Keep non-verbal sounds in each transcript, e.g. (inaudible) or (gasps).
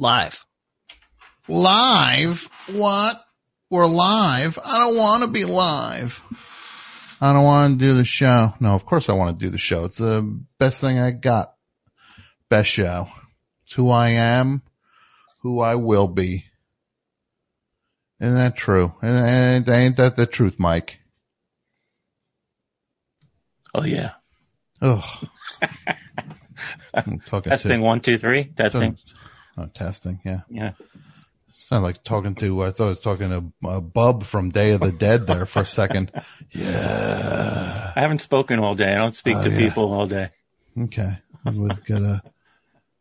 Live. Live? What? We're live? I don't want to be live. I don't want to do the show. No, of course I want to do the show. It's the best thing I got. Best show. It's who I am, who I will be. Isn't that true? And ain't that the truth, Mike? Oh yeah. Oh. (laughs) I'm talking Testing one, two, three. Testing. Oh, testing. Yeah. Yeah. Sound like talking to, I thought I was talking to uh, Bub from Day of the Dead there for a second. (laughs) Yeah. I haven't spoken all day. I don't speak Oh, to yeah. people all day. Okay. Would get a,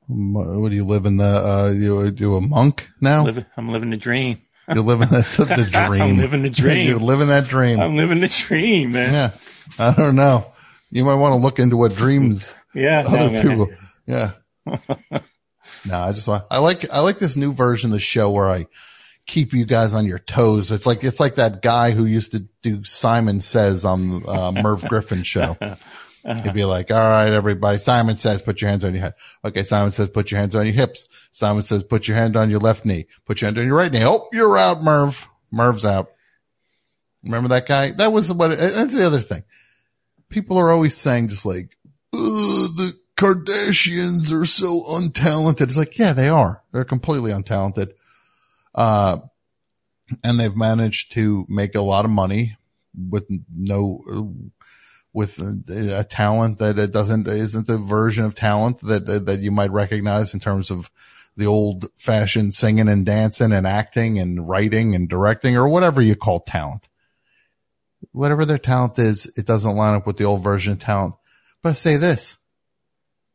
what do you live in the, uh, you, you a monk now? I'm living the dream. You're living the, the (laughs) dream. I'm living the dream. You're living that dream. I'm living the dream, man. yeah. I don't know. You might want to look into what dreams Yeah. other man. people. Yeah. (laughs) no, I just want, I like, I like this new version of the show where I keep you guys on your toes. It's like, it's like that guy who used to do Simon Says on, uh, Merv Griffin show. (laughs) He'd be like, all right, everybody. Simon says, put your hands on your head. Okay. Simon says, put your hands on your hips. Simon says, put your hand on your left knee. Put your hand on your right knee. Oh, you're out, Merv. Merv's out. Remember that guy? That was what, that's the other thing. People are always saying just like, the Kardashians are so untalented. It's like, yeah, they are. They're completely untalented. Uh, and they've managed to make a lot of money with no, with a, a talent that it doesn't, isn't the version of talent that, that you might recognize in terms of the old fashioned singing and dancing and acting and writing and directing or whatever you call talent. Whatever their talent is, it doesn't line up with the old version of talent. But say this,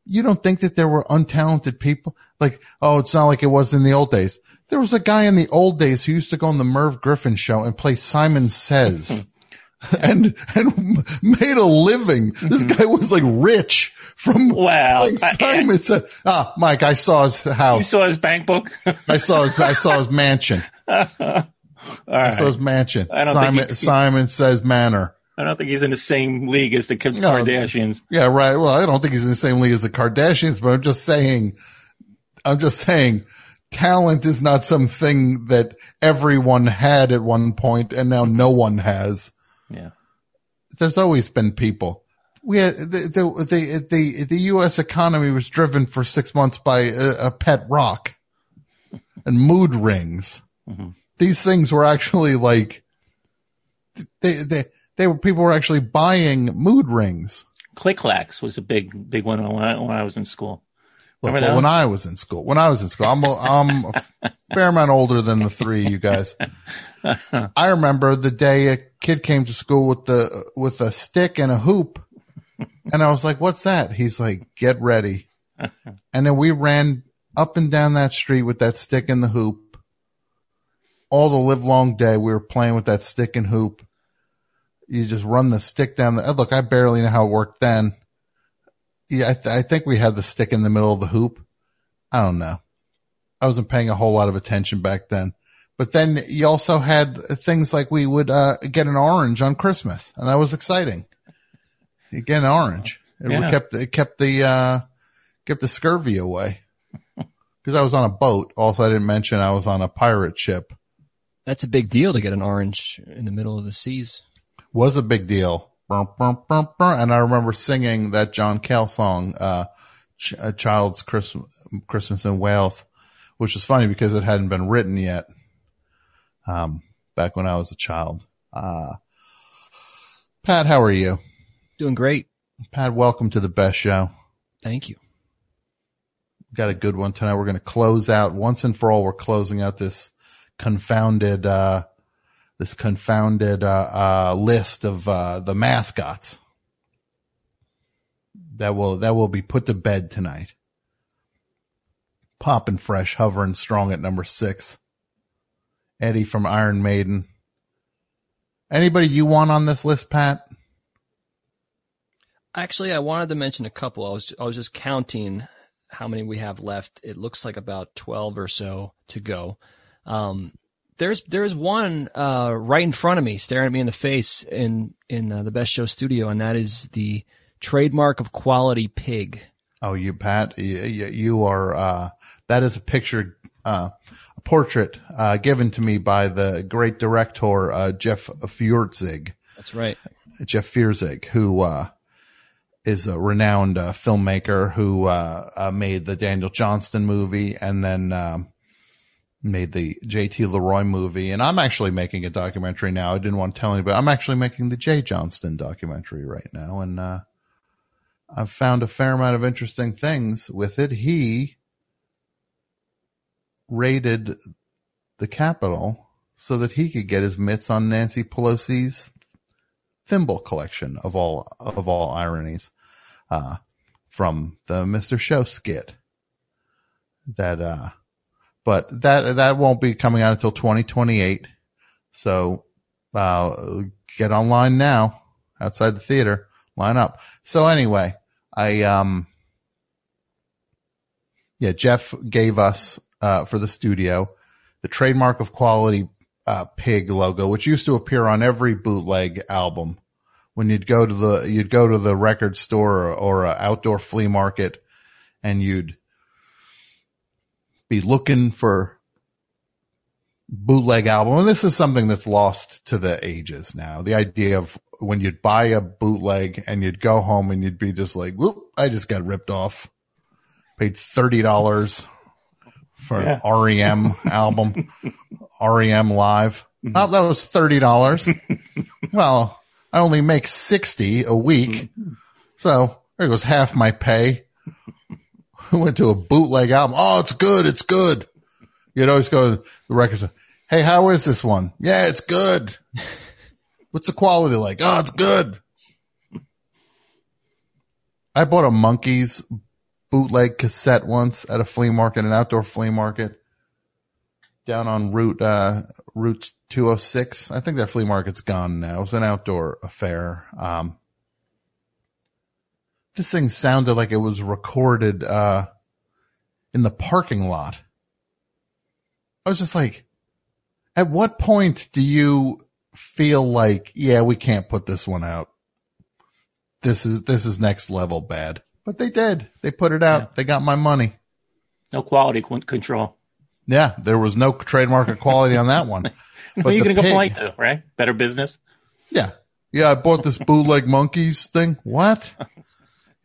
you don't think that there were untalented people? Like, oh, it's not like it was in the old days. There was a guy in the old days who used to go on the Merv Griffin show and play Simon Says (laughs) and, and made a living. This guy was like rich from Well, like I- Simon said, ah, Mike, I saw his house. You saw his bank book? (laughs) I saw his, I saw his mansion. (laughs) all I saw his mansion. I don't think Simon, he- Simon Says Manor. I don't think he's in the same league as the Kim No. Kardashians. Yeah, right. Well, I don't think he's in the same league as the Kardashians, but I'm just saying, I'm just saying talent is not something that everyone had at one point and now no one has. Yeah. There's always been people. We had the, the, the, the, the U.S. economy was driven for six months by a, a pet rock and mood rings. Mm-hmm. These things were actually like, they, they, they were, people were actually buying mood rings. Click Clacks was a big, big one when I, when I was in school. Look, well, when I was in school, when I was in school, I'm a, I'm a fair amount older than the three of you guys. (laughs) I remember the day a kid came to school with the with a stick and a hoop, and I was like, "What's that?" He's like, "Get ready," (laughs) and then we ran up and down that street with that stick and the hoop. All the live long day, we were playing with that stick and hoop. You just run the stick down the. Look, I barely know how it worked then. Yeah, I, th- I think we had the stick in the middle of the hoop. I don't know. I wasn't paying a whole lot of attention back then. But then you also had things like we would uh, get an orange on Christmas, and that was exciting. You get an orange. It Yeah. kept it kept the uh, kept the scurvy away. (laughs) Because I was on a boat. Also, I didn't mention I was on a pirate ship. That's a big deal to get an orange in the middle of the seas. Was a big deal. And I remember singing that John Cale song, uh, Ch- a child's Christmas, Christmas in Wales, which was funny because it hadn't been written yet. Um, back when I was a child. Uh, Pat, how are you? Doing great. Pat, welcome to the best show. Thank you. Got a good one tonight. We're going to close out once and for all. We're closing out this confounded, uh, this confounded, uh, uh, list of, uh, the mascots that will, that will be put to bed tonight. Poppin' fresh, hovering strong at number six. Eddie from Iron Maiden. Anybody you want on this list, Pat? Actually, I wanted to mention a couple. I was I was just counting how many we have left. It looks like about twelve or so to go. Um, there's there's one uh, right in front of me, staring at me in the face in in uh, the Best Show studio, and that is the trademark of quality pig. Oh, you, Pat, you, you are, uh, that is a picture uh, a portrait uh, given to me by the great director uh, Jeff Feuerzeig. That's right. Jeff Feuerzeig, who uh, is a renowned uh, filmmaker who uh, uh, made the Daniel Johnston movie and then um, made the J.T. LeRoy movie. And I'm actually making a documentary now. I didn't want to tell anybody. I'm actually making the Jay Johnston documentary right now, and uh, I've found a fair amount of interesting things with it. He raided the Capitol so that he could get his mitts on Nancy Pelosi's thimble collection of all of all ironies uh, from the Mr. Show skit. That uh, but that that won't be coming out until 2028. So uh, get online now outside the theater, line up. So anyway, I um yeah, Jeff gave us uh, for the studio the trademark of quality uh, pig logo, which used to appear on every bootleg album. When you'd go to the you'd go to the record store or, or outdoor flea market, and you'd be looking for bootleg album. And this is something that's lost to the ages now. The idea of when you'd buy a bootleg and you'd go home and you'd be just like, whoop, I just got ripped off. Paid $30 for Yeah. an REM (laughs) album, REM live. Oh, that was $30. well, I only make 60 a week. Mm-hmm. So there goes half my pay. (laughs) Went to a bootleg album. Oh, it's good. It's good. You'd always go to the record store. Hey, how is this one? Yeah, it's good. (laughs) What's the quality like? Oh, it's good. I bought a Monkees bootleg cassette once at a flea market, an outdoor flea market down on Route, uh, Route 206. I think that flea market's gone now. It was an outdoor affair. Um, this thing sounded like it was recorded, uh, in the parking lot. I was just like, at what point do you feel like, yeah, we can't put this one out? This is, this is next level bad. But they did. They put it out. Yeah. They got my money. No quality con- control. Yeah, there was no trademark quality on that one. (laughs) Are you going to complain to, right? Better business. Yeah. Yeah, I bought this bootleg Monkees thing. What? (laughs)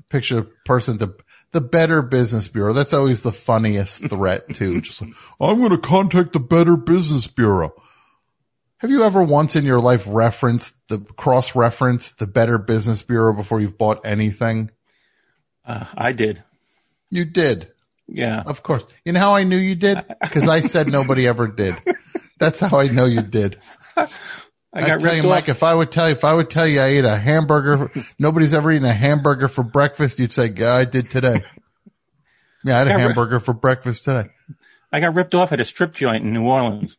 Picture a person the the Better Business Bureau. That's always the funniest (laughs) threat too. Just like, I'm going to contact the Better Business Bureau. Have you ever once in your life referenced the cross referenced the Better Business Bureau before you've bought anything? Uh, I did. You did. Yeah. Of course. You know how I knew you did? Because I said nobody ever did. (laughs) That's how I know you did. I I got tell ripped you, off. Mike, if I would tell you, if I would tell you I ate a hamburger, nobody's ever eaten a hamburger for breakfast, you'd say, yeah, I did today. Yeah, I had a Yeah, right. hamburger for breakfast today. I got ripped off at a strip joint in New Orleans.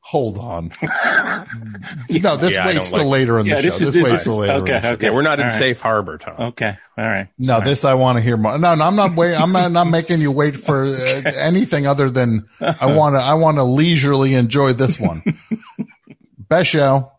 Hold on. (laughs) (laughs) no, this Yeah, waits don't till like- later in the Yeah, show. this This, is- waits this till later. okay, okay. Yeah, we're not in All right. safe harbor, Tom. Okay. All right. No, this I want to hear more. No, no, I'm not waiting. I'm not, not making you wait for uh, (laughs) anything other than I want to, I want to leisurely enjoy this one. Best show.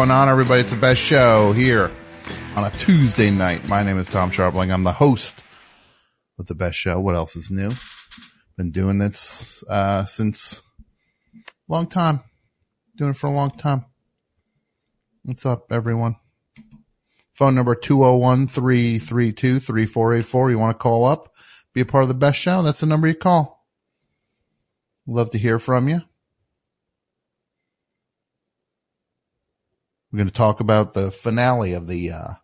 Going on, everybody? It's the best show here on a Tuesday night. My name is Tom Scharpling. I'm the host of the best show. What else is new? Been doing this uh, since long time. Doing it for a long time. What's up, everyone? Phone number 201-332-3484. You want to call up, be a part of the best show? That's the number you call. Love to hear from you. We're going to talk about the finale of the, uh,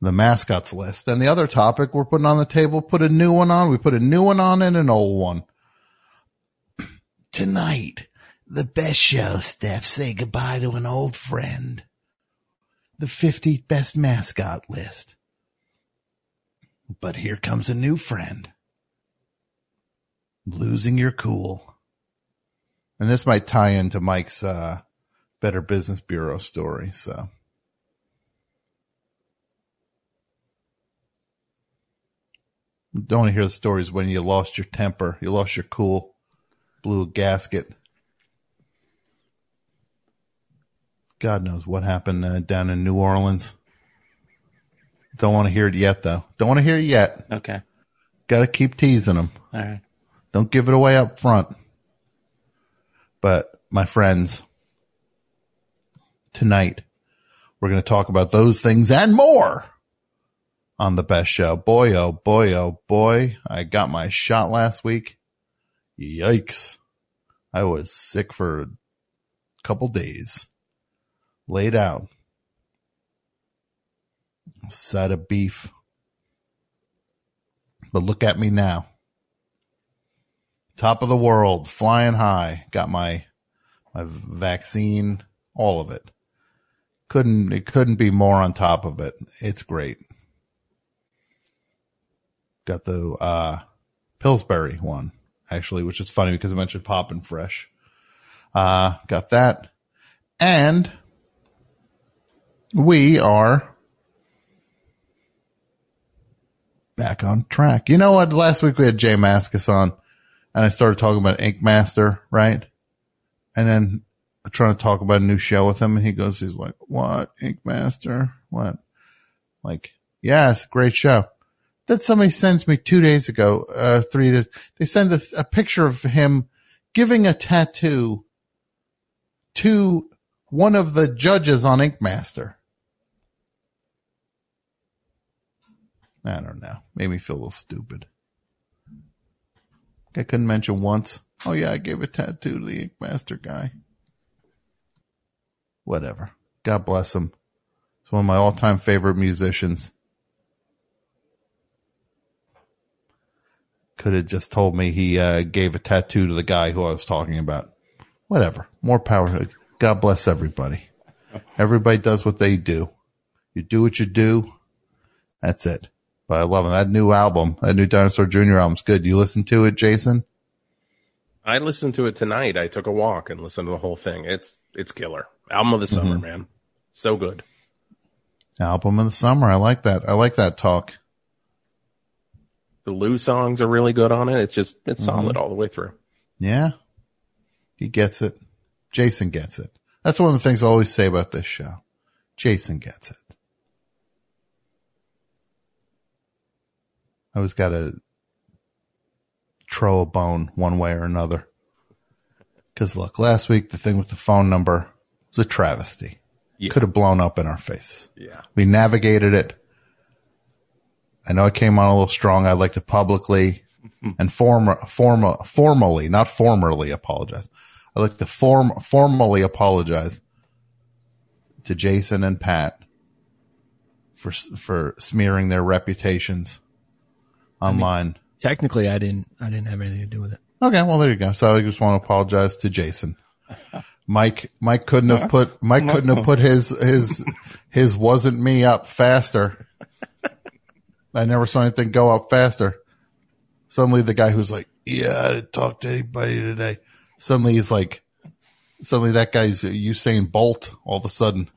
the mascots list. And the other topic we're putting on the table, put a new one on. We put a new one on and an old one. Tonight, the best show, Steph. Say goodbye to an old friend. The 50 best mascot list. But here comes a new friend. Losing your cool. And this might tie into Mike's, uh, Better Business Bureau story. So. Don't want to hear the stories when you lost your temper, you lost your cool, blew a gasket. God knows what happened uh, down in New Orleans. Don't want to hear it yet, though. Don't want to hear it yet. Okay. Got to keep teasing them. All right. Don't give it away up front. But my friends, tonight we're going to talk about those things and more on the best show. Boy, oh boy, oh boy. I got my shot last week. Yikes. I was sick for a couple days. Laid out. Side of beef. But look at me now. Top of the world, flying high. Got my, my vaccine, all of it. Couldn't, it couldn't be more on top of it. It's great. Got the, uh, Pillsbury one, actually, which is funny because I mentioned Poppin' Fresh. Uh, got that. And we are back on track. You know what? Last week we had J Mascis on and I started talking about Ink Master, right? And then I'm trying to talk about a new show with him and he goes, he's like, what? Ink Master? What? Like, yeah, it's a great show. Then somebody sends me two days ago, uh, three days, they send a, a picture of him giving a tattoo to one of the judges on Ink Master. I don't know. Made me feel a little stupid. I couldn't mention once. Oh yeah, I gave a tattoo to the Ink Master guy. Whatever. God bless him. He's one of my all-time favorite musicians. Could have just told me he uh, gave a tattoo to the guy who I was talking about. Whatever. More power. God bless everybody. Everybody does what they do. You do what you do. That's it. But I love him. That new album, that new Dinosaur Jr. album's good. You listen to it, Jason? I listened to it tonight. I took a walk and listened to the whole thing. It's it's killer. Album of the summer, Mm-hmm. man. So good. Album of the summer. I like that. I like that talk. The Lou songs are really good on it. It's just it's Mm-hmm. solid all the way through. Yeah. He gets it. Jason gets it. That's one of the things I always say about this show. Jason gets it. I always got to throw a bone one way or another. Cause look, last week the thing with the phone number was a travesty. Yeah. Could have blown up in our faces. Yeah. We navigated it. I know I came on a little strong. I'd like to publicly mm-hmm. and form, form, formally, not formerly apologize. I'd like to form, formally apologize to Jason and Pat for, for smearing their reputations online. Technically, I didn't. I didn't have anything to do with it. Okay, well there you go. So I just want to apologize to Jason. (laughs) Mike, Mike couldn't have put, Mike couldn't have put his, his, his wasn't me up faster. I never saw anything go up faster. Suddenly the guy who's like, yeah, I didn't talk to anybody today. Suddenly he's like, suddenly that guy's Usain Bolt all of a sudden.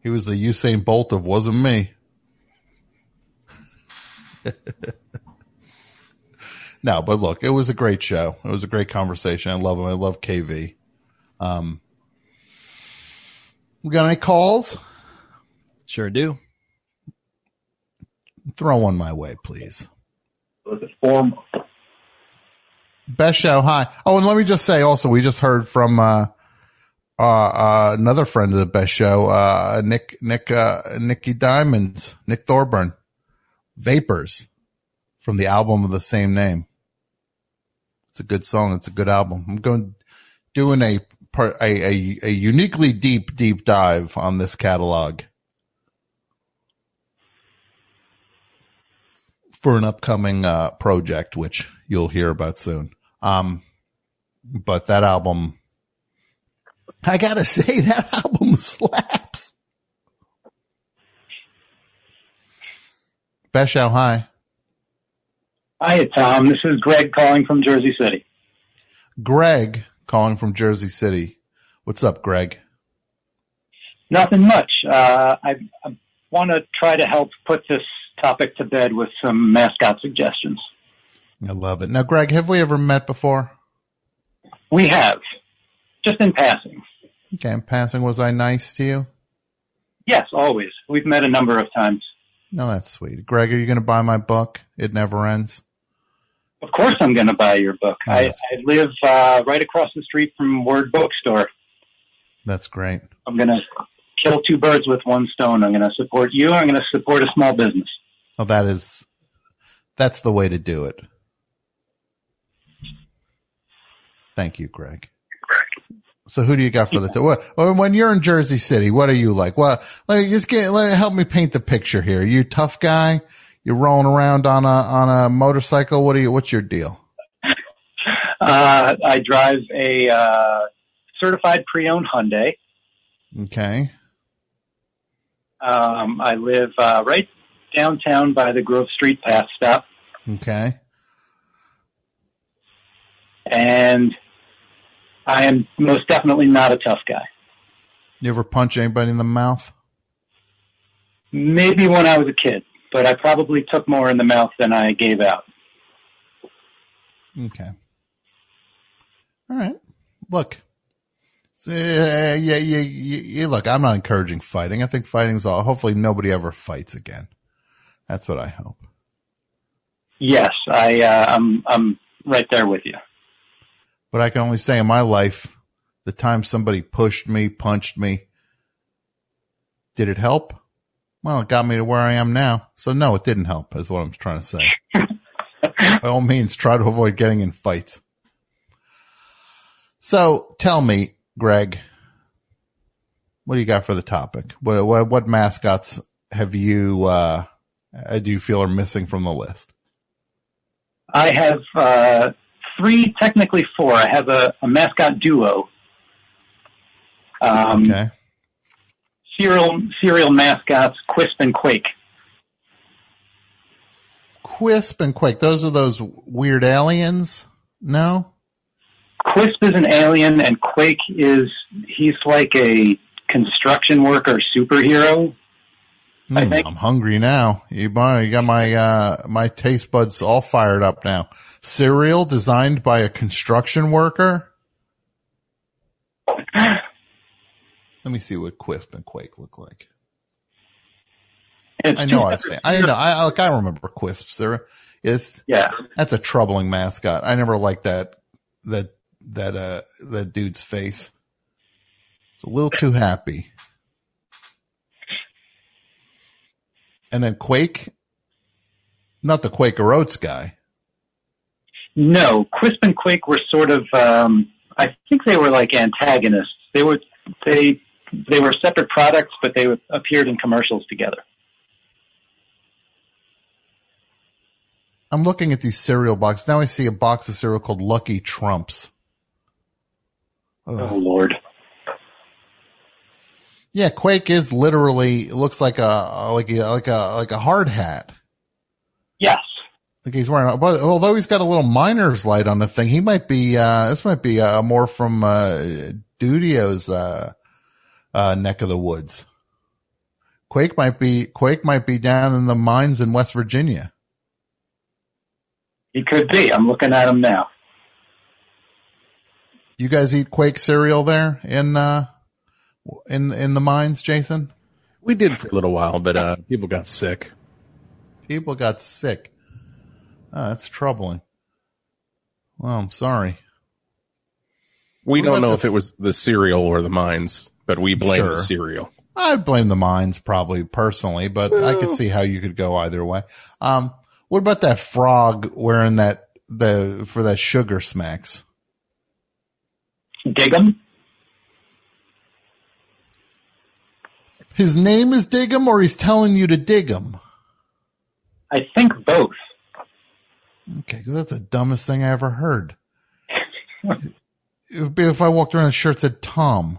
He was the Usain Bolt of wasn't me. (laughs) No, but look, it was a great show. It was a great conversation. I love him. I love KV. Um, We got any calls? Sure do. Throw one my way, please. Was it form? Best show. Hi. Oh, and let me just say also, we just heard from, uh, uh, uh, another friend of the best show, uh, Nick, Nick, uh, Nicky Diamonds, Nick Thorburn, Vapors from the album of the same name. It's a good song. It's a good album. I'm going doing a part, a, a, a uniquely deep, deep dive on this catalog for an upcoming, uh, project, which you'll hear about soon. Um, but that album, I gotta (laughs) say that album (laughs) slaps. Best show. Hi. Tom. This is Greg calling from Jersey City. Greg calling from Jersey City. What's up, Greg? Nothing much. Uh, I, I want to try to help put this topic to bed with some mascot suggestions. I love it. Now, Greg, have we ever met before? We have, just in passing. Okay, in passing, was I nice to you? Yes, always. We've met a number of times. No, that's sweet. Greg, are you going to buy my book? It never ends. Of course, I'm going to buy your book. Oh, I, I live uh, right across the street from Word Bookstore. That's great. I'm going to kill two birds with one stone. I'm going to support you. I'm going to support a small business. Oh, that is, that's the way to do it. Thank you, Greg. So who do you got for the, t- what, or when you're in Jersey City, what are you like? Well, let me just get, let, help me paint the picture here. You a tough guy? You're rolling around on a, on a motorcycle? What are you, what's your deal? Uh, I drive a uh, certified pre-owned Hyundai. Okay. Um, I live uh, right downtown by the Grove Street PATH stop, Okay. and I am most definitely not a tough guy. You ever punch anybody in the mouth? Maybe when I was a kid, but I probably took more in the mouth than I gave out. Okay. All right. Look. Uh, yeah, yeah, yeah, yeah. Look, I'm not encouraging fighting. I think fighting's all. Hopefully, nobody ever fights again. That's what I hope. Yes, I, uh, I'm, I'm right there with you. But I can only say in my life, the time somebody pushed me, punched me, did it help? Well, it got me to where I am now. So no, it didn't help is what I'm trying to say. (laughs) By all means, try to avoid getting in fights. So tell me, Greg, what do you got for the topic? What, what, what mascots have you, uh, uh, do you feel are missing from the list? I have uh, three, technically four. I have a, a mascot duo. Um, Okay. Serial serial mascots, Quisp and Quake. Quisp and Quake. Those are those weird aliens. No? Quisp is an alien, and Quake is he's like a construction worker superhero. I think- I'm hungry now. You, you got my, uh, my taste buds all fired up now. Cereal designed by a construction worker. (laughs) Let me see what Quisp and Quake look like. It's I know I've (laughs) seen, I know, I, like, I remember Quisp, sir. It's, Yeah, that's a troubling mascot. I never liked that, that, that, uh, that dude's face. It's a little too happy. And then Quake, not the Quaker Oats guy. no, Quisp and Quake were sort of. Um, I think they were like antagonists. They were they they were separate products, but they appeared in commercials together. I'm looking at these cereal boxes. Now I see a box of cereal called Lucky Trumps. Ugh. Oh Lord. Yeah, Quake is literally looks like a like a like a like a hard hat. Yes. Like he's wearing, but although he's got a little miner's light on the thing, he might be. uh This might be uh, more from uh Dudio's uh, uh neck of the woods. Quake might be Quake might be down in the mines in West Virginia. He could be. I'm looking at him now. You guys eat Quake cereal there in uh in in the mines, Jason? We did for a little while, but uh, people got sick. People got sick. Oh, that's troubling. Well, I'm sorry. We What don't know the if it was the cereal or the mines, but we blame Sure. the cereal. I'd blame the mines probably personally, but I could see how you could go either way. Um, what about that frog wearing that the for that sugar smacks? Dig 'em? His name is Diggum, or he's telling you to dig him. I think both. Okay, 'cause that's the dumbest thing I ever heard. it would be if I walked around and the shirt said Tom.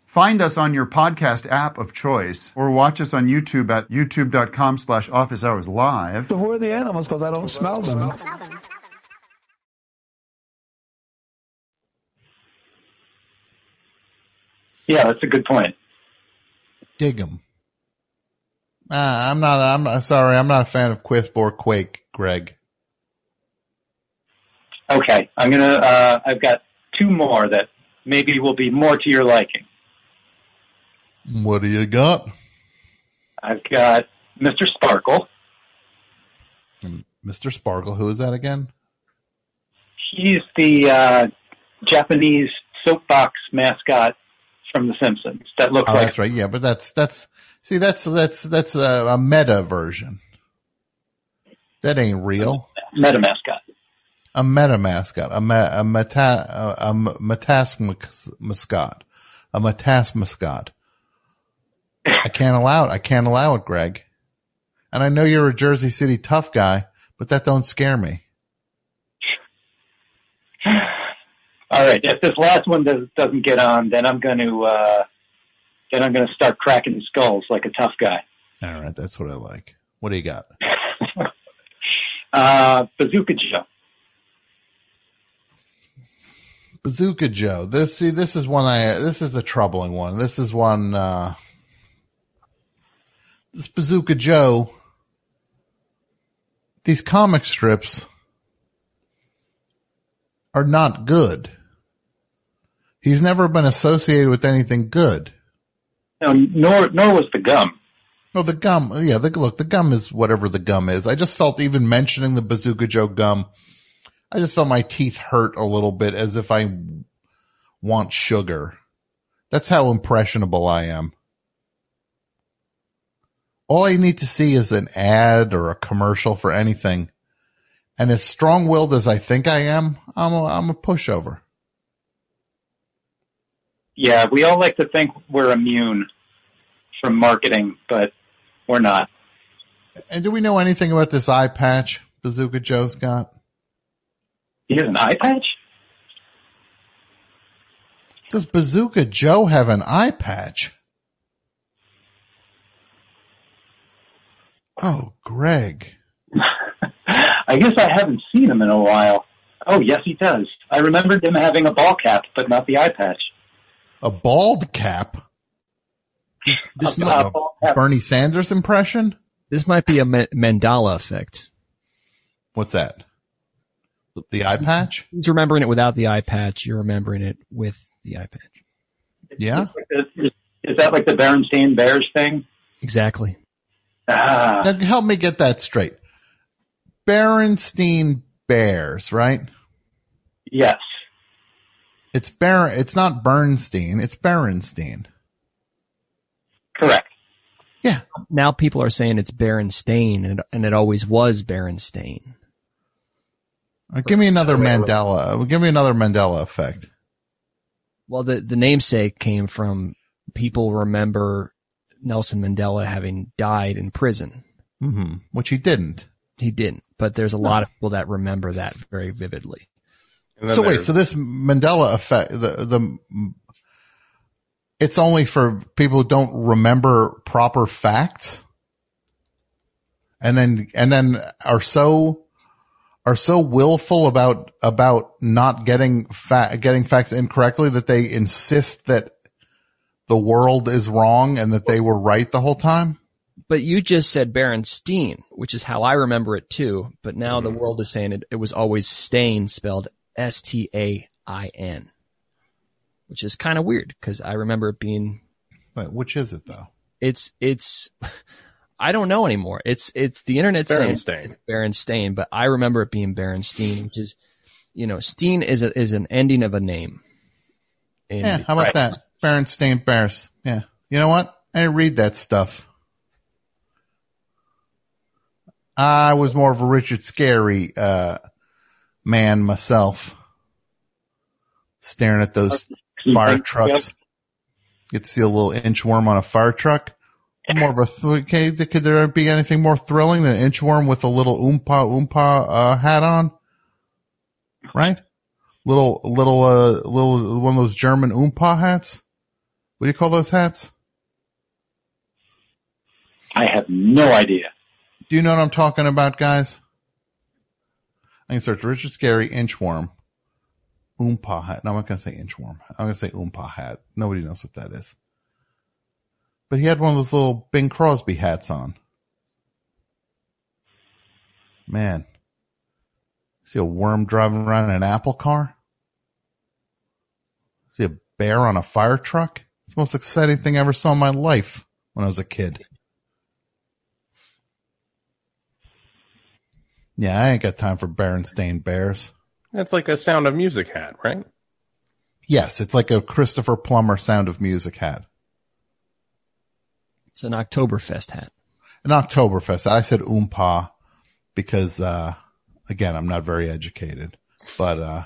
Find us on your podcast app of choice or watch us on YouTube at youtube.com slash office hours live. So Who are the animals? Because I don't smell them. Yeah, that's a good point. Dig them. Uh, I'm not. I'm not, sorry. I'm not a fan of Quisp or Quake, Greg. Okay, I'm gonna. Uh, I've got two more that maybe will be more to your liking. What do you got, I've got Mr. Sparkle. Mr. Sparkle? Who is that again? He's the uh, Japanese soapbox mascot from The Simpsons. That looks Oh, like that's right. Yeah, but that's that's see that's that's that's a, a meta version. That ain't real. meta mascot. A meta mascot. A a meta a, a metas mascot. A metas mascot. I can't allow it. I can't allow it, Greg. And I know you're a Jersey City tough guy, but that don't scare me. (sighs) All right, if this last one does, doesn't get on, then I'm going to uh, then I'm going to start cracking skulls like a tough guy. All right, that's what I like. What do you got? (laughs) Uh, Bazooka Joe. Bazooka Joe. This see, this is one I. This is the troubling one. This is one. uh This Bazooka Joe. These comic strips are not good. He's never been associated with anything good. No, nor nor was the gum. No, the gum. Yeah, the look. The gum is whatever the gum is. I just felt even mentioning the Bazooka Joe gum. I just felt my teeth hurt a little bit, as if I want sugar. That's how impressionable I am. All I need to see is an ad or a commercial for anything, and as strong-willed as I think I am, I'm a, I'm a pushover. Yeah, we all like to think we're immune from marketing, but we're not. And do we know anything about this eye patch Bazooka Joe's got? He has an eye patch. Does Bazooka Joe have an eye patch? Oh, Greg. (laughs) I guess I haven't seen him in a while. Oh, yes, he does. I remembered him having a ball cap, but not the eye patch. A bald cap? This A- might, a ball cap. Bernie Sanders impression? this might be a Ma- Mandela effect. What's that? The eye patch? He's remembering it without the eye patch. You're remembering it with the eye patch. Yeah. Is, is that like the Berenstain Bears thing? Exactly. Ah, Now help me get that straight. Berenstein Bears, right? yes. It's Ber. It's not Bernstein. It's Berenstein. Correct. Yeah. Now people are saying it's Berenstain, and, and it always was Berenstain. Uh, give me another Mandela. Give me another Mandela effect. Well, the, the namesake came from people remember Nelson Mandela having died in prison. hmm Which he didn't. He didn't, but there's a lot of people that remember that very vividly. So wait, so this Mandela effect, the, the, it's only for people who don't remember proper facts? and then, and then are so, are so willful about, about not getting fa- getting facts incorrectly that they insist that the world is wrong and that they were right the whole time? But you just said Berenstein, which is how I remember it too. But now the mm-hmm. world is saying it, it was always Stain spelled S-T-A-I-N, which is kind of weird because I remember it being, But which is it though? it's, it's, (laughs) I don't know anymore. It's, it's the internet saying Berenstain. Berenstain, but I remember it being Berenstein, which is, you know, Steen is a, is an ending of a name. And Yeah. How about that? Berenstain Bears. Yeah. You know what? I didn't read that stuff. I was more of a Richard Scarry, uh, man myself. Staring at those fire trucks. Get to see a little inchworm on a fire truck. More of a, th- okay, could there be anything more thrilling than an inchworm with a little oompa oompa, uh, hat on? Right? Little, little, uh, little, one of those German oompa hats? What do you call those hats? I have no idea. Do you know what I'm talking about, guys? I can search Richard Scarry inchworm. Oompa hat. No, I'm not going to say inchworm. I'm going to say oompa hat. Nobody knows what that is. But he had one of those little Bing Crosby hats on. Man. See a worm driving around in an apple car? See a bear on a fire truck? It's the most exciting thing I ever saw in my life when I was a kid. Yeah, I ain't got time for Berenstain Bears. That's like a Sound of Music hat, right? Yes, it's like a Christopher Plummer Sound of Music hat. it's an Oktoberfest hat. An Oktoberfest. I said oompa because, uh, again, I'm not very educated, but, uh,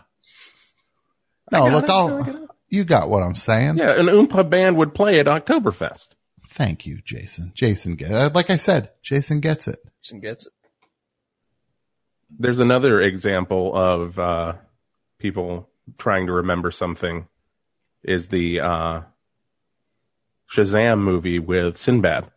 no, look, I'll, you got what I'm saying. Yeah, an Oompa band would play at Oktoberfest. Thank you, Jason. Jason get uh, Like I said, Jason gets it. Jason gets it. There's another example of uh, people trying to remember something is the uh, Shazam movie with Sinbad.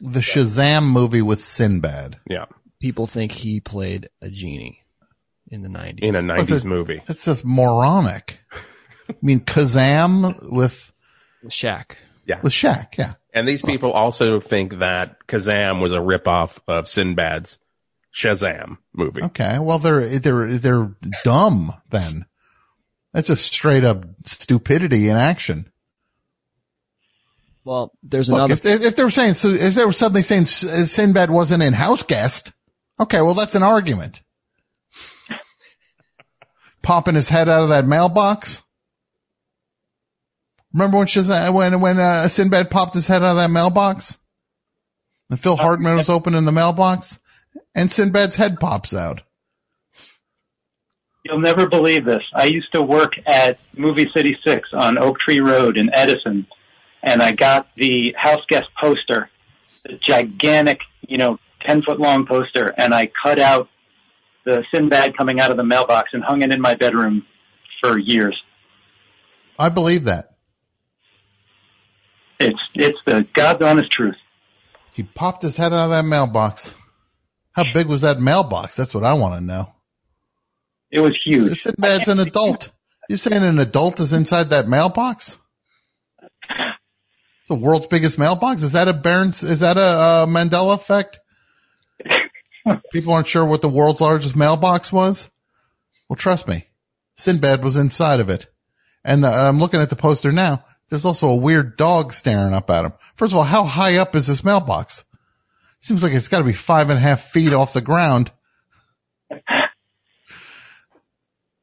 The Shazam movie with Sinbad. Yeah, People think he played a genie in the 90s. in a What's 90s it? movie. That's just moronic. I mean, Kazam with, Shaq. Yeah. With Shaq. Yeah. And these people also think that Kazam was a ripoff of Sinbad's Shazam movie. Okay. Well, they're, they're, they're dumb then. That's just straight up stupidity in action. Well, there's Look, another. if, they, if they were saying, so if they were suddenly saying Sinbad wasn't in House Guest, okay, well, that's an argument. Popping his head out of that mailbox. Remember when Shazam, when, when, uh, Sinbad popped his head out of that mailbox? And Phil Hartman was opening the mailbox and Sinbad's head pops out. You'll never believe this. I used to work at Movie City Six on Oak Tree Road in Edison, and I got the house guest poster, the gigantic, you know, ten foot long poster, and I cut out the Sinbad coming out of the mailbox and hung it in my bedroom for years. I believe that. It's it's the God's honest truth. He popped his head out of that mailbox. How big was that mailbox? That's what I want to know. It was huge. Sinbad's an adult. You're saying an adult is inside that mailbox? The world's biggest mailbox? Is that a Barron's, is that a, uh Mandela effect? (laughs) People aren't sure what the world's largest mailbox was? Well, trust me. Sinbad was inside of it. And the, I'm looking at the poster now. There's also a weird dog staring up at him. First of all, how high up is this mailbox? Seems like it's got to be five and a half feet off the ground.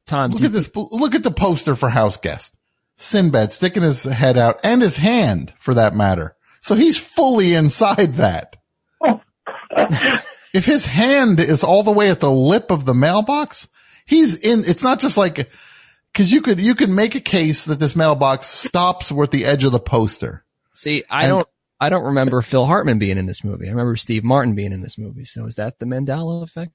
Tom, Look at this. Look at the poster for House Guest. Sinbad sticking his head out and his hand for that matter. So he's fully inside that. (laughs) if his hand is all the way at the lip of the mailbox, he's in, it's not just like, cause you could, you could make a case that this mailbox stops with the edge of the poster. see, I And- don't, I don't remember Phil Hartman being in this movie. I remember Steve Martin being in this movie. So is that the Mandela effect?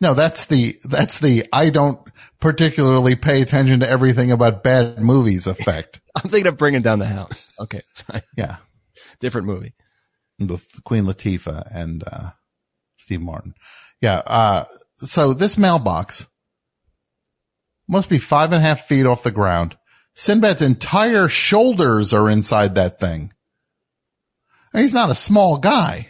No, that's the, that's the, I don't particularly pay attention to everything about bad movies effect. (laughs) I'm thinking of bringing down the house. Okay, fine. (laughs) Yeah. different movie. with Queen Latifah and uh, Steve Martin. Yeah. Uh, so this mailbox must be five and a half feet off the ground. Sinbad's entire shoulders are inside that thing. And he's not a small guy.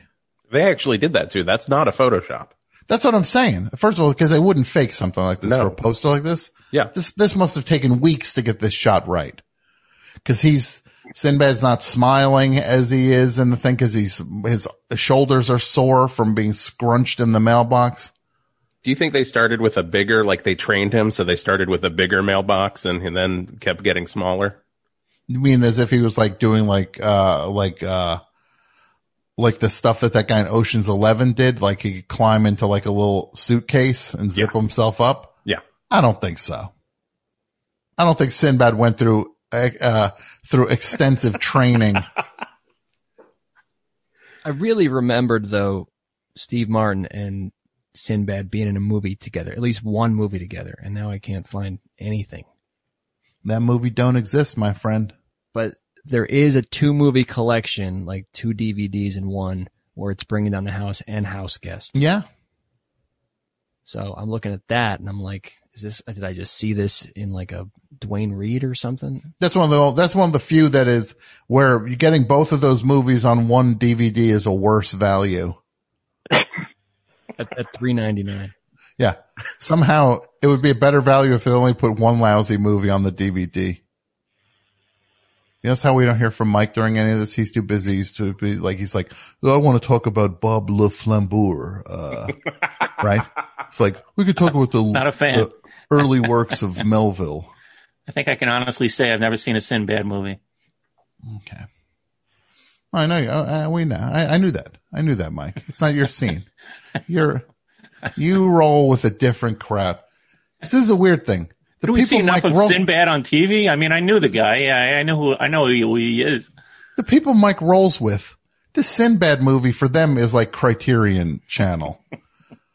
They actually did that too. That's not a Photoshop. That's what I'm saying. First of all, because they wouldn't fake something like this No. for a poster like this. Yeah. This, this must have taken weeks to get this shot right. Cause he's, Sinbad's not smiling as he is in the thing cause he's, his shoulders are sore from being scrunched in the mailbox. Do you think they started with a bigger, like they trained him, so they started with a bigger mailbox and he then kept getting smaller? You mean as if he was like doing like, uh, like, uh, like the stuff that that guy in Ocean's 11 did, like he could climb into like a little suitcase and zip Yeah. himself up? Yeah. I don't think so. I don't think Sinbad went through, uh, through extensive training. I really remembered though Steve Martin and Sinbad being in a movie together, at least one movie together, and now I can't find anything. that movie don't exist, my friend. But there is a two movie collection, like two DVDs in one, where it's bringing down the house and house guest. Yeah. So I'm looking at that and I'm like, is this, did I just see this in like a Duane Reade or something? That's one of the, that's one of the few that is where you're getting both of those movies on one DVD is a worse value. (laughs) At, at three ninety nine. Yeah. Somehow it would be a better value if they only put one lousy movie on the DVD. You notice how we don't hear from Mike during any of this? He's too busy. He's too be like, he's like, "Oh, I want to talk about Bob Le Flambeur, uh, (laughs) right? It's like, we could talk about the, (laughs) Not a fan. the early works of Melville. I think I can honestly say I've never seen a Sinbad movie. Okay. I know. you- Uh, uh, we know. I, I knew that. I knew that, Mike. It's not your scene. (laughs) You're, you roll with a different crowd. This is a weird thing. The Do we see enough Mike of roll- Sinbad on TV? I mean, I knew the guy. Yeah, I, I know who I know who he is. the people Mike rolls with, this Sinbad movie for them is like Criterion Channel.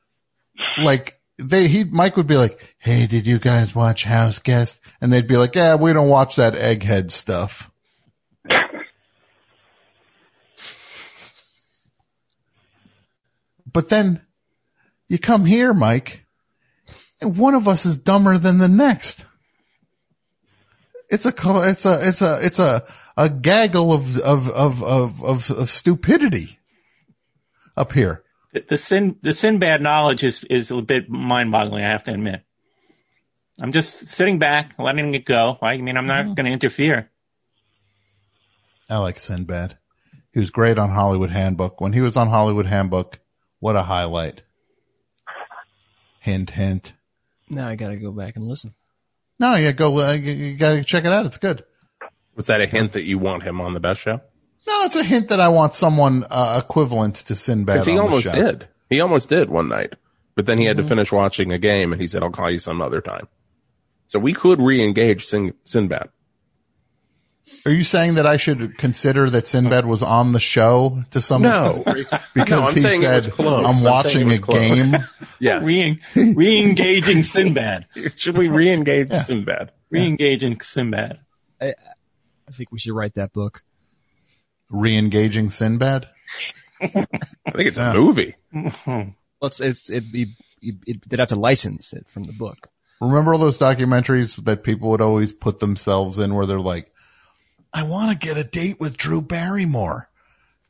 (laughs) like they, he, Mike would be like, Hey, did you guys watch House Guest? And they'd be like, Yeah, we don't watch that egghead stuff. but then you come here, Mike, one of us is dumber than the next. It's a, it's a, it's a, it's a, a gaggle of, of, of, of, of, of stupidity up here. The, the sin the Sinbad knowledge is is a bit mind boggling. I have to admit. I'm just sitting back, letting it go. I mean, I'm not mm-hmm. going to interfere. I like Sinbad. He was great on Hollywood Handbook. When he was on Hollywood Handbook, what a highlight. Hint, hint. Now I gotta go back and listen. No, yeah, go, uh, you, you gotta check it out. It's good. Was that a hint that you want him on the best show? No, it's a hint that I want someone, uh, equivalent to Sinbad. Because he on the almost show. did. He almost did one night. But then he had to finish watching a game and he said, I'll call you some other time. So we could re-engage Sin- Sinbad. Are you saying that I should consider that Sinbad was on the show to some No. degree? (laughs) Because No, he said, close. I'm I'm watching a close." game. (laughs) Yes. Re re-engaging Sinbad. (laughs) Should we re-engage Sinbad? Re-engaging Sinbad. I think we should write that book. Re-engaging Sinbad? I think it's a movie. Let's, it's, it, it, it, they'd have to license it from the book. Remember all those documentaries that people would always put themselves in where they're like, I want to get a date with Drew Barrymore.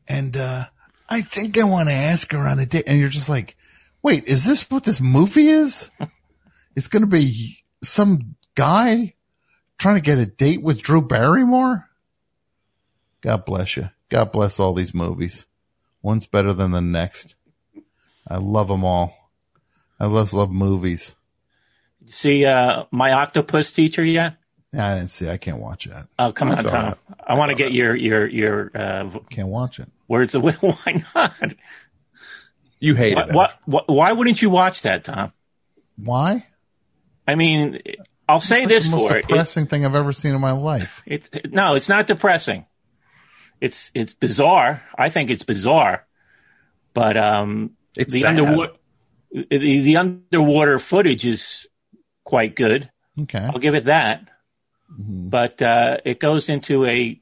And, uh, I think I want to ask her on a date. And you're just like, wait, is this what this movie is? it's going to be some guy trying to get a date with Drew Barrymore? God bless you. God bless all these movies. One's better than the next. I love them all. I love, love movies. You see uh, my octopus teacher yet? I didn't see. I can't watch that. Oh, come on, Tom. it. I want to get your your your uh, Can't watch it. words of (laughs) why not? You hate What, it. what, what? Why wouldn't you watch that, Tom? Why? I mean, I'll say It's this the most for it. depressing thing I've ever seen in my life. It's no, it's not depressing. It's it's bizarre. I think it's bizarre, but um, It's the sad. underwater the, the underwater footage is quite good. Okay. I'll give it that. Mm-hmm. But uh, it goes into a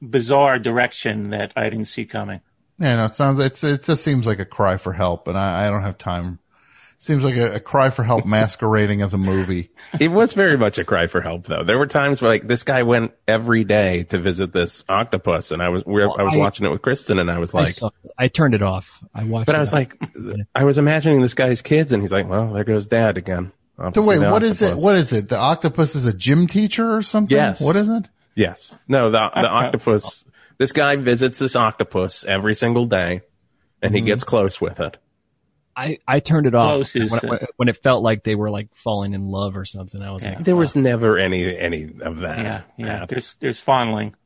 bizarre direction that I didn't see coming. Yeah, no, it sounds it's it just seems like a cry for help, and I, I don't have time. Seems like a, a cry for help masquerading as a movie. (laughs) It was very much a cry for help, though. There were times where, like, this guy went every day to visit this octopus, and I was we I was I- watching it with Kristen, and I was like, saw it. I turned it off. I watched. but it I was on- like, I was imagining this guy's kids, and he's like, well, there goes dad again. Off So see wait, the what is it? octopus. What is it? The octopus is a gym teacher or something? Yes. What is it? Yes. No, the the octopus. This guy visits this octopus every single day, and he mm-hmm. gets close with it. I, I turned it off when, when, when it felt like they were like falling in love or something. I was Yeah. like, There was never any any of that. Yeah, yeah. There's there's fondling.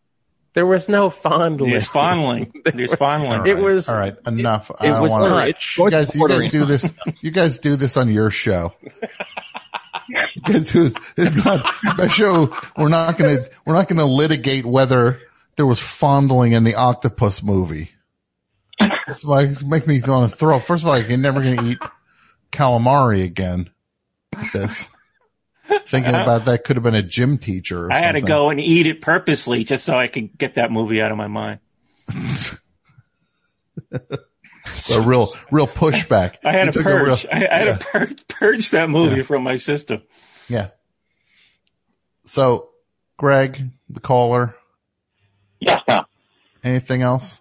There was no fondling. There's fondling. (laughs) There's fondling. It was. All right, enough. I It don't was wanna, It's You guys, you guys do this. You guys do this on your show. Do this. It's not my show. We're not gonna. We're not gonna litigate whether there was fondling in the octopus movie. It's like make me want to throw. First of all, you're never gonna eat calamari again. This thinking about that could have been a gym teacher. Or I had to go and eat it purposely just so I could get that movie out of my mind. (laughs) a real, real pushback. I had You to a real- purge. I, I had to purge, purge that movie from my system. Yeah. So, Greg, the caller, Yes, Tom. anything else?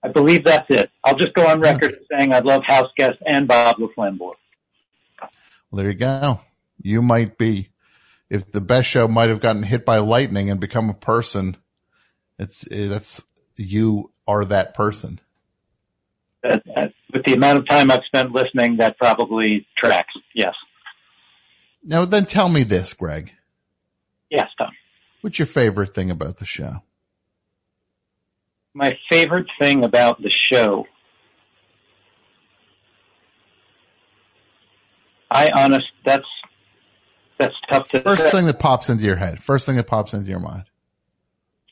I believe that's it. I'll just go on record as saying I love house guest and Bob LaFlambeur. Well, there you go. You might be, if the best show might have gotten hit by lightning and become a person, it's, eh, that's, you are that person. That, that, with the amount of time I've spent listening, that probably tracks. Yes. Now then tell me this, Greg. Yes, Tom. What's your favorite thing about the show? My favorite thing about the show. I honest, that's, that's tough to First thing that pops into your head. First thing that pops into your mind.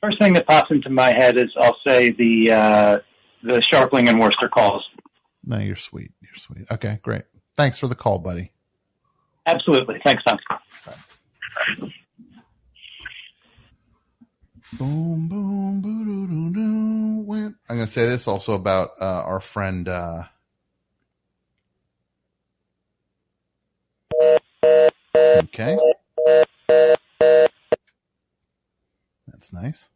First thing that pops into my head is I'll say the, uh, the Scharpling and Wurster calls. No, you're sweet. You're sweet. Okay, great. Thanks for the call, buddy. Absolutely. Thanks, Tom. Boom, boom, boo, doo, doo, doo. I'm going to say this also about uh, our friend. Uh, okay. That's nice.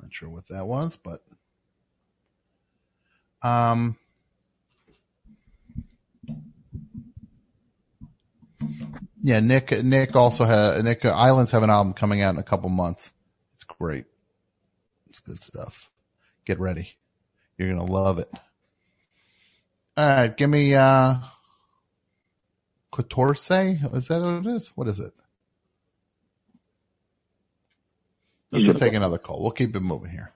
Not sure what that was, but. Um, Yeah, Nick. Nick also has Nick Islands have an album coming out in a couple months. It's great. It's good stuff. Get ready. You're gonna love it. All right, give me uh Quatorce. Is that what it is? What is it? Let's take another call. We'll keep it moving here.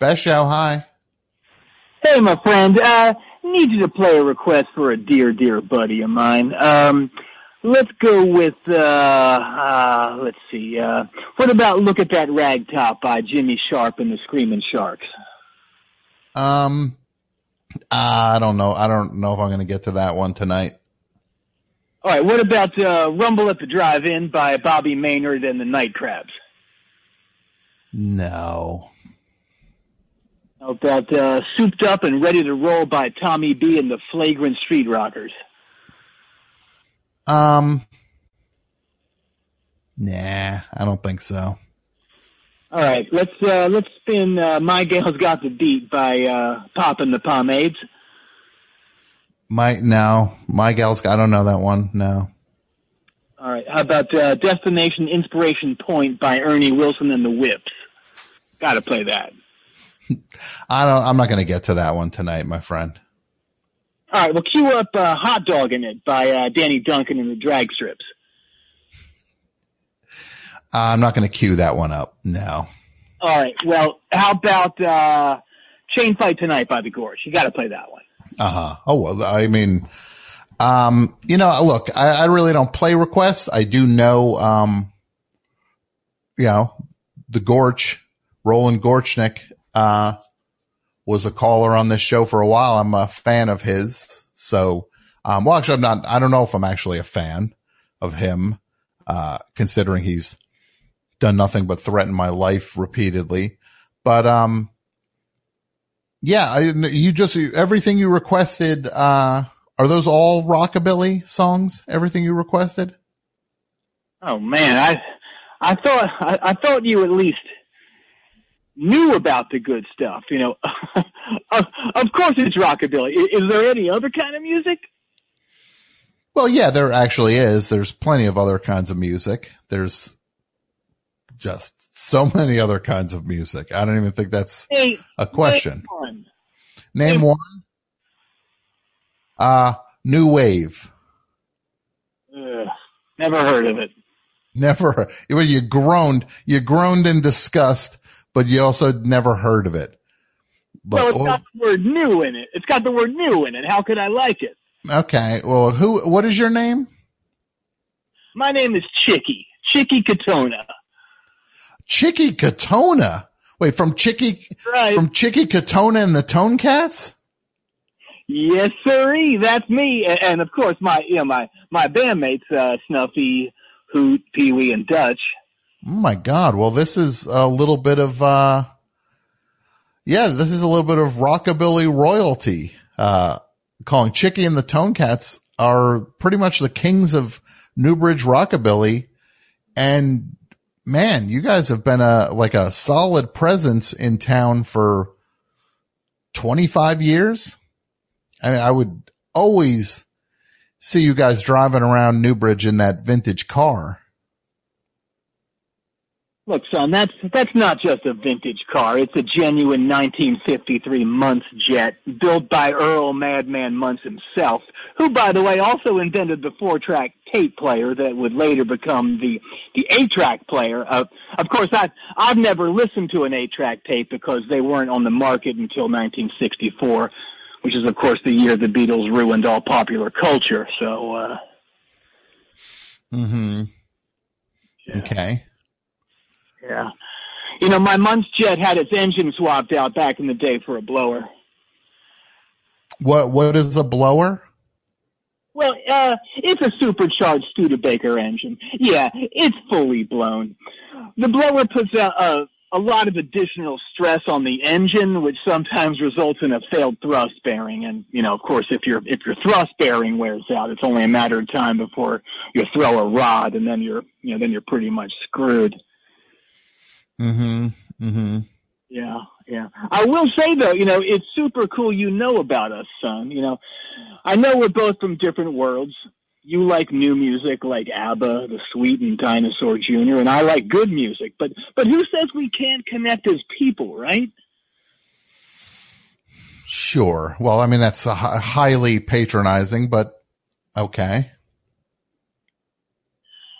Beshow, hi. Hey, my friend. Uh, need you to play a request for a dear, dear buddy of mine. Um, let's go with, uh, uh, let's see, uh, what about Look at That Ragtop by Jimmy Sharp and the Screaming Sharks? Um, I don't know. I don't know if I'm going to get to that one tonight. All right, what about, uh, Rumble at the Drive-In by Bobby Maynard and the Night Crabs? No. About, uh, Souped Up and Ready to Roll by Tommy B and the Flagrant Street Rockers? Um, nah, I don't think so. All right, let's uh, let's spin uh, "My Gal's Got the Beat" by uh, Poppin' the Pomades. My no, my gal's. I don't know that one. No. All right, how about uh, "Destination Inspiration Point" by Ernie Wilson and the Whips? Got to play that. (laughs) I don't. I'm not going to get to that one tonight, my friend. All right, well, cue up uh, "Hot Dog in It" by uh, Danny Duncan and the Drag Strips. Uh, I'm not going to cue that one up. No. All right, well, how about uh, "Chain Fight Tonight" by the Gorge? You got to play that one. Uh huh. Oh well. I mean, um, you know, look, I, I really don't play requests. I do know, um, you know, the Gorch, Roland Gorchnik, uh, was a caller on this show for a while. I'm a fan of his. So, um, well, actually, I'm not, I don't know if I'm actually a fan of him, uh, considering he's done nothing but threaten my life repeatedly. But, um, yeah, I, you just, everything you requested, uh, are those all rockabilly songs? Everything you requested? Oh man, I I thought I, I thought you at least knew about the good stuff. You know, (laughs) of, course it's rockabilly. Is, there any other kind of music? Well, yeah, there actually is. There's plenty of other kinds of music. There's just so (laughs) many other kinds of music. I don't even think that's Hey, a question. name one. Name one. Uh, new wave. Ugh, never heard of it. Never, well, you groaned, you groaned in disgust, but you also never heard of it. well, But, it's got the word new in it. It's got the word new in it. How could I like it? okay. Well, who, what is your name? My name is Chicky. Chicky Catona. Chicky Catona. Wait, from Chicky, Right. from Chicky Catona and the Tone Cats? Yes, sirree. That's me. And, and of course, my you know my my bandmates, uh, Snuffy, Hoot, Pee Wee, and Dutch. Oh my God. Well, this is a little bit of, uh, yeah, this is a little bit of rockabilly royalty. Uh, calling Chicky and the Tone Cats are pretty much the kings of Newbridge rockabilly. And man, you guys have been a, like a solid presence in town for 25 years. I mean, I would always see you guys driving around Newbridge in that vintage car. Look, son, that's that's not just a vintage car. It's a genuine 1953 Muntz jet built by Earl Madman Muntz himself, who, by the way, also invented the four-track tape player that would later become the the eight-track player. Uh, of course, I I've never listened to an eight-track tape because they weren't on the market until 1964, which is, of course, the year the Beatles ruined all popular culture. So. uh hmm Okay. Yeah. You know, my Muntz jet had its engine swapped out back in the day for a blower. What, what is a blower? Well, uh, it's a supercharged Studebaker engine. Yeah, it's fully blown. The blower puts out a, a lot of additional stress on the engine, which sometimes results in a failed thrust bearing. And, you know, of course, if your, if your thrust bearing wears out, it's only a matter of time before you throw a rod and then you're, you know, then you're pretty much screwed. Hmm hmm Yeah, yeah. I will say though, you know, it's super cool you know about us, son. You know, I know we're both from different worlds. You like new music like ABBA, The Sweet and Dinosaur Jr., and I like good music. But but who says we can't connect as people, right? Sure. Well, I mean, that's a highly patronizing, but okay.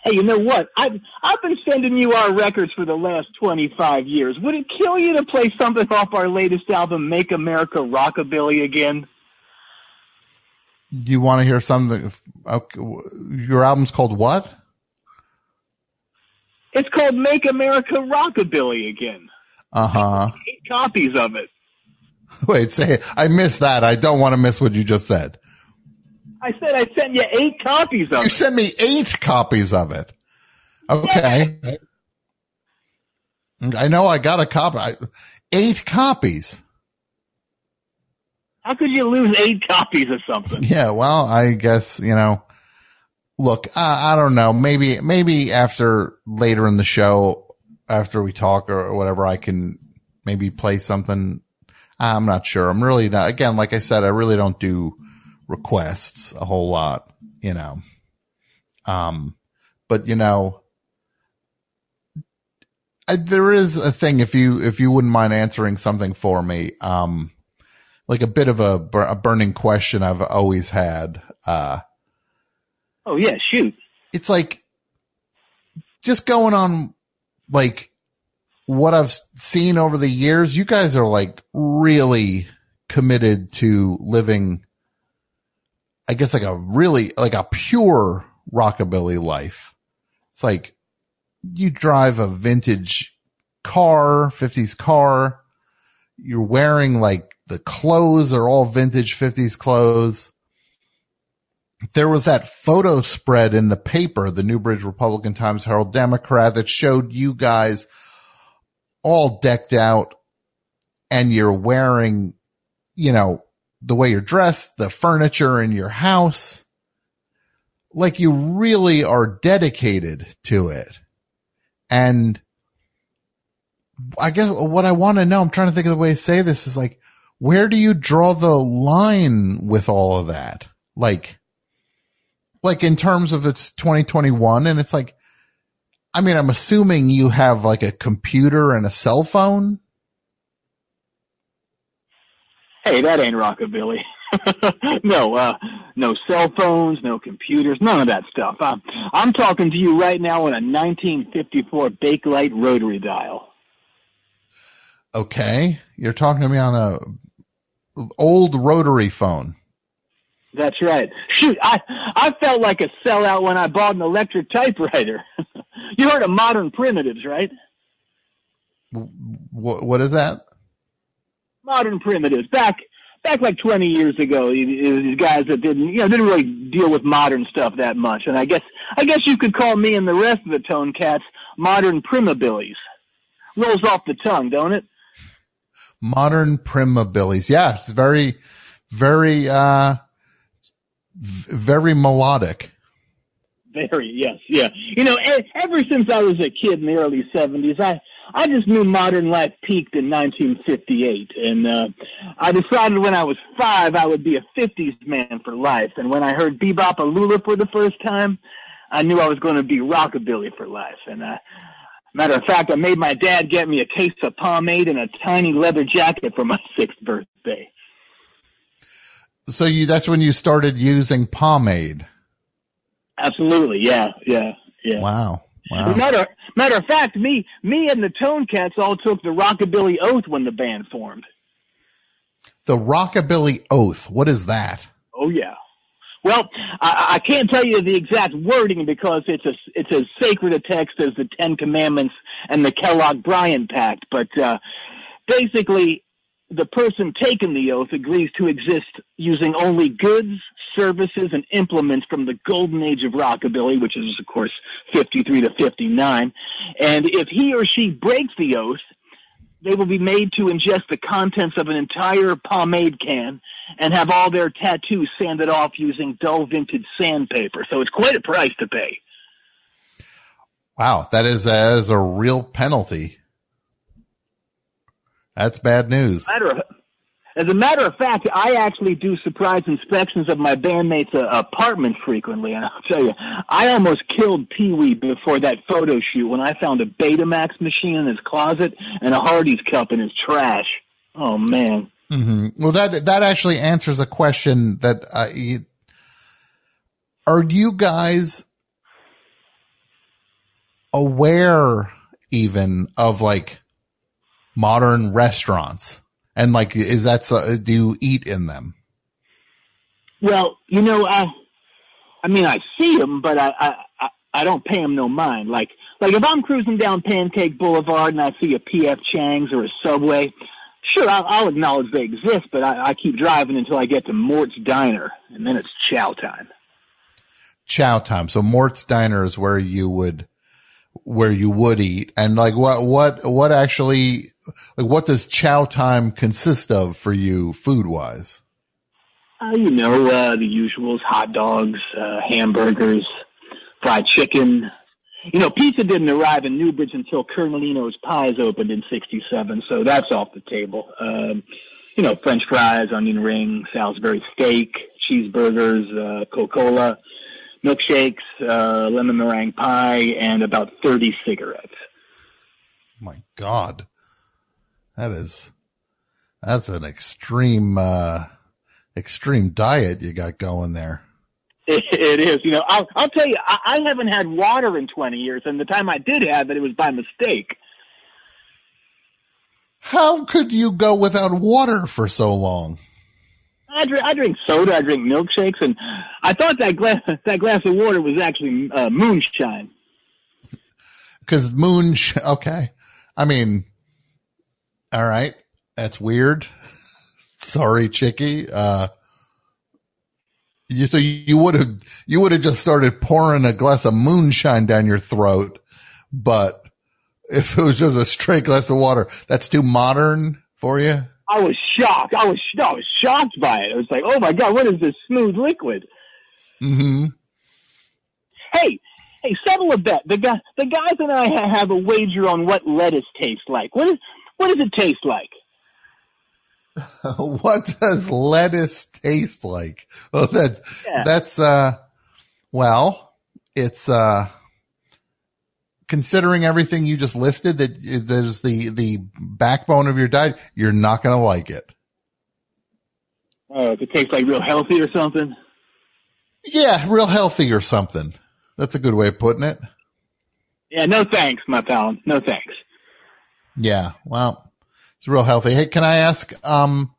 Hey, you know what? I've I've been sending you our records for the last twenty five years. Would it kill you to play something off our latest album, Make America Rockabilly again? Do you want to hear something? Okay, your album's called what? It's called Make America Rockabilly again. Uh huh. Eight copies of it. (laughs) Wait, say, I missed that. I don't want to miss what you just said. I said I sent you eight copies of You it. You sent me eight copies of it. Okay. I know I got a copy. I, eight copies. How could you lose eight copies of something? Yeah, well, I guess, you know, look, I, I don't know. Maybe, maybe after later in the show, after we talk or, or whatever, I can maybe play something. I'm not sure. I'm really not, again, like I said, I really don't do requests a whole lot, you know. Um, but you know, I, there is a thing if you, if you wouldn't mind answering something for me, um, like a bit of a, a burning question I've always had. Uh, Oh yeah, shoot. it's like just going on like what I've seen over the years. You guys are like really committed to living, I guess like a really, like a pure rockabilly life. It's like you drive a vintage car, 50s car. You're wearing like the clothes are all vintage 50s clothes. there was that photo spread in the paper, the Newbridge Republican Times Herald Democrat that showed you guys all decked out and you're wearing, you know, the way you're dressed, the furniture in your house. Like you really are dedicated to it. And I guess what I want to know, I'm trying to think of the way to say this is like, where do you draw the line with all of that? Like, like in terms of it's 2021 and it's like, I mean, I'm assuming you have like a computer and a cell phone. Hey, that ain't rockabilly. (laughs) no, uh, no cell phones, no computers, none of that stuff. I'm, I'm talking to you right now on a 1954 Bakelite rotary dial. Okay. You're talking to me on a old rotary phone. That's right. Shoot, I, I felt like a sellout when I bought an electric typewriter. (laughs) you heard of modern primitives, right? What, what is that? Modern primitives. Back, back like 20 years ago, these guys that didn't, you know, didn't really deal with modern stuff that much. And I guess, I guess you could call me and the rest of the Tone Cats modern primabillies. Rolls off the tongue, don't it? Modern primabillies. Yeah, it's very, very, uh, very melodic. Very, yes, yeah. You know, ever since I was a kid in the early 70s, I, I just knew modern life peaked in 1958. And, uh, I decided when I was five, I would be a 50s man for life. And when I heard Bebop a Lula for the first time, I knew I was going to be rockabilly for life. And, uh, matter of fact, I made my dad get me a case of pomade and a tiny leather jacket for my (laughs) sixth birthday. So you, that's when you started using pomade. Absolutely. Yeah. Yeah. Yeah. Wow. Wow. Matter, matter of fact, me, me and the Tone Cats all took the Rockabilly Oath when the band formed. The Rockabilly Oath. What is that? Oh yeah. Well, I, I can't tell you the exact wording because it's a it's as sacred a text as the Ten Commandments and the Kellogg-Briand Pact. But uh, basically, the person taking the oath agrees to exist using only goods, services, and implements from the golden age of rockabilly, which is, of course, 53 to 59. And if he or she breaks the oath, they will be made to ingest the contents of an entire pomade can and have all their tattoos sanded off using dull vintage sandpaper. So it's quite a price to pay. Wow, that is, that is a real penalty. That's bad news. As a matter of fact, I actually do surprise inspections of my bandmates' uh, apartments frequently, and I'll tell you, I almost killed Pee Wee before that photo shoot when I found a Betamax machine in his closet and a Hardee's cup in his trash. Oh man. Mm-hmm. Well, that that actually answers a question that uh, you, are you guys aware even of like modern restaurants? And like, is that, so, do you eat in them? Well, you know, I, I mean, I see them, but I, I, I don't pay them no mind. Like, like if I'm cruising down Pancake Boulevard and I see a PF Chang's or a Subway, sure, I'll, I'll acknowledge they exist, but I, I keep driving until I get to Mort's Diner, and then it's chow time. Chow time. So Mort's Diner is where you would, where you would eat, and like what, what, what actually like what does chow time consist of for you food wise? Uh, you know, uh, the usuals, hot dogs, uh, hamburgers, fried chicken. You know, pizza didn't arrive in Newbridge until Colonelino's Pies opened in 67, so that's off the table. Um, you know, french fries, onion ring, Salisbury steak, cheeseburgers, uh, Coca-Cola, milkshakes, uh, lemon meringue pie, and about 30 cigarettes. My God. That is, that's an extreme, uh, extreme diet you got going there. It, it is. You know, I'll, I'll tell you, I, I haven't had water in 20 years, and the time I did have it, it was by mistake. How could you go without water for so long? I drink, I drink soda, I drink milkshakes, and I thought that glass, (laughs) that glass of water was actually uh, moonshine. (laughs) Because moon, okay. I mean, all right. That's weird. (laughs) Sorry, Chicky. Uh, You, so you would have, you would have just started pouring a glass of moonshine down your throat. But if it was just a straight glass of water, that's too modern for you. I was shocked. I was, I was shocked by it. I was like, oh my God, what is this smooth liquid? hmm Hey, hey, settle a bet. The guy, the guys and I have a wager on what lettuce tastes like. What is, what does it taste like? (laughs) what does lettuce taste like? Well, that's, Yeah. that's, uh, well, it's, uh, considering everything you just listed that is the, the backbone of your diet, you're not going to like it. Uh, if it tastes like real healthy or something. Yeah, real healthy or something. That's a good way of putting it. Yeah, no thanks, my pal. No thanks. Yeah, well, it's real healthy. Hey, can I ask, um,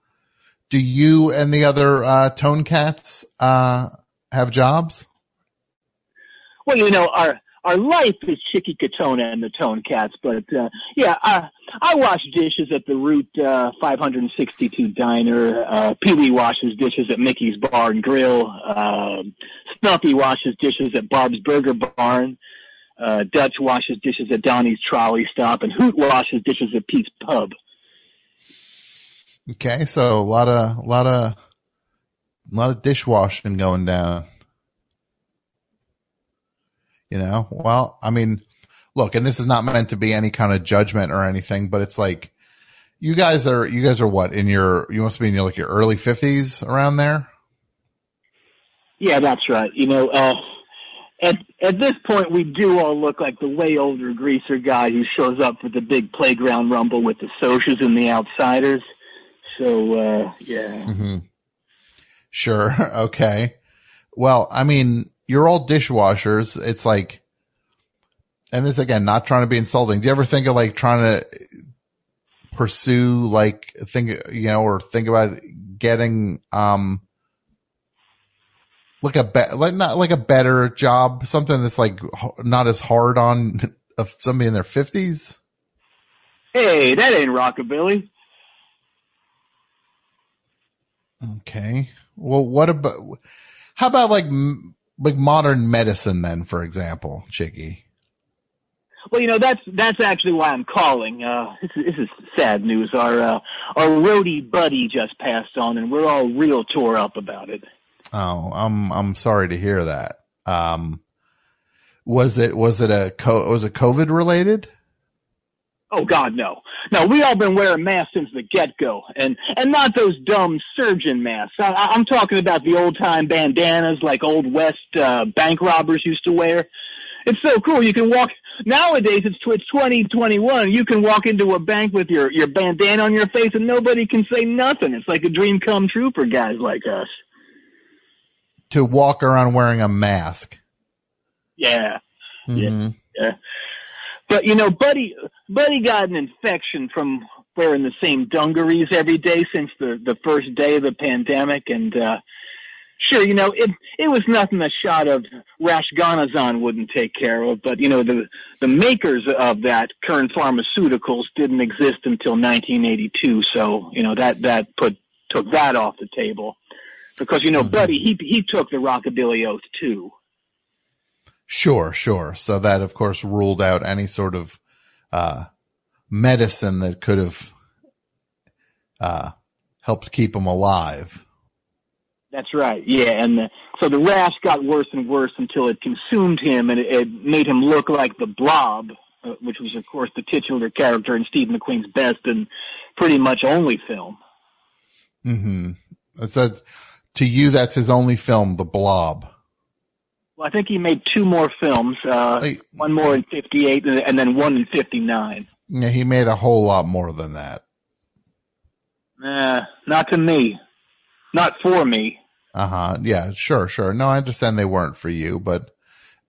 do you and the other, uh, Tone Cats, uh, have jobs? Well, you know, our our life is Chicky Catona and the Tone Cats, but uh, yeah, I, I wash dishes at the Route uh, 562 Diner. Uh, Pee Wee washes dishes at Mickey's Bar and Grill. Uh, Snuffy washes dishes at Bob's Burger Barn. Uh, Dutch washes dishes at Donnie's Trolley Stop, and Hoot washes dishes at Pete's Pub. Okay. So a lot of, a lot of, a lot of dishwashing going down. You know, well, I mean, look, and this is not meant to be any kind of judgment or anything, but it's like, you guys are, you guys are what in your, you must be in your, like your early fifties around there. Yeah, that's right. You know, uh, at at this point, we do all look like the way older greaser guy who shows up for the big playground rumble with the socials and the outsiders. So, uh, yeah. hmm Sure. (laughs) Okay. Well, I mean, you're all dishwashers. It's like, and this again, not trying to be insulting. Do you ever think of like trying to pursue like think, you know, or think about getting, um, like a be- like not like a better job, something that's like not as hard on (laughs) of somebody in their fifties? Hey, that ain't rockabilly. Okay. Well, what about, how about like, like modern medicine then, for example, Chicky? Well, you know that's that's actually why I'm calling. Uh, this, is, this is sad news. Our uh, our roadie buddy just passed on, and we're all real tore up about it. Oh, I'm, I'm sorry to hear that. Um, was it, was it a, co- was it COVID related? Oh God, no, no. We all been wearing masks since the get go, and and not those dumb surgeon masks. I, I- I'm talking about the old time bandanas like old west uh, bank robbers used to wear. It's so cool. You can walk nowadays. It's it's 2021. You can walk into a bank with your your bandana on your face, and nobody can say nothing. It's like a dream come true for guys like us. To walk around wearing a mask. Yeah. Mhm. Yeah. But you know, Buddy, Buddy got an infection from wearing the same dungarees every day since the the first day of the pandemic, and uh sure, you know, it it was nothing a shot of Rashganazon wouldn't take care of. But you know, the the makers of that current Pharmaceuticals didn't exist until 1982, so you know that that put took that off the table. Because you know, Buddy, he he took the rockabilly oath too. Sure, sure. So that of course ruled out any sort of, uh, medicine that could have, uh, helped keep him alive. That's right. Yeah, and the, so the rash got worse and worse until it consumed him, and it, it made him look like the Blob, uh, which was, of course, the titular character in Steve McQueen's best and pretty much only film. hmm So to you, that's his only film, The Blob. Well, I think he made two more films, uh, one more in '58, and, and then one in '59. Yeah, he made a whole lot more than that. Uh, not to me, not for me. Uh huh. Yeah, sure, sure. No, I understand they weren't for you, but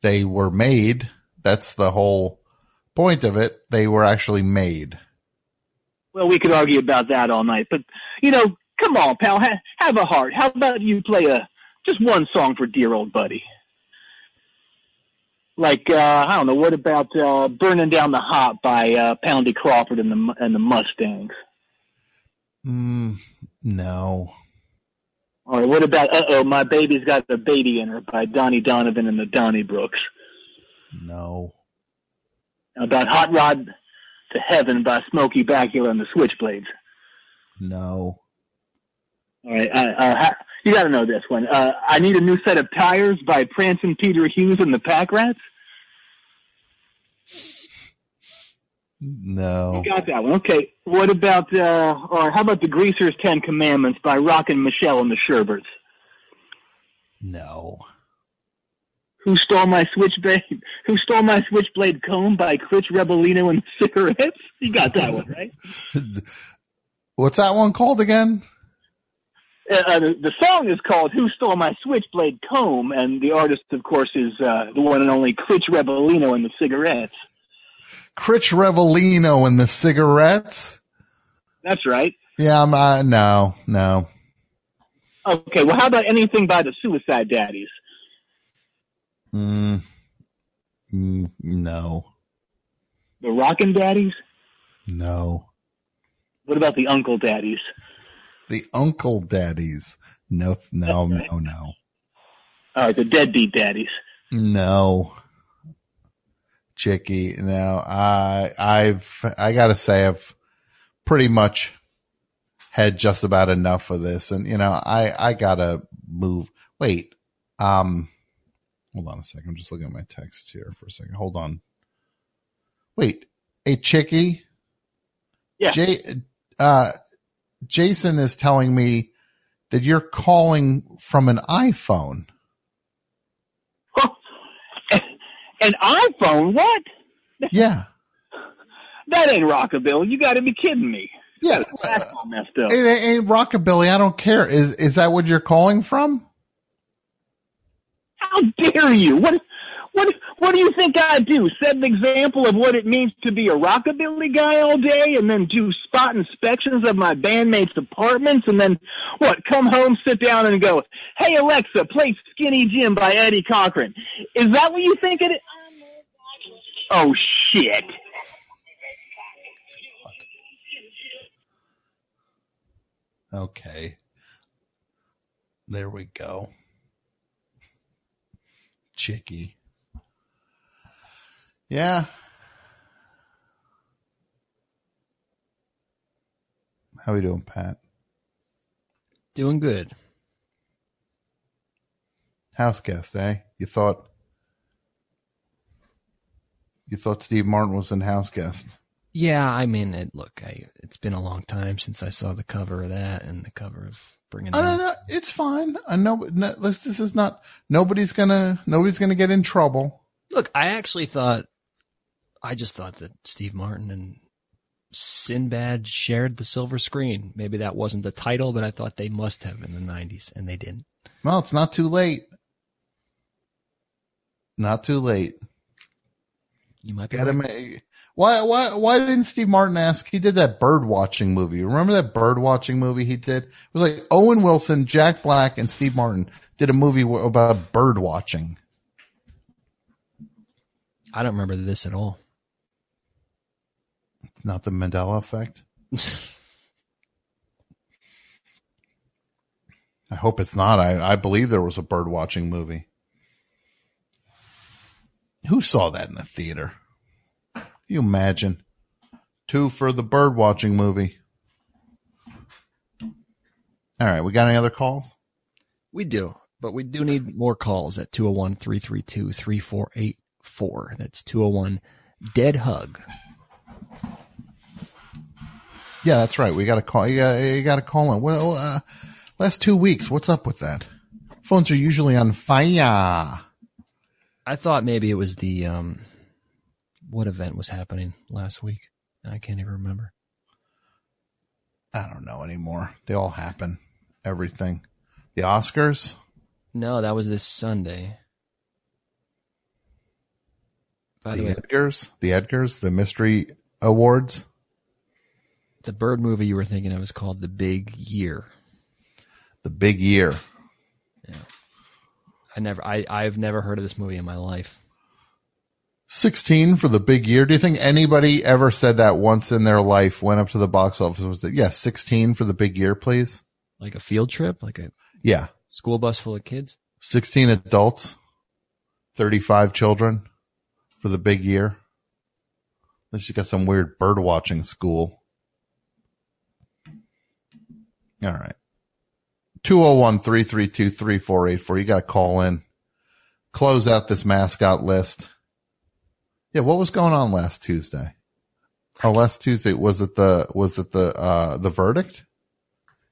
they were made. That's the whole point of it. They were actually made. Well, we could argue about that all night, but you know, come on, pal, ha- have a heart. How about you play a just one song for dear old buddy? Like uh, I don't know, what about uh, "Burning Down the Hop" by uh, Poundy Crawford and the and the Mustangs? Mm, no. All right. what about Uh Oh, My Baby's Got the Baby in Her by Donnie Donovan and the Donnie Brooks? No. About Hot Rod to Heaven by Smokey Bacula and the Switchblades? No. All right, uh, uh, you got to know this one. Uh, I Need a New Set of Tires by Prancing Peter Hughes and the Pack Rats. No. You got that one. Okay. What about, uh, or how about The Greaser's Ten Commandments by Rockin' Michelle and the Sherberts? No. Who Stole My Switchblade? Who Stole My Switchblade Comb by Chris Rebellino and the Cigarettes? You got that one, right? (laughs) What's that one called again? Uh, uh, the, the song is called "Who Stole My Switchblade Comb," and the artist, of course, is uh, the one and only Chris Rebellino and the Cigarettes. Critch Revellino and the cigarettes. That's right. Yeah, I'm, uh, no, no. Okay, well, how about anything by the Suicide Daddies? Mm, mm, no, The Rockin' Daddies? no. What about the Uncle Daddies? The Uncle Daddies. No, no, no, no. All right, the Deadbeat Daddies. No. Chicky, no, I, I've, I gotta say I've pretty much had just about enough of this. And, you know, I, I gotta move. Wait, um, hold on a second. I'm just looking at my text here for a second. Hold on. Wait, hey, Chicky. Yeah. Jay, uh, Jason is telling me that you're calling from an iPhone. (laughs) An iPhone? What? Yeah. (laughs) That ain't rockabilly. You got to be kidding me. Yeah. That's all uh, messed up. It ain't rockabilly. I don't care. Is is that what you're calling from? How dare you? What? What? What do you think I do? Set an example of what it means to be a rockabilly guy all day, and then do spot inspections of my bandmates' apartments, and then what? Come home, sit down, and go, "Hey Alexa, play Skinny Jim by Eddie Cochran." Is that what you think it is? Oh shit! Okay. There we go. Chicky. Yeah. How we doing, Pat? Doing good. House guest, eh? You thought you thought Steve Martin was in house guest. Yeah, I mean, it, look, I, it's been a long time since I saw the cover of that and the cover of Bringing I Down. It's fine. I know. No, this this is not. Nobody's gonna. Nobody's gonna get in trouble. Look, I actually thought, I just thought that Steve Martin and Sinbad shared the silver screen. Maybe that wasn't the title, but I thought they must have in the 90s, and they didn't. Well, it's not too late. Not too late. You might be Gotta right. ma- Why? Why? Why didn't Steve Martin ask? He did that bird watching movie. Remember that bird watching movie he did? It was like Owen Wilson, Jack Black, and Steve Martin did a movie about bird watching. I don't remember this at all. Not the Mandela effect. I hope it's not. I, I believe there was a bird watching movie. Who saw that in the theater? Can you imagine? Two for the bird watching movie. All right. We got any other calls? We do, but we do need more calls at 201 332 3484. That's 201 Dead Hug. Yeah, that's right. We got to call. You got, you got to call in. Well, uh, last two weeks, what's up with that? Phones are usually on fire. I thought maybe it was the, um, what event was happening last week? I can't even remember. I don't know anymore. They all happen. Everything. The Oscars. No, that was this Sunday. By the the way, Edgars, the Edgars, the mystery awards. The bird movie you were thinking of is called The Big Year. The big year. Yeah. I never, I, I've never heard of this movie in my life. 16 for the big year. Do you think anybody ever said that once in their life, went up to the box office and was like, yeah, 16 for the big year, please? Like a field trip, like a Yeah. School bus full of kids. 16 adults, 35 children for the big year. Unless you got some weird bird watching school. All right. 201 332 3484. You got to call in. Close out this mascot list. Yeah, what was going on last Tuesday? Oh, last Tuesday was it the was it the uh the verdict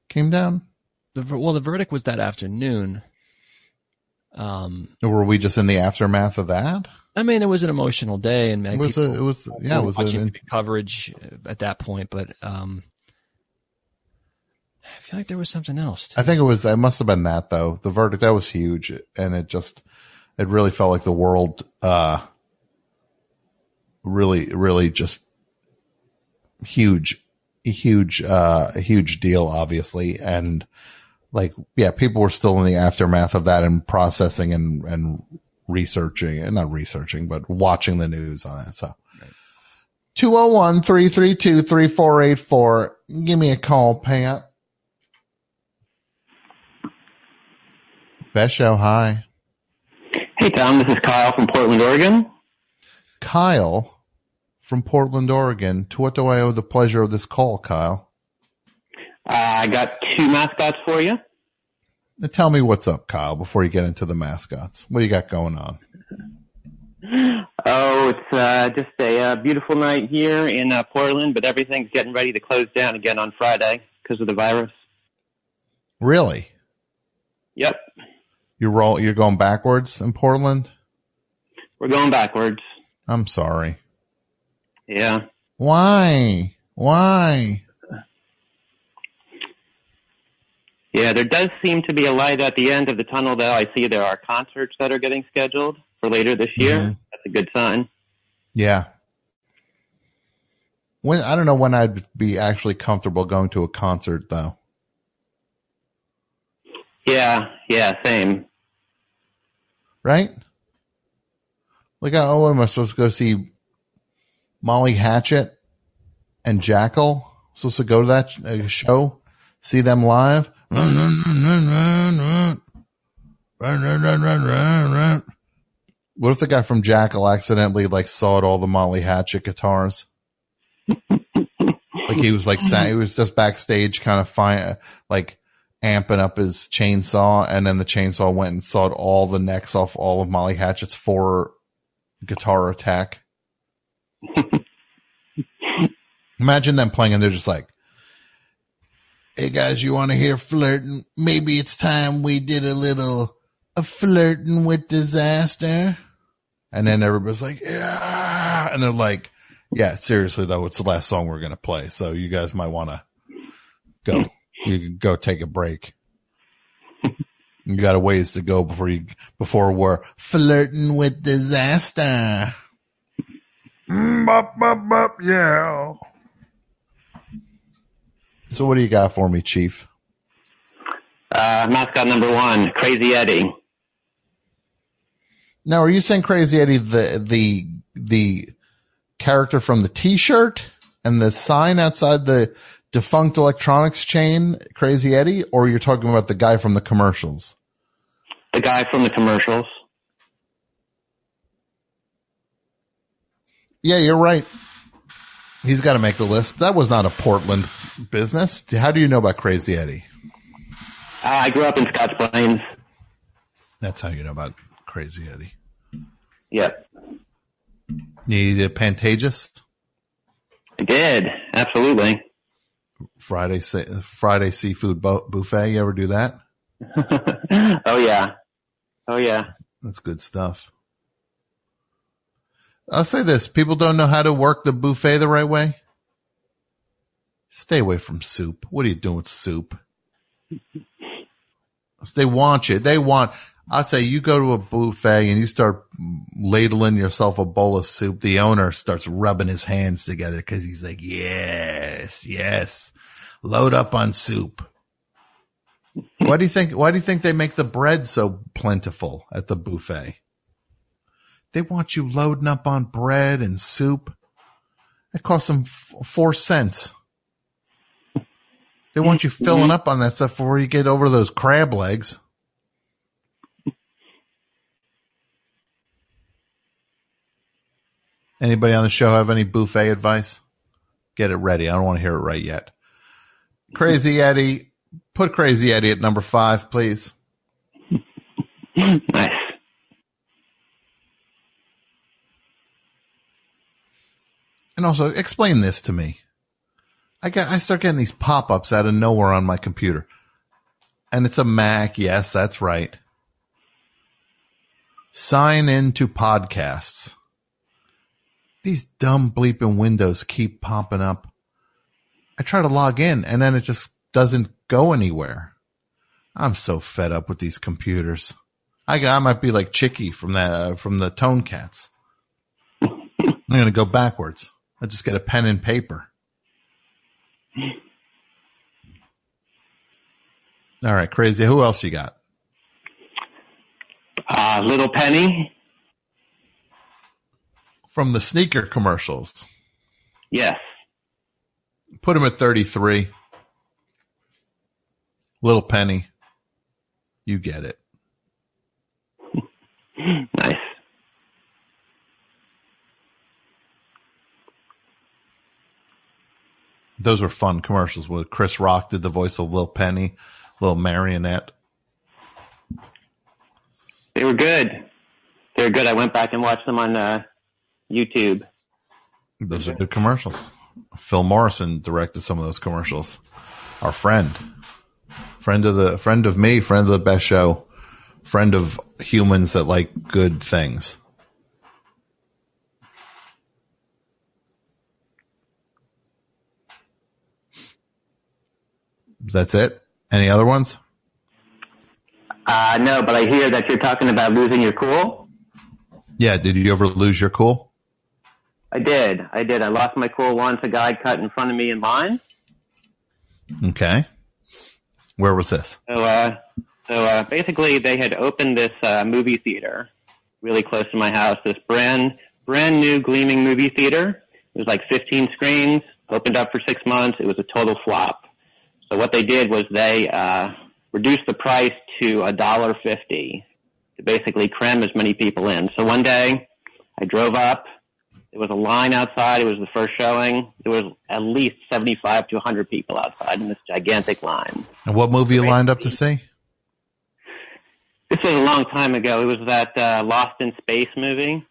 came down? The well, the verdict was that afternoon. Um, were we just in the aftermath of that? I mean, it was an emotional day, and It was a, it was yeah, it was an, coverage at that point. But um, I feel like there was something else. Too. I think it was, it must have been that though. The verdict, that was huge. And it just, it really felt like the world, uh, really, really just huge, huge, uh, huge deal, obviously. And like, yeah, people were still in the aftermath of that and processing and, and researching and not researching, but watching the news on it. So 201 332 3484. Give me a call, Pat. Best show. Hi. Hey, Tom. This is Kyle from Portland, Oregon. Kyle from Portland, Oregon. To what do I owe the pleasure of this call, Kyle? Uh, I got two mascots for you. Now tell me what's up, Kyle, before you get into the mascots. What do you got going on? Oh, it's uh, just a uh, beautiful night here in uh, Portland, but everything's getting ready to close down again on Friday because of the virus. Really? Yep, You roll, you're going backwards in Portland? we're going backwards. I'm sorry. Yeah. Why? Why? Yeah, there does seem to be a light at the end of the tunnel, though. I see there are concerts that are getting scheduled for later this year. Mhm. That's a good sign. Yeah. When, I don't know when I'd be actually comfortable going to a concert though. Yeah, yeah, same. Right? Like, oh, what am I supposed to go see? Molly Hatchet and Jackyl? Supposed to go to that uh, show? See them live? What if the guy from Jackyl accidentally like sawed all the Molly Hatchet guitars? like he was like sa- he was just backstage kind of fine like amping up his chainsaw and then the chainsaw went and sawed all the necks off all of Molly Hatchet's four guitar attack. (laughs) Imagine them playing and they're just like, Hey guys, you want to hear flirting? Maybe it's time we did a little a flirting with disaster. And then everybody's like, yeah. And they're like, yeah, seriously though, it's the last song we're going to play. So you guys might want to go, you can go take a break. You got a ways to go before you, before we're flirting with disaster. Mm, bop, bop, bop, yeah. So what do you got for me, Chief? Uh, mascot number one, Crazy Eddie. Now, are you saying Crazy Eddie, the, the, the character from the t-shirt and the sign outside the defunct electronics chain, Crazy Eddie, or you're talking about the guy from the commercials? The guy from the commercials. Yeah, you're right. He's got to make the list. That was not a Portland business. How do you know about Crazy Eddie? Uh, I grew up in Scotch Plains. That's how you know about Crazy Eddie. Yep. Need a Pantages? I did. Absolutely. Friday, Friday seafood buffet. You ever do that? (laughs) oh yeah. Oh yeah. That's good stuff. I'll say this. People don't know how to work the buffet the right way. Stay away from soup. What are you doing with soup? They want you. They want, I'll say you go to a buffet and you start ladling yourself a bowl of soup. The owner starts rubbing his hands together because he's like, yes, yes, load up on soup. Why do you think, why do you think they make the bread so plentiful at the buffet? They want you loading up on bread and soup. It costs them f- four cents. They want you filling up on that stuff before you get over those crab legs. Anybody on the show have any buffet advice? Get it ready. I don't want to hear it right yet. Crazy Eddie, put Crazy Eddie at number five, please. (laughs) nice. And also explain this to me. I get, I start getting these pop-ups out of nowhere on my computer. And it's a Mac. Yes, that's right. Sign into podcasts. These dumb bleeping windows keep popping up. I try to log in and then it just doesn't go anywhere. I'm so fed up with these computers. I, I might be like Chicky from that, uh, from the Tone Cats. I'm going to go backwards. I just get a pen and paper. All right, crazy. Who else you got? Uh, Little Penny. From the sneaker commercials. Yes. Put him at 33. Little Penny. You get it. (laughs) Nice. Those were fun commercials where Chris Rock did the voice of Lil Penny, little marionette. They were good. They were good. I went back and watched them on uh, YouTube. Those are good commercials. Phil Morrison directed some of those commercials. Our friend, friend of the friend of me, friend of the best show, friend of humans that like good things. That's it. Any other ones? Uh, no, but I hear that you're talking about losing your cool. Yeah. Did you ever lose your cool? I did. I did. I lost my cool once. A guy cut in front of me in line. Okay. Where was this? So, uh, so uh, basically, they had opened this uh, movie theater really close to my house. This brand brand new gleaming movie theater. It was like 15 screens. Opened up for six months. It was a total flop. So what they did was they uh, reduced the price to a dollar fifty to basically cram as many people in. So one day, I drove up. There was a line outside. It was the first showing. There was at least 75 to 100 people outside in this gigantic line. And what movie you lined up to see? This was a long time ago. It was that uh, Lost in Space movie.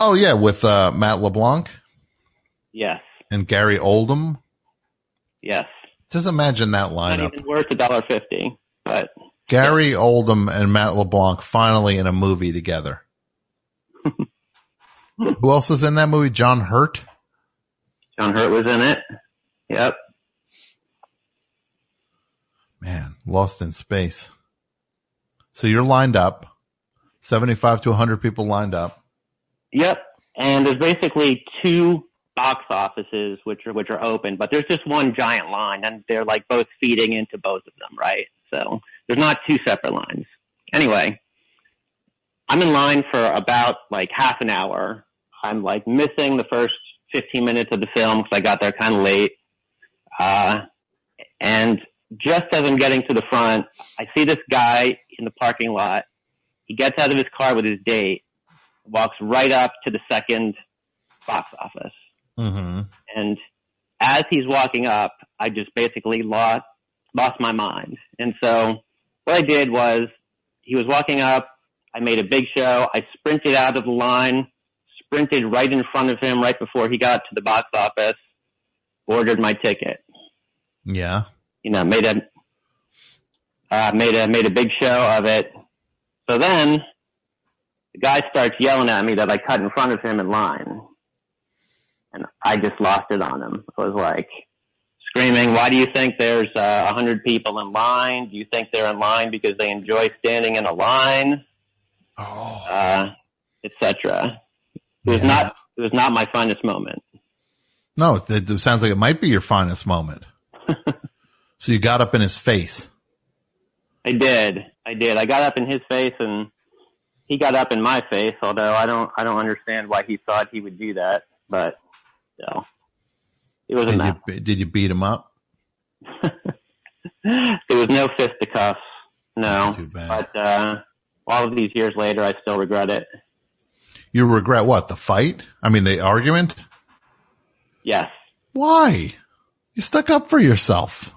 Oh yeah, with uh, Matt LeBlanc Yes, and Gary Oldman. yes. Just imagine that lineup. Not lineup. even worth a dollar fifty, but Gary Oldman and Matt LeBlanc finally in a movie together. Who else is in that movie? John Hurt. John Hurt was in it. Yep. Man, Lost in Space. So you're lined up. 75 to 100 people lined up. Yep. And there's basically two box offices which are which are open, but there's just one giant line, and they're like both feeding into both of them, right? So there's not two separate lines. Anyway, I'm in line for about like half an hour. I'm like missing the first 15 minutes of the film because I got there kind of late. Uh, and just as I'm getting to the front, I see this guy in the parking lot. He gets out of his car with his date, walks right up to the second box office. Mm-hmm. And as he's walking up, I just basically lost, lost my mind. And so what I did was he was walking up. I made a big show. I sprinted out of the line, sprinted right in front of him right before he got to the box office, ordered my ticket. Yeah. You know, made a, uh, made a, made a big show of it. So then the guy starts yelling at me that I cut in front of him in line. And I just lost it on him. I was like screaming, why do you think there's uh, a hundred people in line? Do you think they're in line because they enjoy standing in a line? Oh. Uh, etc. It was Yeah. not, it was not my finest moment. No, it, it sounds like it might be your finest moment. (laughs) so you got up in his face. I did. I did. I got up in his face and he got up in my face, although I don't I don't understand why he thought he would do that. But so it was a Did mess. you, did you beat him up? (laughs) There was no fisticuffs, no. Too bad. But uh, all of these years later, I still regret it. You regret what? The fight? I mean, the argument? Yes. Why? You stuck up for yourself.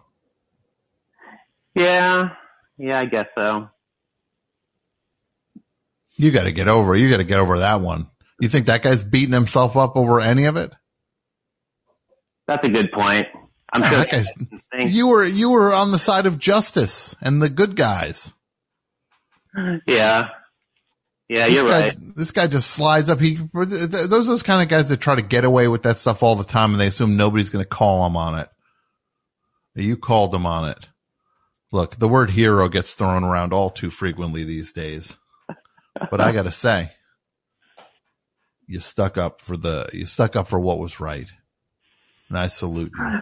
Yeah. Yeah, I guess so. You got to get over. You got to get over that one. You think that guy's beating himself up over any of it? That's a good point. I'm Yeah, sure (laughs) You were you were on the side of justice and the good guys. (laughs) Yeah. Yeah, This you're guy, right. This guy just slides up. He those are those kind of guys that try to get away with that stuff all the time, and they assume nobody's going to call them on it. You called them on it. Look, the word hero gets thrown around all too frequently these days, but I got to say, you stuck up for the you stuck up for what was right, and I salute you.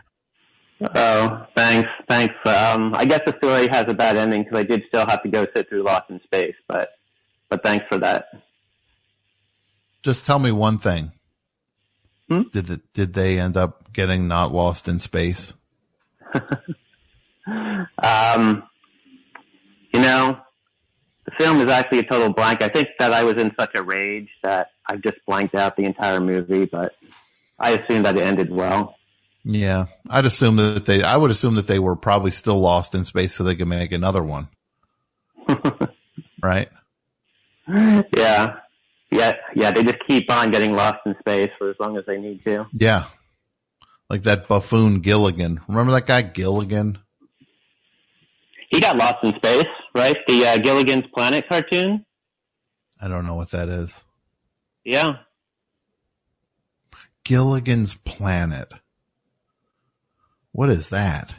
Oh, thanks, thanks. Um, I guess the story has a bad ending because I did still have to go sit through Lost in Space, but but thanks for that. Just tell me one thing. Hmm? Did the, did they end up getting not lost in space? (laughs) Um, you know, the film is actually a total blank. I think that I was in such a rage that I just blanked out the entire movie, but I assume that it ended well. Yeah, I'd assume that they. I would assume that they were probably still lost in space, so they could make another one. (laughs) right? yeah, yeah, yeah. They just keep on getting lost in space for as long as they need to. Yeah, like that buffoon Gilligan. Remember that guy Gilligan? He got lost in space, right? The uh, Gilligan's Planet cartoon. I don't know what that is. Yeah, Gilligan's Planet. What is that?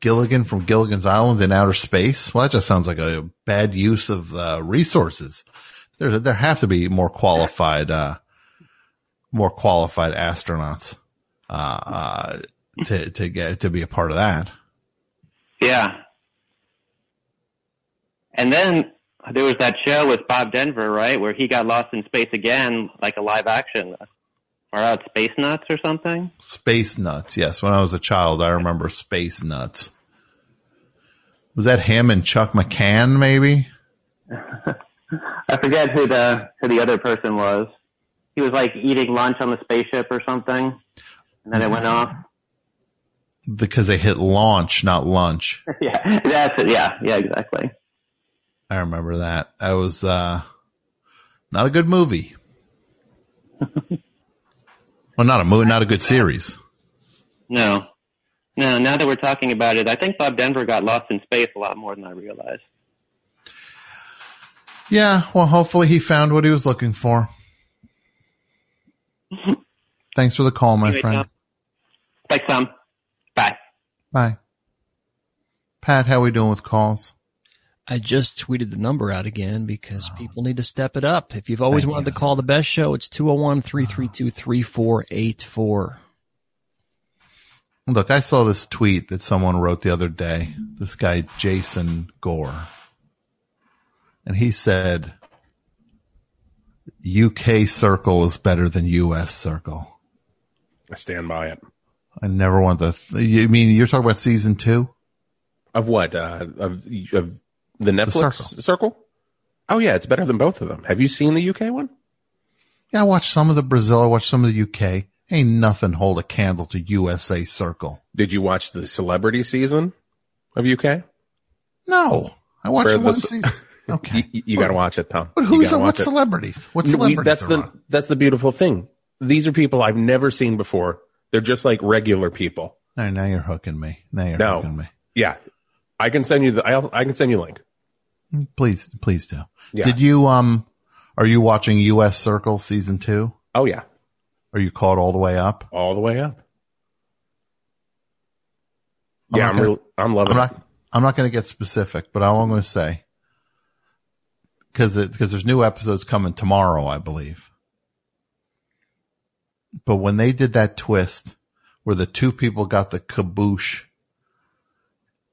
Gilligan from Gilligan's Island in outer space? Well, that just sounds like a bad use of uh, resources. There, there have to be more qualified, uh, more qualified astronauts uh, uh, to to get to be a part of that. yeah. And then there was that show with Bob Denver, right, where he got lost in space again, like a live action, Far Out Space Nuts or something. Space Nuts. Yes, when I was a child, I remember Space Nuts. Was that him and Chuck McCann? Maybe. (laughs) I forget who the who the other person was. He was like eating lunch on the spaceship or something, and then it went off. because they hit launch, not lunch. (laughs) yeah, that's it. Yeah, yeah, exactly. I remember that. That was uh not a good movie. (laughs) well, not a movie, not a good series. No, no. Now that we're talking about it, I think Bob Denver got lost in space a lot more than I realized. Yeah, well, hopefully he found what he was looking for. (laughs) Thanks for the call, my Anyway, friend. Tom. Thanks, Tom. Bye. Bye. Pat, how we doing with calls? I just tweeted the number out again because people need to step it up. If you've always Thank wanted you. to call the best show, it's 201-332-3484. Look, I saw this tweet that someone wrote the other day. This guy, Jason Gore. And he said, UK circle is better than US circle. I stand by it. I never want to, th- you mean you're talking about season two? Of what? Uh, of of the Netflix Circle. circle. Oh yeah, it's better than both of them. Have you seen the UK one? Yeah, I watched some of the Brazil. I watched some of the UK. Ain't nothing hold a candle to USA circle. Did you watch the celebrity season of UK? No, I watched Where one season. (laughs) Okay. You, you got to watch it, Tom. But who's, gotta what it. celebrities? What We- celebrities that's are the on? that's the beautiful thing. These are people I've never seen before. They're just like regular people. Right, now you're hooking me. Now you're No. hooking me. Yeah, I can send you the. I'll, I can send you a link. Please, please do. Yeah. Did you, um, are you watching US Circle season two? Oh yeah, Are you caught all the way up? all the way up. I'm yeah, I'm gonna- I'm loving I'm it. not, I'm not going to get specific, but all I'm going to say, cause cause there's new episodes coming tomorrow, I believe. But when they did that twist where the two people got the kaboosh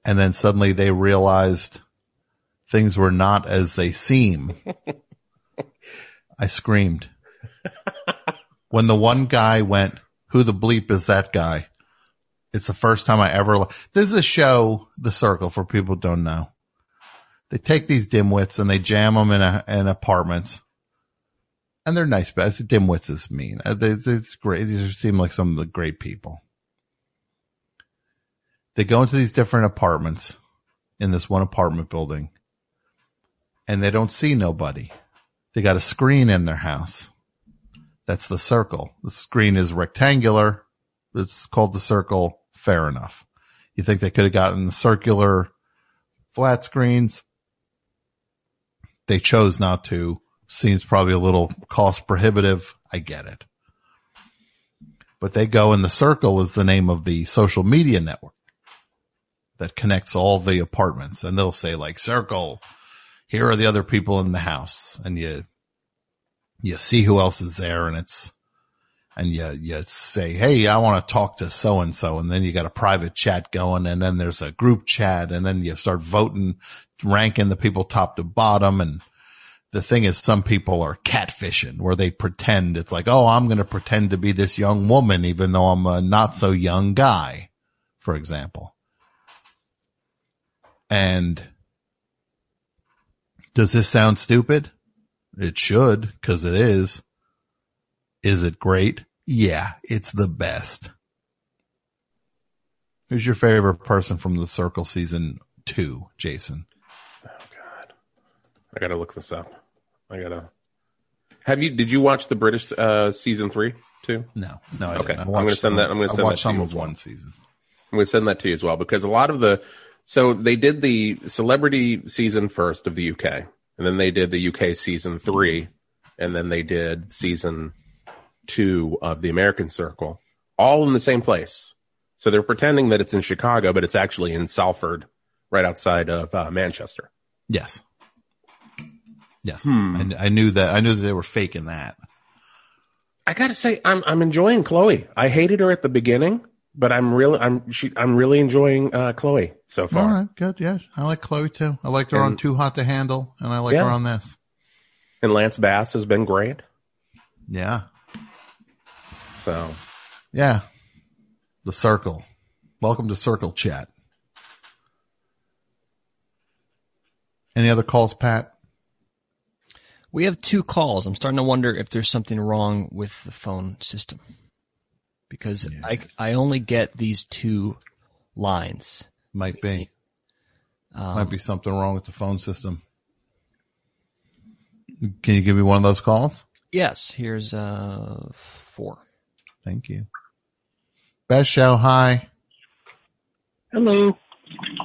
and then suddenly they realized things were not as they seem, I screamed. when the one guy went, who the bleep is that guy? It's the first time I ever, this is a show, The Circle, for people don't know. They take these dimwits and they jam them in a, in apartments. And they're nice, but dimwits is mean. Uh, It's, it's great. These seem like some of the great people. They go into these different apartments in this one apartment building and they don't see nobody. They got a screen in their house. That's the circle. The screen is rectangular. It's called the circle. Fair enough. You think they could have gotten the circular flat screens? They chose not to. Seems probably a little cost prohibitive. I get it. But they go and the circle is the name of the social media network that connects all the apartments and they'll say like circle. Here are the other people in the house and you, you see who else is there and it's, and you, you say, Hey, I want to talk to so and so. And then you got a private chat going and then there's a group chat and then you start voting, ranking the people top to bottom. And the thing is some people are catfishing where they pretend it's like, Oh, I'm going to pretend to be this young woman, even though I'm a not so young guy, for example. And does this sound stupid? It should, cause it is. Is it great? Yeah, it's the best. Who's your favorite person from the Circle season two, Jason? Oh God, I gotta look this up. I gotta. Have you? Did you watch the British uh, season three too? No, no. I Okay, didn't. I I'm gonna send that. I'm gonna I send that watched some of one season. I'm going to send that to you as well because a lot of the so they did the celebrity season first of the UK, and then they did the UK season three, and then they did season two of the American Circle, all in the same place. So they're pretending that it's in Chicago, but it's actually in Salford, right outside of uh, Manchester. Yes. Yes. Hmm. I, I knew that. I knew that they were faking that. I gotta say, I'm I'm enjoying Chloe. I hated her at the beginning, but I'm really I'm she I'm really enjoying uh, Chloe so far. All right. Good. Yeah. I like Chloe too. I liked her on Too Hot to Handle and I like Yeah. her on this. And Lance Bass has been great. Yeah. So Yeah. The circle. Welcome to circle chat. Any other calls, Pat? We have two calls. I'm starting to wonder if there's something wrong with the phone system because I I only get these two lines. Might be. Um, Might be something wrong with the phone system. Can you give me one of those calls? Yes, here's uh four. Thank you. Best show. Hi. Hello,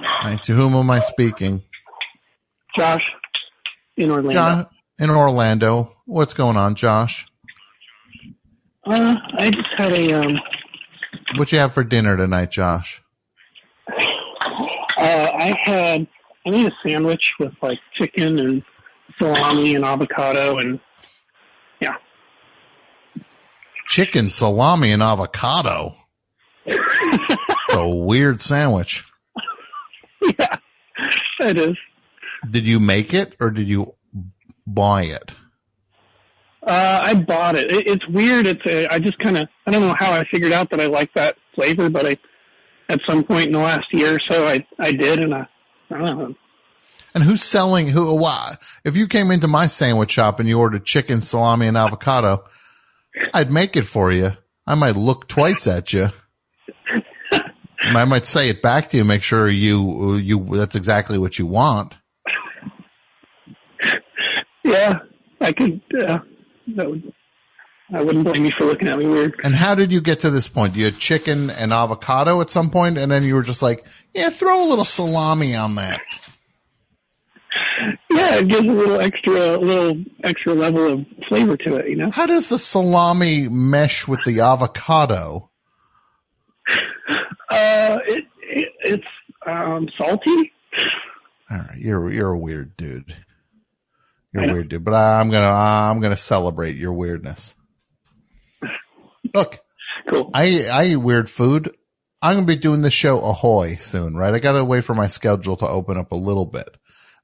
Hi. To whom am I speaking? Josh in Orlando. John in Orlando. What's going on, Josh? Uh, I just had a um, What you have for dinner tonight, Josh? uh, I had I made a sandwich with like chicken and salami and avocado and yeah. Chicken, salami, and avocado. (laughs) It's a weird sandwich. yeah, it is. Did you make it or did you buy it? Uh, I bought it. it. It's weird. It's a, I just kind of I don't know how I figured out that I like that flavor, but I at some point in the last year or so I I did, and I I don't know. And who's selling who? Why? If you came into my sandwich shop and you ordered chicken, salami, and avocado, I'd make it for you. I might look twice at you. I might say it back to you, make sure you you that's exactly what you want. Yeah, I could. Uh, that would. I wouldn't blame you for looking at me weird. And how did you get to this point? You had chicken and avocado at some point, and then you were just like, "Yeah, throw a little salami on that." Yeah, it gives a little extra, a little extra level of flavor to it. You know. How does the salami mesh with the avocado? (laughs) Uh, it, it it's um salty. All right, you're you're a weird dude. You're weird dude, but I'm gonna I'm gonna celebrate your weirdness. Look, cool. I I eat weird food. I'm gonna be doing the show Ahoy soon, right? I gotta wait for my schedule to open up a little bit.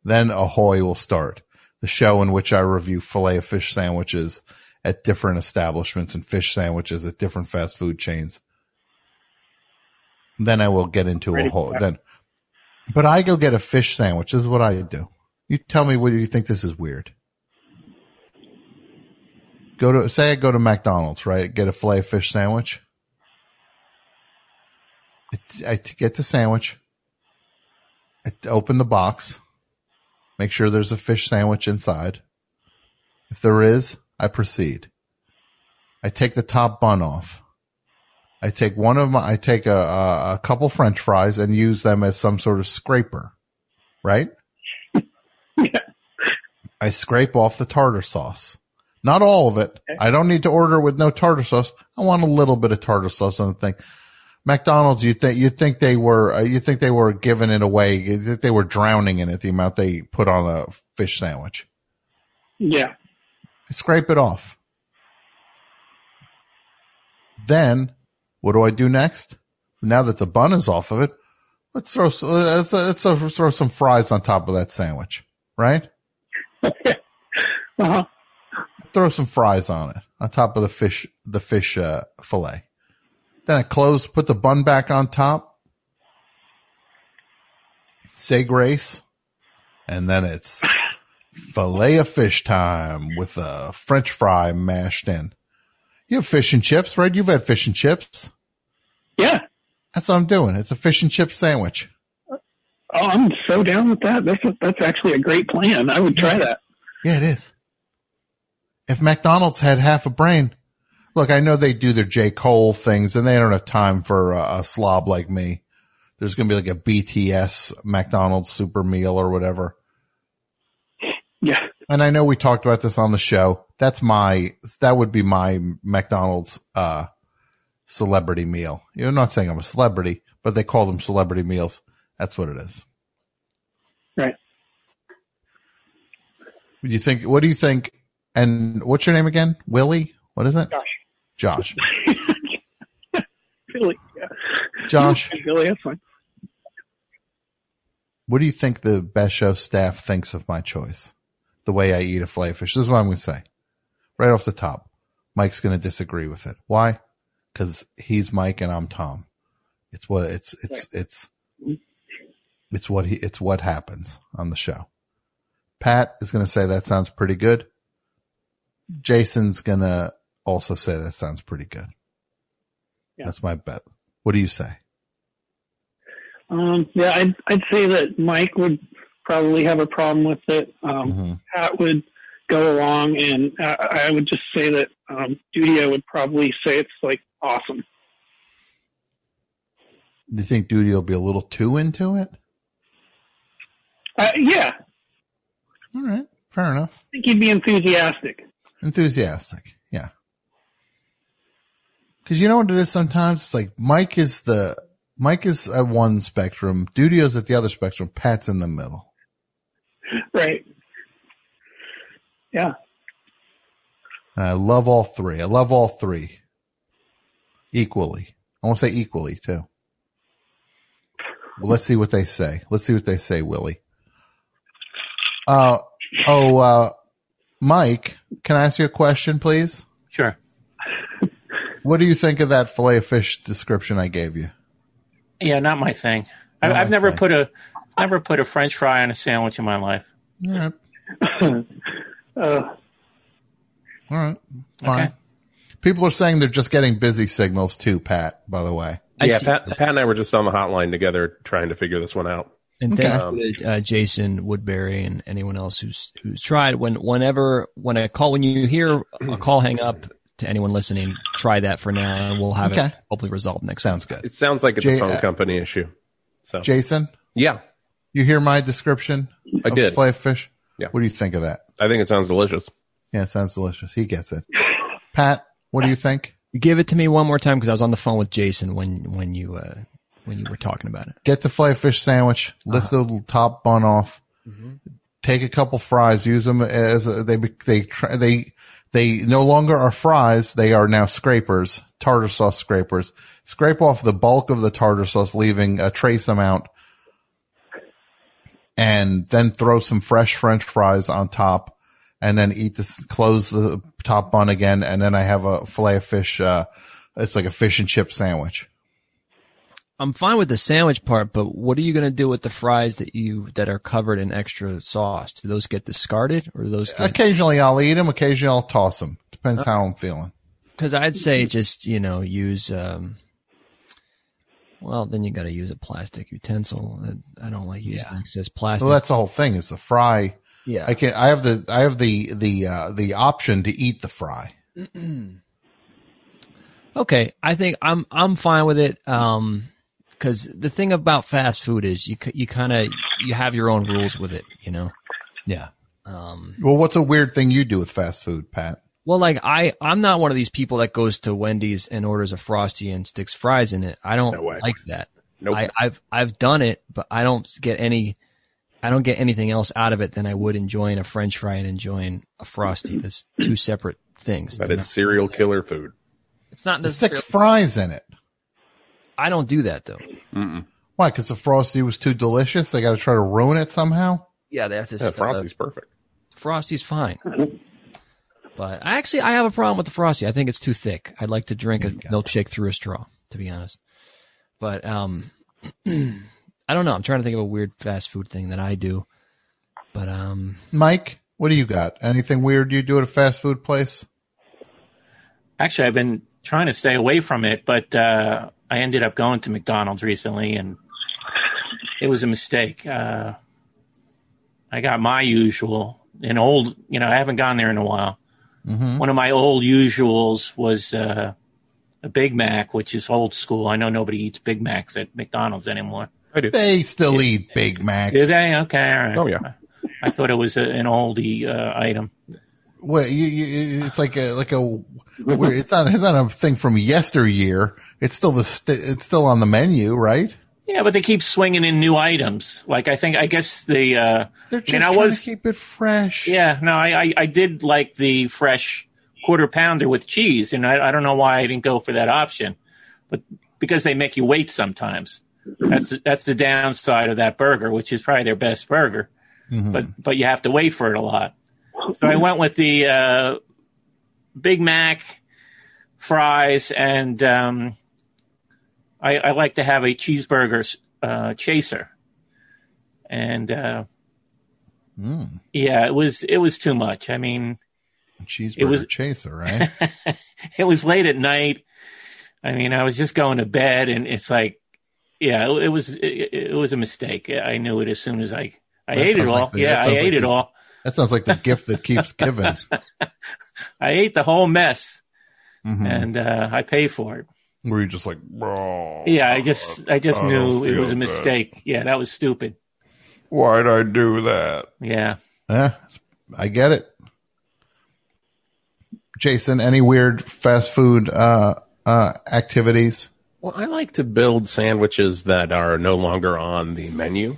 Then Ahoy will start, the show in which I review filet of fish sandwiches at different establishments and fish sandwiches at different fast food chains. Then I will get into a Ready whole then. But I go get a fish sandwich. This is what I do. You tell me whether you think this is weird. Go to say I go to McDonald's, right? Get a filet fish sandwich. I, get the sandwich. I open the box. Make sure there's a fish sandwich inside. If there is, I proceed. I take the top bun off. I take one of my, I take a, a couple French fries and use them as some sort of scraper, right? I scrape off the tartar sauce. Not all of it. I don't need to order with no tartar sauce. I want a little bit of tartar sauce on the thing. McDonald's, you think you think they were uh, you think they were giving it away? You think they were drowning in it? The amount they put on a fish sandwich. Yeah. I scrape it off. Then, what do I do next? Now that the bun is off of it, let's throw s- let's, let's throw some fries on top of that sandwich, right? (laughs) Uh-huh. Throw some fries on it on top of the fish the fish uh, fillet. Then I close, put the bun back on top. Say grace, and then it's (laughs) fillet of fish time with a French fry mashed in. You have fish and chips, right? You've had fish and chips. Yeah. That's what I'm doing. It's a fish and chip sandwich. Oh, I'm so down with that. That's a, that's actually a great plan. I would try that. Yeah, it is. If McDonald's had half a brain, look, I know they do their J. Cole things and they don't have time for a, a slob like me. There's going to be like a BTS McDonald's super meal or whatever. Yeah. And I know we talked about this on the show. That's my, that would be my McDonald's, uh, celebrity meal. You're not saying I'm a celebrity, but they call them celebrity meals. That's what it is. Right. What do you think? What do you think? And what's your name again? Willie? What is it? Josh. Josh. Really? Yeah. Josh, (laughs) Really, that's fine. what do you think the best show staff thinks of my choice? The way I eat a fillet fish. This is what I'm going to say. Right off the top. Mike's going to disagree with it. Why? Cause he's Mike and I'm Tom. It's what, it's, it's, it's, mm-hmm. It's what he, it's what happens on the show. Pat is going to say that sounds pretty good. Jason's going to also say that sounds pretty good. Yeah. That's my bet. What do you say? Um, yeah, I'd, I'd say that Mike would probably have a problem with it. Um, Mhm. Pat would go along, and I, I would just say that um, Studio would probably say it's like awesome. Do you think Duty will be a little too into it? Uh, yeah, All right. Fair enough. I think he'd be enthusiastic. Enthusiastic. Yeah. Cause you know what it is sometimes? It's like Mike is the, Mike is at one spectrum, Dudio's at the other spectrum, Pat's in the middle. Right. Yeah. And I love all three. I love all three equally. I want to say equally too. Well, let's see what they say. Let's see what they say, Willie. Uh, oh, uh, Mike, can I ask you a question, please? Sure. What do you think of that fillet of fish description I gave you? Yeah, not my thing. I, Not I've my never thing. put a never put a French fry on a sandwich in my life. All right. (laughs) Uh, All right. Fine. Okay. People are saying they're just getting busy signals too, Pat, by the way. I yeah, Pat, Pat and I were just on the hotline together trying to figure this one out. And Okay. thank you to uh, Jason Woodbury and anyone else who's who's tried. When whenever when a call when you hear a call hang up to anyone listening, try that for now, and we'll have Okay. it hopefully resolved next. Sounds good. It sounds like it's Jay- a phone uh, company issue. So Jason, yeah, you hear my description I of did. fillet of fish? Yeah. What do you think of that? I think it sounds delicious. Yeah, it sounds delicious. He gets it. Pat, what do you think? Give it to me one more time because I was on the phone with Jason when when you uh, when you were talking about it. Get the fillet of fish sandwich, lift Uh-huh. the top bun off, Mm-hmm. take a couple fries, use them as a, they, they, try- they, they no longer are fries. They are now scrapers, tartar sauce scrapers. Scrape off the bulk of the tartar sauce, leaving a trace amount and then throw some fresh French fries on top. and then eat this, close the top bun again, and then I have a fillet of fish. Uh, it's like a fish and chip sandwich. I'm fine with the sandwich part, but what are you going to do with the fries that you that are covered in extra sauce? Do those get discarded or do those? Get, Occasionally I'll eat them. Occasionally I'll toss them. Depends how I'm feeling. Because I'd say just you know use. um Well, then you got to use a plastic utensil. I- I don't like using excess plastic. Well, that's the whole thing is the fry. Yeah. I can, I have the, I have the, the, uh, the option to eat the fry. (clears throat) Okay, I think I'm I'm fine with it. Um, because the thing about fast food is you you kind of you have your own rules with it. You know. Yeah. Um. Well, what's a weird thing you do with fast food, Pat? Well, like I I'm not one of these people that goes to Wendy's and orders a frosty and sticks fries in it. I don't No like that. Nope. I, I've I've done it, but I don't get any. I don't get anything else out of it than I would enjoying a French fry and enjoying a frosty. That's two separate things. That They're is serial killer food. It's not There's six fries in it. I don't do that though. Mm-mm. Why? Because the frosty was too delicious. They got to try to ruin it somehow. Yeah, they have to. Yeah, uh, Frosty's perfect. Frosty's fine. (laughs) But actually I have a problem with the frosty. I think it's too thick. I'd like to drink a milkshake through a straw, to be honest. But um (clears throat) I don't know. I'm trying to think of a weird fast food thing that I do. But um Mike, what do you got? Anything weird you do at a fast food place? Actually, I've been trying to stay away from it, but uh, I ended up going to McDonald's recently, and it was a mistake. Uh, I got my usual, an old, you know, I haven't gone there in a while. Mm-hmm. One of my old usuals was uh, a Big Mac, which is old school. I know nobody eats Big Macs at McDonald's anymore. I do. They still eat Big Macs. Do they? Okay, all right. Oh, yeah. I thought it was a, an oldie uh, item. Well, you, you, it's like a like a. It's not. It's not a thing from yesteryear. It's still the. St- it's still on the menu, right? Yeah, but they keep swinging in new items. Like I think, I guess the. Uh, They're I just mean, I was to keep it fresh. Yeah, no, I, I, I did like the fresh quarter pounder with cheese, and I, I don't know why I didn't go for that option, but because they make you wait sometimes. That's the, that's the downside of that burger, which is probably their best burger, Mhm. but but you have to wait for it a lot. So I went with the uh, Big Mac, fries, and um, I, I like to have a cheeseburger uh, chaser, and. Uh, Mm. yeah, it was it was too much. I mean, Cheeseburger It was- chaser, right? (laughs) it was late at night. I mean, I was just going to bed, and it's like, yeah, it, it was it, it was a mistake. I knew it as soon as I I That ate it all. like the- yeah, I sounds ate like it the- all. That sounds like the gift that keeps giving. (laughs) I ate the whole mess, Mhm. and uh, I paid for it. Were you just like, bro? Yeah, I just I just I knew it was a mistake. Yeah, that was stupid. Why'd I do that? Yeah. Yeah, I get it. Jason, any weird fast food uh, uh, activities? Well, I like to build sandwiches that are no longer on the menu.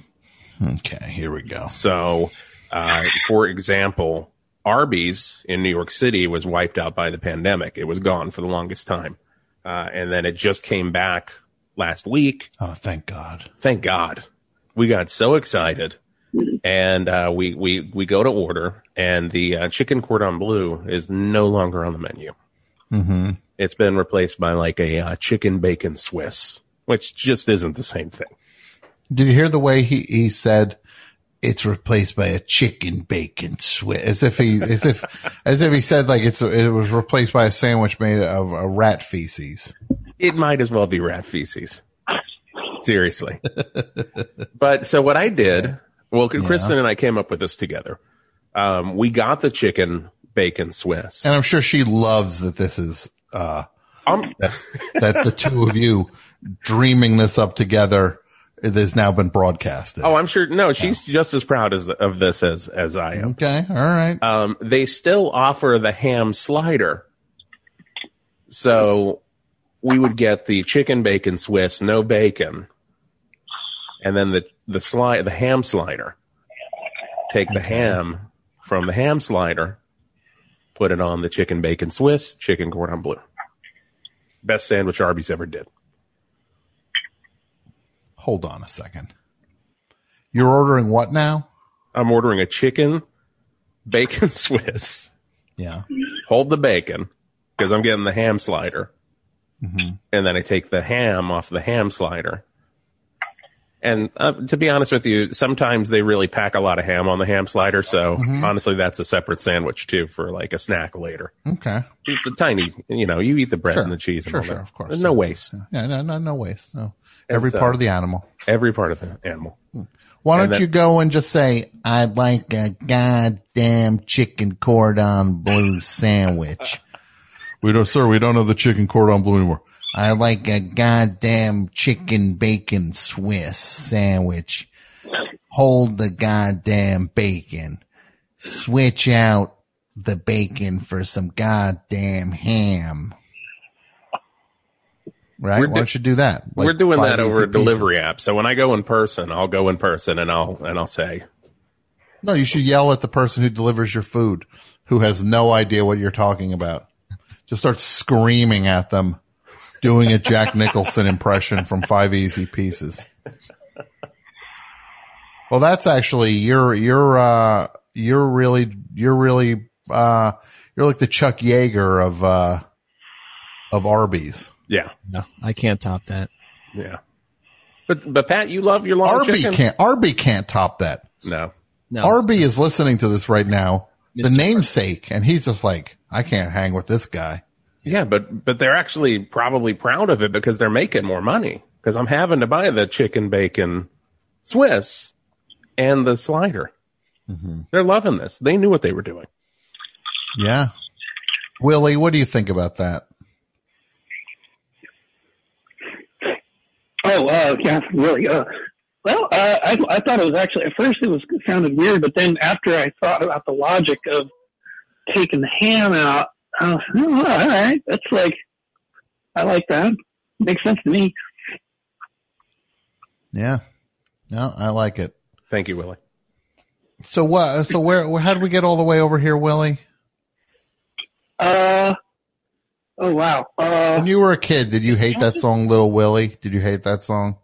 Okay, here we go. So, uh, for example, Arby's in New York City was wiped out by the pandemic. It was gone for the longest time. Uh, and then it just came back last week. Oh, thank God. Thank God. We got so excited. And, uh, we, we, we go to order and the uh, chicken cordon bleu is no longer on the menu. Mm-hmm. It's been replaced by like a uh, chicken bacon Swiss, which just isn't the same thing. Did you hear the way he, he said it's replaced by a chicken bacon Swiss? As if he, as if, (laughs) as if he said like it's, it was replaced by a sandwich made of a rat feces. It might as well be rat feces. Seriously. (laughs) but so what I did, well, Kristen and I came up with this together. Um, we got the chicken bacon Swiss. And I'm sure she loves that this is, uh, Um, that, that the two of you dreaming this up together it has now been broadcasted. oh, I'm sure. No, she's just as proud as of this as as I am. Okay, all right. Um, they still offer the ham slider, so we would get the chicken bacon Swiss, no bacon, and then the the slide, the ham slider. Take the ham from the ham slider, put it on the chicken bacon Swiss, chicken cordon bleu. Best sandwich Arby's ever did. Hold on a second. You're ordering what now? I'm ordering a chicken bacon (laughs) Swiss. Yeah. Hold the bacon because I'm getting the ham slider. Mhm. And then I take the ham off the ham slider. And uh, to be honest with you, sometimes they really pack a lot of ham on the ham slider. So Mhm. honestly, that's a separate sandwich too for like a snack later. Okay. It's a tiny, you know, you eat the bread Sure. and the cheese and Sure, all sure, that. of course. There's no waste. Yeah, no, no, no waste. No. And Every so- part of the animal. Every part of the animal. Why don't that- you go and just say, I'd like a goddamn chicken cordon bleu sandwich. We don't, sir, we don't have the chicken cordon bleu anymore. I like a goddamn chicken bacon Swiss sandwich. Hold the goddamn bacon. Switch out the bacon for some goddamn ham. Right? We're Why do- don't you do that? Like We're doing that over a delivery pieces. app. So when I go in person, I'll go in person and I'll and I'll say, No, you should yell at the person who delivers your food, who has no idea what you're talking about. Just start screaming at them, doing a Jack (laughs) Nicholson impression from Five Easy Pieces. Well, that's actually you're you're uh you're really you're really uh you're like the Chuck Yeager of uh of Arby's. "Yeah, No, I can't top that. yeah." But but Pat, you love your long Arby chicken. can't Arby can't top that. No, No. Arby is listening to this right now, the namesake, and he's just like, I can't hang with this guy. yeah, but but they're actually probably proud of it because they're making more money. Because I'm having to buy the chicken bacon Swiss and the slider. Mm-hmm. They're loving this. They knew what they were doing. Yeah. Willie, what do you think about that? Oh, uh, yeah, really. Uh, well, uh, I, I thought it was actually at first it was it sounded weird, but then after I thought about the logic of taking the ham out, I was, oh, all right, that's like I like that. Makes sense to me. Yeah. No, I like it. Thank you, Willie. So what, so where, where, how did we get all the way over here, Willie? Uh, oh wow. Uh, When you were a kid, did you hate that (laughs) song, Little Willie? Did you hate that song?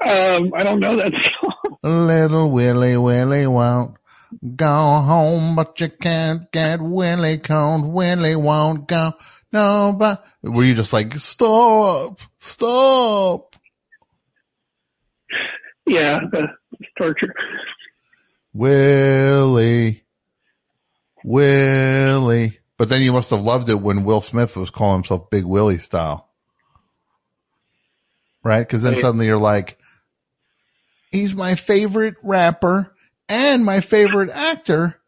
um, I don't know that (laughs) song. Little Willie, Willie won't go home, but you can't get Willie cold. Willie won't go. No, but were you just like, stop, stop? Yeah, torture. Willie, Willie. But then you must have loved it when Will Smith was calling himself Big Willie style. Right? Cause then suddenly you're like, he's my favorite rapper and my favorite actor.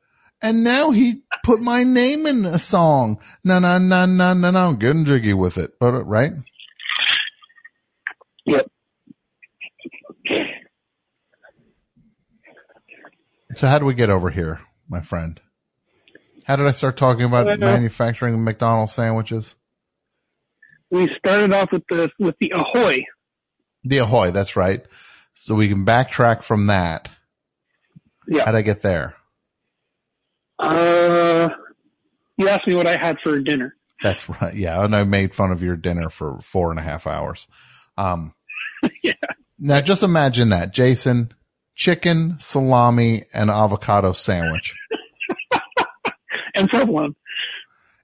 And now he put my name in a song. No, no, no, no, no, no. I'm getting jiggy with it. But, uh, right? Yep. So how do we get over here, my friend? How did I start talking about manufacturing McDonald's sandwiches? We started off with the with the Ahoy. The Ahoy, that's right. So we can backtrack from that. Yeah. How'd I get there? Uh, you asked me what I had for dinner. That's right. Yeah. And I made fun of your dinner for four and a half hours. Um, (laughs) Yeah. now just imagine that, Jason, chicken, salami, and avocado sandwich (laughs) (laughs) And provolone.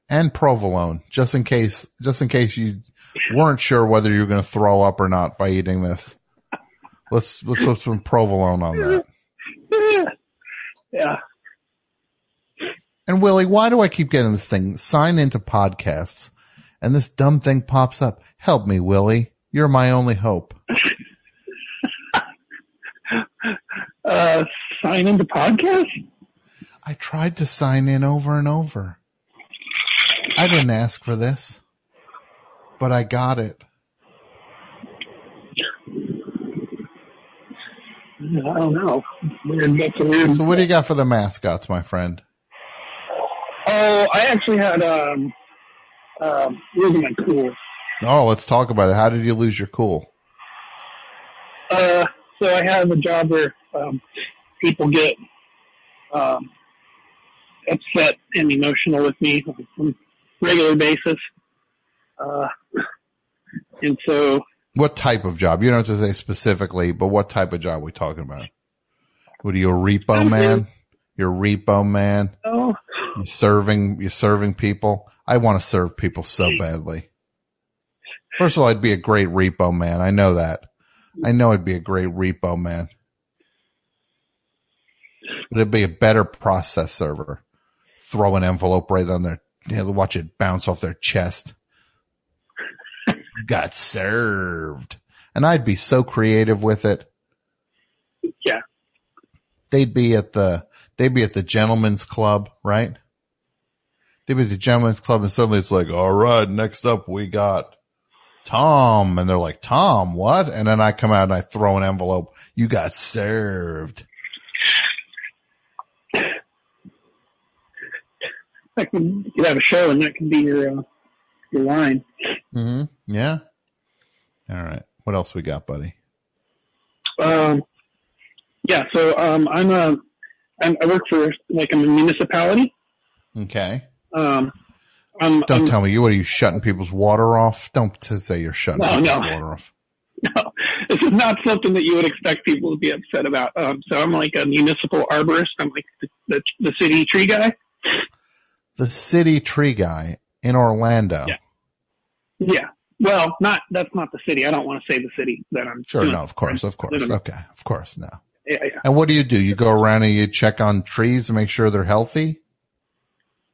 and provolone, just in case, just in case you weren't sure whether you were going to throw up or not by eating this. Let's, let's put some provolone on that. Yeah. (laughs) Yeah. And Willie, why do I keep getting this thing? Sign into podcasts and this dumb thing pops up. Help me, Willie. You're my only hope. (laughs) Uh, sign into podcast? I tried to sign in over and over. I didn't ask for this, but I got it. I don't know. So what do you got for the mascots, my friend? Oh, I actually had um, um, losing my cool. Oh, let's talk about it. How did you lose your cool? Uh, so I have a job where um, people get um, upset and emotional with me on a regular basis. Uh, and so What type of job? You don't have to say specifically, but what type of job are we talking about? What are you, a repo man? You're repo man. Oh, You're serving. You're serving people. I want to serve people so badly. First of all, I'd be a great repo man. I know that. I know I'd be a great repo man. But it'd be a better process server. Throw an envelope right on their, you know, watch it bounce off their chest. (laughs) Got served. And I'd be so creative with it. yeah. They'd be at the, they'd be at the gentleman's club, right? They'd be at the gentleman's club and suddenly it's like, all right, next up we got Tom. And they're like, Tom, what? And then I come out and I throw an envelope. You got served. That could, you could have a show and that could be your, uh, your line. hmm Yeah. All right. What else we got, buddy? Um, yeah, so um, I'm a I'm, I work for like I'm a municipality. Okay. Um, I'm, Don't I'm, tell me you, what are you shutting people's water off? Don't say you're shutting No, people's no. water off. (laughs) no, this is not something that you would expect people to be upset about. Um, so I'm like a municipal arborist. I'm like the, the, the city tree guy. The city tree guy in Orlando. Yeah. Yeah. Well, not that's not the city. I don't want to say the city that I'm. Sure. doing. No, of course. Of course. Okay. Of course. No. Yeah, yeah. And what do you do? You go around and you check on trees and make sure they're healthy?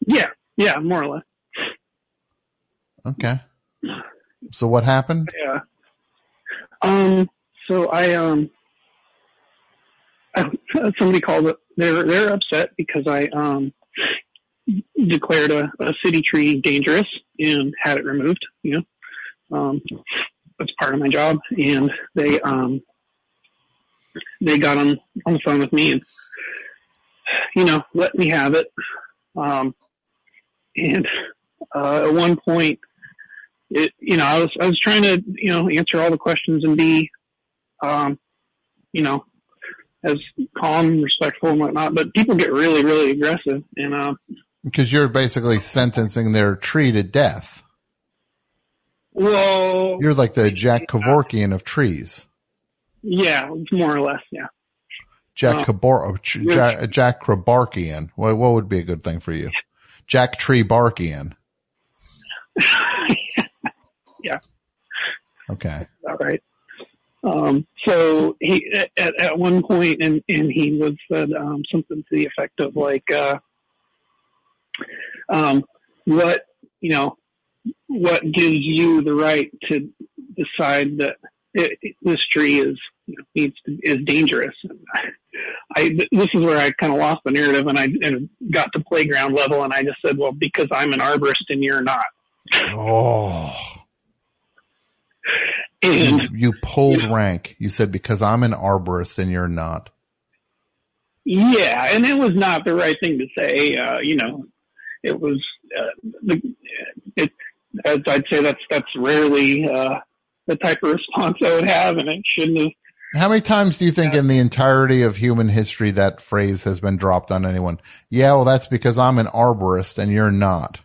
Yeah. Yeah. More or less. Okay. So what happened? Yeah. Um. So I um. (laughs) Somebody called it. They're they're upset because I um declared a, a city tree dangerous and had it removed. You know, um, that's part of my job, and they um they got on on the phone with me and you know let me have it. Um, and uh, at one point, it you know I was I was trying to you know answer all the questions and be um you know as calm respectful and whatnot, but people get really really aggressive and uh Because you're basically sentencing their tree to death. well You're like the Jack Kevorkian of trees. yeah more or less yeah Jack Oh. Kabor, oh, Jack, Jack Krabarkian. What, what would be a good thing for you? Jack Tree Barkian. (laughs) yeah Okay. all right. Um, so he at, at one point, and and he was said um, something to the effect of like, uh, um, what you know, what gives you the right to decide that it, it- this tree is you know, needs to, is dangerous? I this is where I kind of lost the narrative, and I and got to playground level, and I just said, well, because I'm an arborist and you're not. Oh. And You, you pulled rank. You said because I'm an arborist and you're not. Yeah, and it was not the right thing to say. Uh, you know, it was uh, the it. As I'd say, that's that's rarely uh, the type of response I would have, and it shouldn't have. How many times do you think in the entirety of human history that phrase has been dropped on anyone? Yeah, well, that's because I'm an arborist and you're not.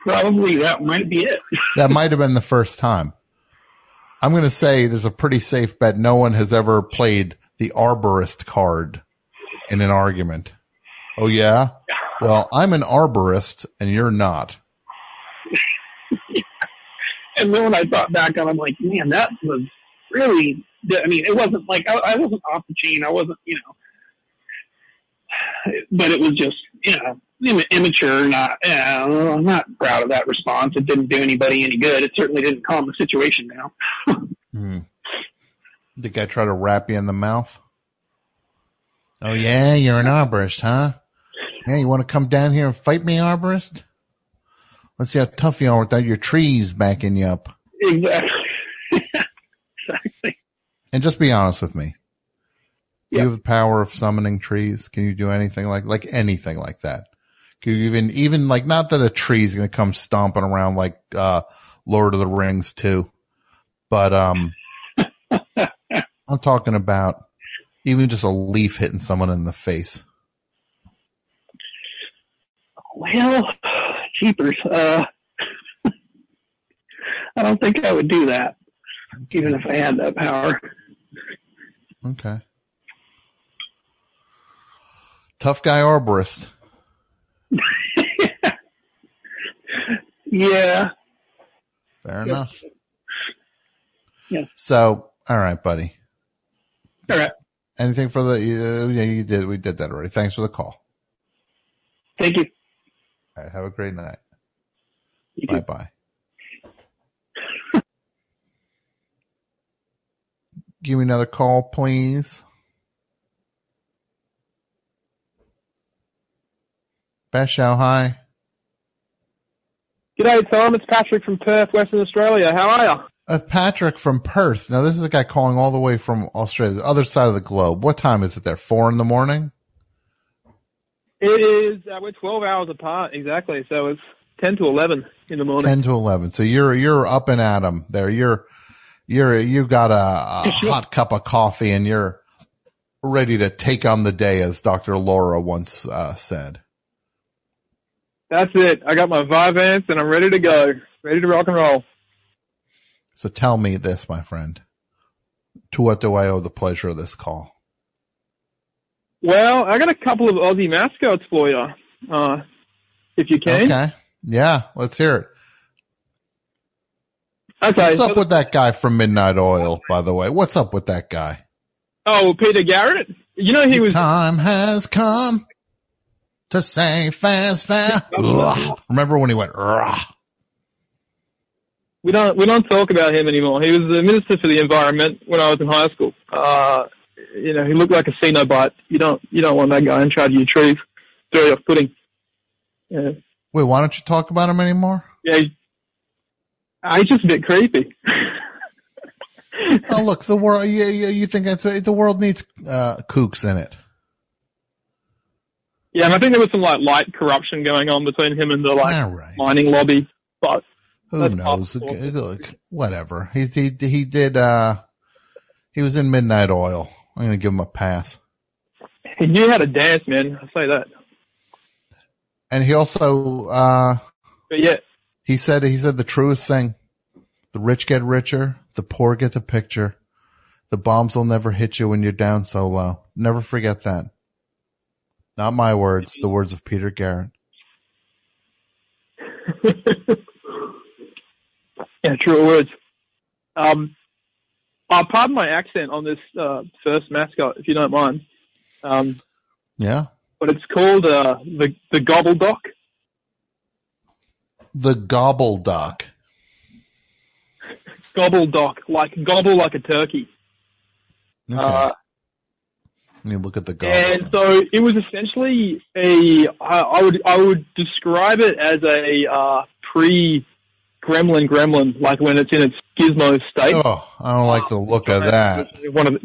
Probably that might be it. (laughs) That might have been the first time. I'm going to say there's a pretty safe bet no one has ever played the arborist card in an argument. Oh yeah? Well, I'm an arborist and you're not. (laughs) And then when I thought back on, I'm like, man, that was really. I mean, it wasn't like I, I wasn't off the chain. I wasn't, you know, but it was just, you know, immature. Not, yeah, I'm not proud of that response. It didn't do anybody any good. It certainly didn't calm the situation down. (laughs) Hmm. The guy try to wrap you in the mouth. Oh yeah, you're an arborist, huh? Yeah, you want to come down here and fight me, arborist? Let's see how tough you are without your trees backing you up. Exactly. (laughs) exactly. And just be honest with me. Do you have the power of summoning trees? Can you do anything like like anything like that? Can you even even like not that a tree is going to come stomping around like uh Lord of the Rings too, but um, (laughs) I'm talking about even just a leaf hitting someone in the face. Well, jeepers. Uh, (laughs) I don't think I would do that, even if I had that power. Okay. Tough guy arborist. (laughs) Yeah. Fair enough. Yeah. So, all right, buddy. All right. Anything for the? Uh, yeah, you did. We did that already. Thanks for the call. Thank you. All right. Have a great night. bye bye. Give me another call, please. Bashal, hi. G'day, Tom. It's Patrick from Perth, Western Australia. How are you? Uh, Patrick from Perth. Now, this is a guy calling all the way from Australia, the other side of the globe. What time is it there? Four in the morning? It is. Uh, we're 12 hours apart, exactly. So it's 10 to 11 in the morning. 10 to 11. So you're, you're up and at 'em there. You're, you're, you got a, a hot cup of coffee and you're ready to take on the day, as Dr. Laura once uh, said. That's it. I got my Vyvanse and I'm ready to go. Ready to rock and roll. So tell me this, my friend. To what do I owe the pleasure of this call? Well, I got a couple of Aussie mascots for you, uh, if you can. Okay. Yeah, let's hear it. Okay. What's up with that guy from Midnight Oil, by the way? What's up with that guy? Oh, Peter Garrett. You know he was. Time has come to say fast, fast. (laughs) Remember when he went, Ugh. We don't we don't talk about him anymore. He was the minister for the environment when I was in high school. Uh, you know, he looked like a Cenobite. You don't you don't want that guy in charge of your trees. Very off putting. Yeah, Wait, why don't you talk about him anymore? yeah. he- uh, He's just a bit creepy. (laughs) oh, look, the world, you, you, you think that's, the world needs, uh, kooks in it. Yeah, and I think there was some like light corruption going on between him and the like right. mining lobby. But Who knows? Look, whatever. He, he, he did, uh, he was in Midnight Oil. I'm going to give him a pass. he knew how to dance, man. I say that. And he also, uh, But yeah, he said, he said the truest thing. The rich get richer. The poor get the picture. The bombs will never hit you when you're down so low. Never forget that. Not my words, the words of Peter Garrett. (laughs) yeah, true words. Um, uh, pardon my accent on this uh, first mascot, if you don't mind. Um, Yeah. but it's called uh, the the Gobbledok. The Gobbledok. (laughs) Gobbledok, like gobble like a turkey. Okay. Uh, Let me look at the gobble. and so it was essentially a I, I would I would describe it as a uh, pre Gremlin Gremlin, like when it's in its gizmo state. Oh, I don't like the look of that. One of the,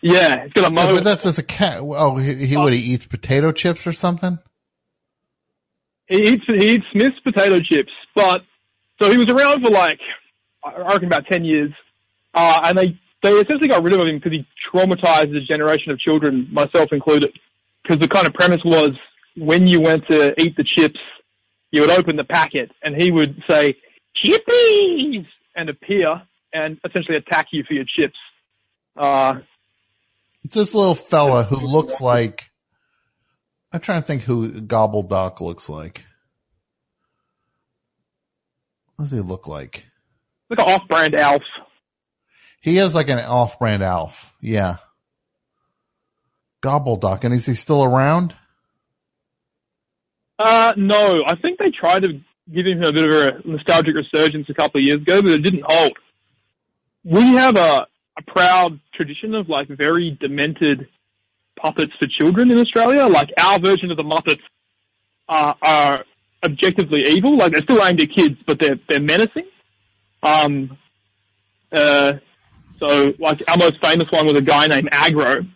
yeah, it's got a Yeah, but that's just a cat. Oh, he, he what? He eats potato chips or something? He eats he eats Smith's potato chips, but so he was around for like I reckon about ten years, uh, and they they essentially got rid of him because he traumatized a generation of children, myself included. Because the kind of premise was when you went to eat the chips, you would open the packet and he would say chippies and appear and essentially attack you for your chips. Uh, It's this little fella who looks like. I'm trying to think who Gobbledok looks like. What does he look like? like an off-brand Alf. He is like an off-brand Alf. Yeah. Gobbledok, and is he still around? Uh, no, I think they tried to give him a bit of a nostalgic resurgence a couple of years ago, but it didn't hold. We have a, a proud tradition of like very demented puppets for children in Australia. Like our version of the Muppets are, are objectively evil. Like they're still aimed at kids, but they're they're menacing. Um, uh, so like our most famous one was a guy named Agro,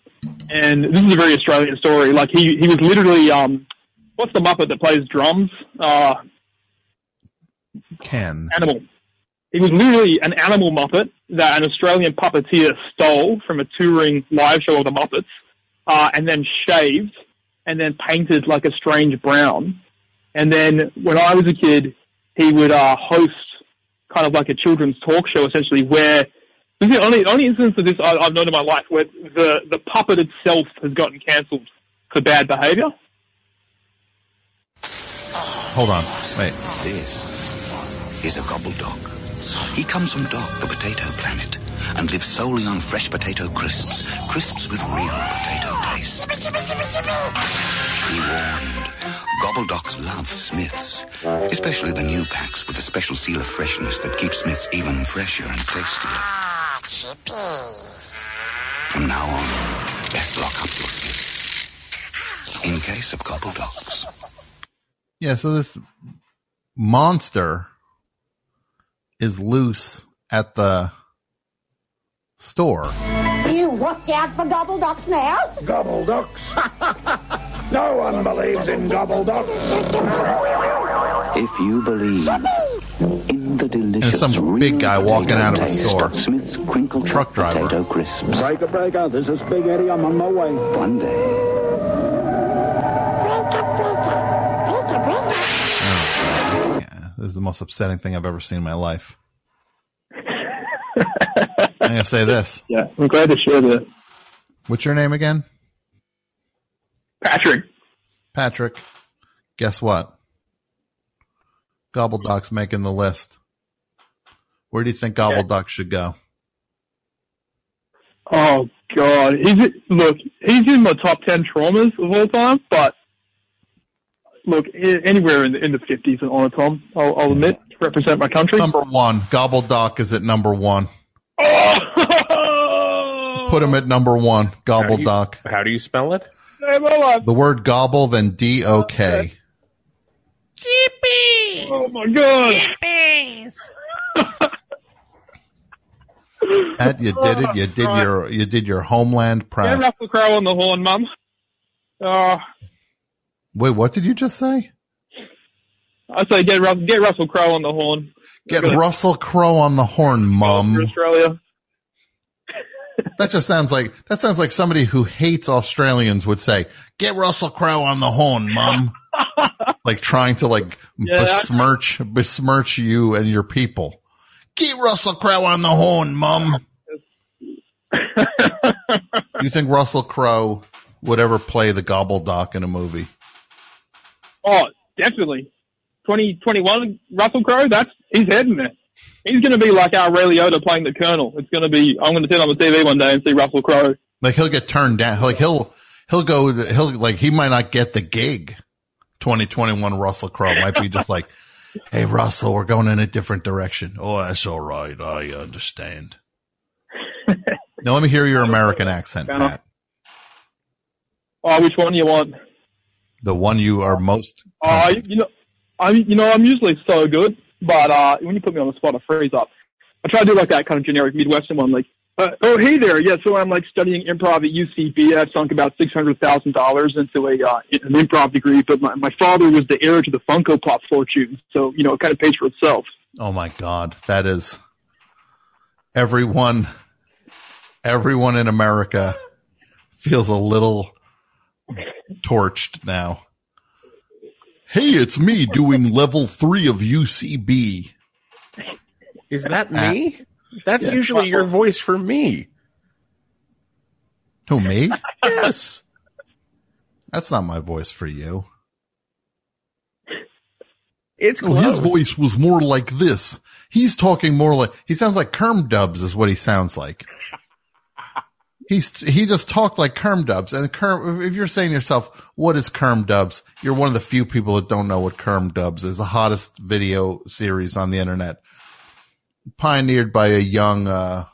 and this is a very Australian story. Like he he was literally um, what's the Muppet that plays drums? Uh, Ken. animal. He was literally an animal Muppet that an Australian puppeteer stole from a touring live show of the Muppets, uh, and then shaved, and then painted like a strange brown. And then when I was a kid, he would uh, host kind of like a children's talk show, essentially, where this is the only only instance of this I, I've known in my life where the the puppet itself has gotten cancelled for bad behaviour. Hold on. Wait. This is a gobbledok. He comes from Dok, the potato planet, and lives solely on fresh potato crisps. Crisps with real potato taste. Be warned. Gobbledoks love Smiths, especially the new packs with a special seal of freshness that keeps Smiths even fresher and tastier. From now on, best lock up your Smiths. In case of Gobbledoks. Yeah, so this monster is loose at the store. You watch out for gobble ducks now. Gobble ducks? (laughs) no one believes in gobble ducks. If you believe in the delicious And some big guy walking out of a taste store. Smith's crinkle Truck driver. potato crisps. Breaker, breaker, this is Big Eddie. I'm on my way. One day, is the most upsetting thing I've ever seen in my life. (laughs) I'm gonna say this. Yeah, I'm glad to share that. What's your name again? Patrick. Patrick. Guess what? Gobbledok's making the list. Where do you think Gobbledok should go? Oh God, he's look, he's in my top ten traumas of all time. But look, anywhere in the in the fifties all the time, I'll, I'll admit, to represent my country. Number one. Gobbledok is at number one. Put him at number one. Gobbledok. How do you spell it? Save my life. The word gobble, then D O K. Oh my God. Pat, you did it. You did your you did your homeland Get proud. Russell Crowe on the horn, Mum. Uh, Wait, what did you just say? I say get Russell, get Russell Crowe on the horn. Get Russell Crowe on the horn, mum. Australia. (laughs) That just sounds like that sounds like somebody who hates Australians would say, "Get Russell Crowe on the horn, mum." (laughs) like trying to like Yeah, besmirch besmirch you and your people. Get Russell Crowe on the horn, mum. (laughs) you think Russell Crowe would ever play the Gobbledok in a movie? Oh, definitely. 2021 Russell Crowe, that's, he's heading there. He's going to be like our Ray Liotta playing the Colonel. It's going to be, I'm going to turn on the TV one day and see Russell Crowe. Like he'll get turned down. Like he'll he'll go. He'll like he might not get the gig. 2021 Russell Crowe might be just like, (laughs) "Hey Russell, we're going in a different direction." Oh, that's all right. I understand. (laughs) now let me hear your American accent, Pat. Oh, which one do you want? The one you are most. Oh, you know, I'm, you know, I'm usually so good, but, uh, when you put me on the spot, I freeze up. I try to do like that kind of generic Midwestern one, like, uh, oh, hey there. Yeah, so I'm like studying improv at UCB. I've sunk about $600,000 into a, uh, an improv degree, but my, my father was the heir to the Funko Pop fortune. So, you know, it kind of pays for itself. Oh my God, that is everyone. Everyone in America feels a little torched now. Hey, it's me doing level three of UCB. Is that me? That's usually your voice for me. Who me? (laughs) Yes. That's not my voice for you. It's his voice was more like this. He's talking more like he sounds like Kerm Dubs is what he sounds like. He's he just talked like Kerm Dubs. And Kerm, if you're saying to yourself, "What is Kerm Dubs?" You're one of the few people that don't know what Kerm Dubs is. The hottest video series on the internet, pioneered by a young uh,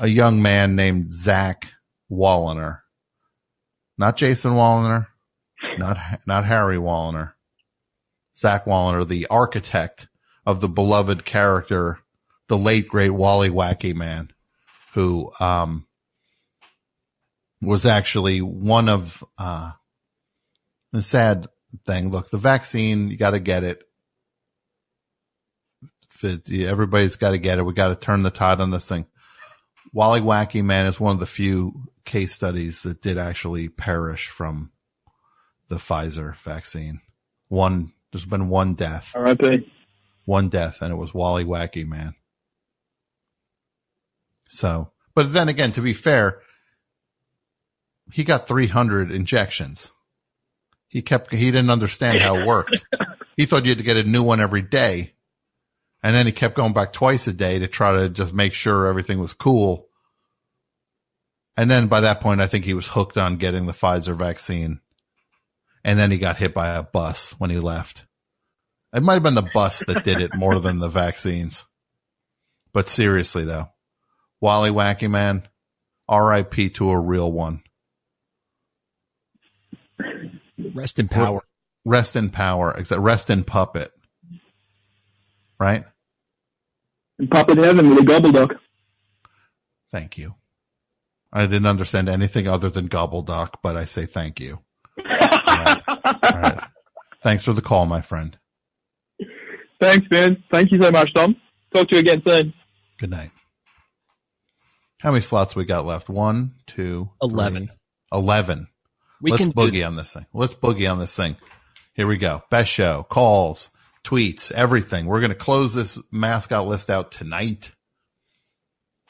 a young man named Zach Walliner, not Jason Walliner, not not Harry Walliner. Zach Walliner, the architect of the beloved character, the late great Wally Wacky Man, who um, was actually one of uh, the sad thing. Look, the vaccine, you got to get it. Everybody's got to get it. We got to turn the tide on this thing. Wally Wacky Man is one of the few case studies that did actually perish from the Pfizer vaccine. One, there's been one death, R.I.P. one death, and it was Wally Wacky Man. So, but then again, to be fair, he got 300 injections. He kept, he didn't understand how it (laughs) worked. he thought you had to get a new one every day. And then he kept going back twice a day to try to just make sure everything was cool. And then by that point, I think he was hooked on getting the Pfizer vaccine. And then he got hit by a bus when he left. It might have been the bus that did it more than the vaccines. But seriously though, Wally Wacky Man, RIP to a real one. Rest in power. Rest in power. Except rest in puppet. Right? And Puppet Heaven with a gobble duck. Thank you. I didn't understand anything other than gobbleduck, but I say thank you. All right. All right. Thanks for the call, my friend. Thanks, Ben. Thank you so much, Tom. Talk to you again soon. Good night. How many slots we got left? One, two, Eleven. three. Eleven. We Let's can boogie on this thing. Let's boogie on this thing. Here we go. Best show, calls, tweets, everything. We're going to close this mascot list out tonight.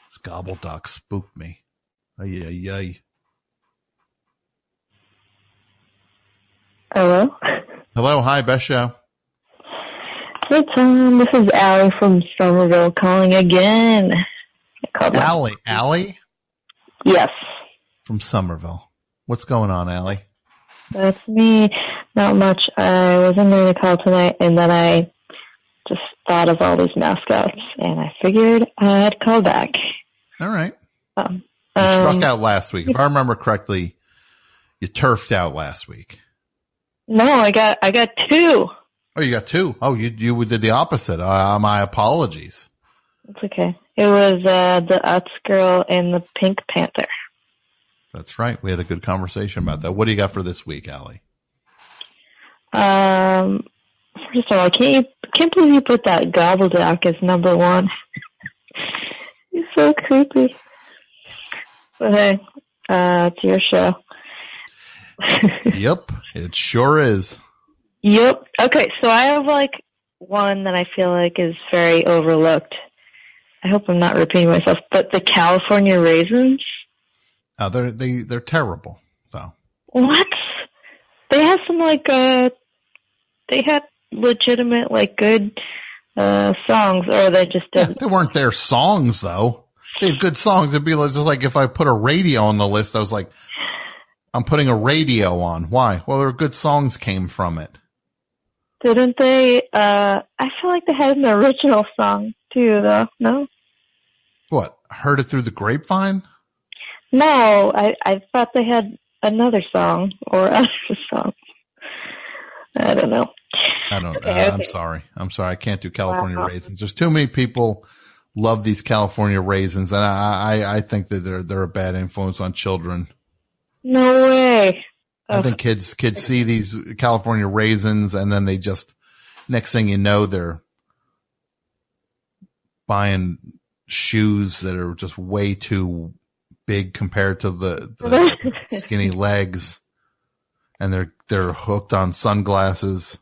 This gobbleduck spooked me. Ay, ay, ay. Hello? Hello. Hi, best show. Hey, Tom. This is Allie from Somerville calling again. I called Allie. Allie Yes, from Somerville. What's going on, Allie? that's me. Not much. I wasn't going to call tonight, and then I just thought of all these mascots, and I figured I'd call back. All right. Um, You um, struck out last week. If I remember correctly, you turfed out last week. No, I got I got two. Oh, you got two. Oh, you you did the opposite. Uh, my apologies. It's okay. It was uh, the Utz girl and the Pink Panther. That's right. We had a good conversation about that. What do you got for this week, Allie? Um, first of all, can't you, can't believe you put that gobbledygook as number one. (laughs) He's so creepy. But hey, uh, it's your show. (laughs) yep, it sure is. Yep. Okay, so I have like one that I feel like is very overlooked. I hope I'm not repeating myself, but the California raisins. Uh, they're they they're terrible. So What? They have some like uh, they had legitimate like good uh songs, or they just yeah, they weren't their songs though. They have good songs. It'd be like, just like if I put a radio on the list, I was like, I'm putting a radio on. Why? Well, were good songs came from it. Didn't they? Uh, I feel like they had an original song too, though. No, What? Heard it through the grapevine? No. I I thought they had another song or (laughs) other songs. I don't know. I don't. Okay, uh, I'm sorry. I'm sorry. I can't do California Wow. raisins. There's too many people love these California raisins, and I, I, I think that they're they're a bad influence on children. No way. I think kids kids see these California raisins, and then they just next thing you know, they're buying shoes that are just way too big compared to the, the (laughs) skinny legs, and they're they're hooked on sunglasses.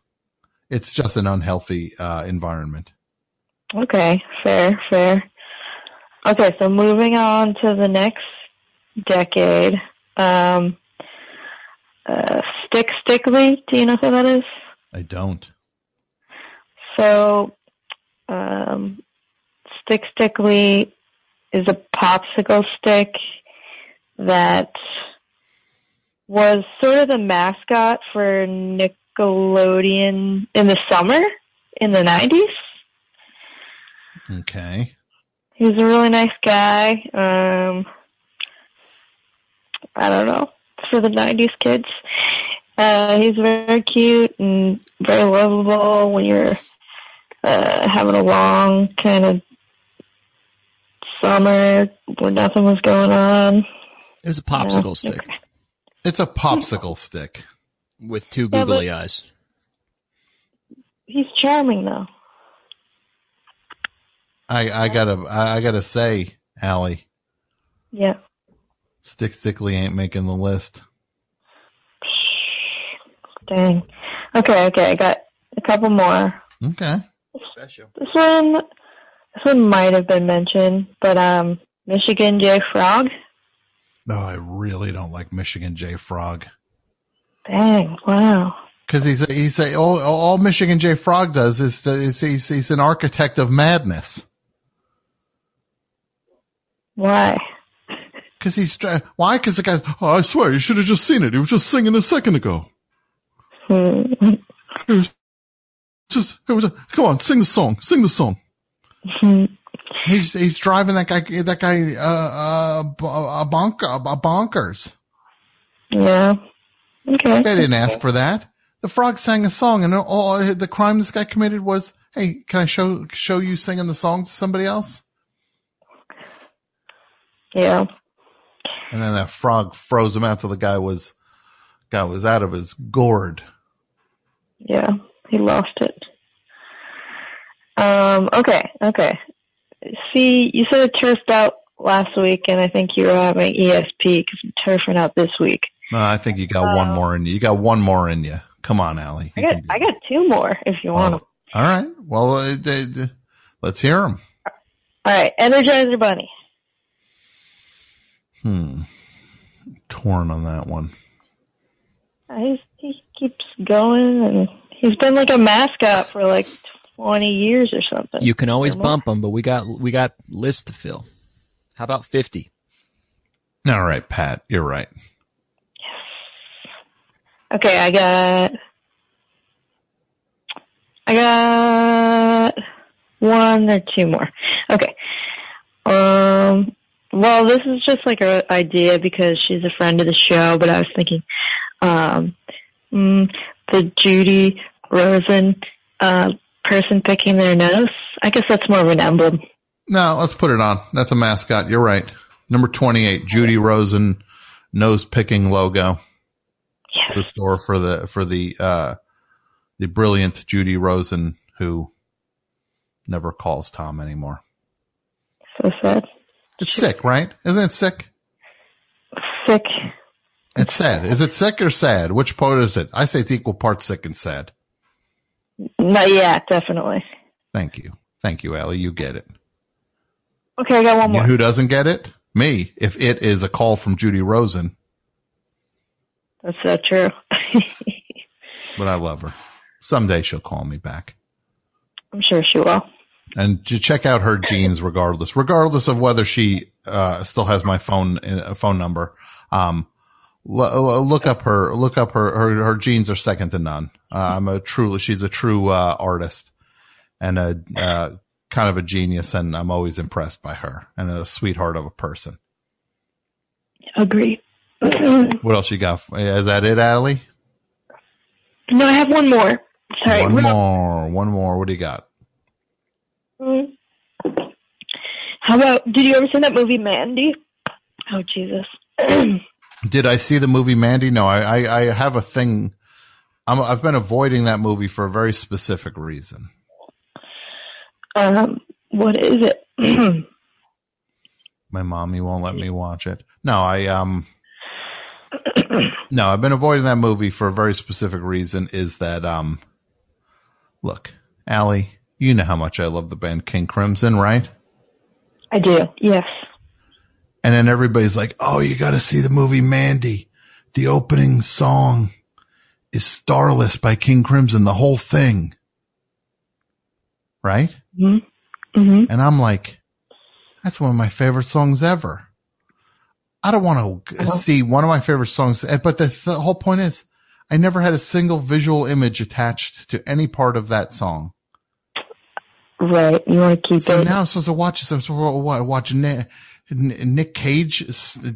It's just an unhealthy uh, environment. Okay, fair, fair. Okay, so moving on to the next decade. Um, uh, Stick Stickly, do you know who that is? I don't. So, um, Stick Stickly is a popsicle stick that was sort of the mascot for Nickelodeon in the summer in the 90s. Okay. He was a really nice guy. Um, I don't know. For the 90s kids. Uh, he's very cute and very lovable when you're, uh, having a long kind of summer where nothing was going on. It was a popsicle Yeah. stick It's a popsicle stick. with two Yeah, googly eyes. He's charming though. I, I gotta I, I gotta say, Allie, Yeah. Stick Stickly ain't making the list. Dang. Okay, okay, I got a couple more. Okay. Special. This one, this one might have been mentioned, but um, Michigan J Frog. No, I really don't like Michigan J Frog. Dang, wow. Because he's a, he's a, all, all Michigan J Frog does is, to, is he's, he's an architect of madness. Why? Because he's why? Because the guy. Oh, I swear, you should have just seen it. He was just singing a second ago. Hmm. It was just. It was. A, come on, sing the song. Sing the song. Hmm. He's he's driving that guy. That guy. Uh, uh, a bonk, a bonkers. Yeah. Okay. They didn't ask for that. The frog sang a song, and all the crime this guy committed was, "Hey, can I show show you singing the song to somebody else?" Yeah. And then that frog froze him out till the guy was guy was out of his gourd. Yeah. He lost it. Um, okay. Okay. See, you said it turfed out last week, and I think you were having ESP because I'm turfing out this week. No, I think you got one more in you. You got one more in you. Come on, Allie. I got, I got two more if you want them. All right. Well, uh, let's hear them. All right. Energizer Bunny. Hmm. Torn on that one. He's, he keeps going, and he's been like a mascot for like 20 years or something. You can always bump them, but we got we got lists to fill. How about fifty? All right, Pat. You're right. Yes. Okay, I got. I got one or two more. Okay. Um. Well, this is just like an idea because she's a friend of the show, but I was thinking, um, mm, the Judy Rosen uh, person picking their nose. I guess that's more of an emblem. No, let's put it on. That's a mascot. You're right. Number 28, Judy Rosen nose picking logo. The store for the, for the, uh, the brilliant Judy Rosen who never calls Tom anymore. So sad. It's sick, right? Isn't it sick? Sick. It's sad. Is it sick or sad? Which part is it? I say it's equal parts sick and sad. Not yet, definitely. Thank you. Thank you, Allie. You get it. Okay, I got one You know more. who doesn't get it? Me. If it is a call from Judy Rosen, That's so true. (laughs) but I love her. Someday she'll call me back. I'm sure she will. And to check out her genes regardless, regardless of whether she, uh, still has my phone, uh, phone number. Um, lo- look up her, look up her, her, her genes are second to none. Uh, I'm a truly, she's a true, uh, artist and a, uh, kind of a genius and I'm always impressed by her and a sweetheart of a person. Agree. What else you got? Is that it, Allie? No, I have one more. Sorry. One more, one more. What do you got? How about, did you ever see that movie Mandy? Oh, Jesus. (clears throat) Did I see the movie Mandy? No, I, I, I have a thing. I'm, I've been avoiding that movie for a very specific reason. um, what is it? (clears throat) My mommy won't let me watch it. No, I, um, no, I've been avoiding that movie for a very specific reason is that, um, look, Allie, you know how much I love the band King Crimson, right? I do, yes. And then everybody's like, oh, you got to see the movie Mandy. The opening song is Starless by King Crimson, the whole thing. Right? Mm-hmm. Mm-hmm. And I'm like, that's one of my favorite songs ever. I don't want to see one of my favorite songs, eh, but the, the whole point is I never had a single visual image attached to any part of that song. Right. You want to keep So it. now I'm supposed to watch this. I'm supposed to wa- watch Nick, Nick Cage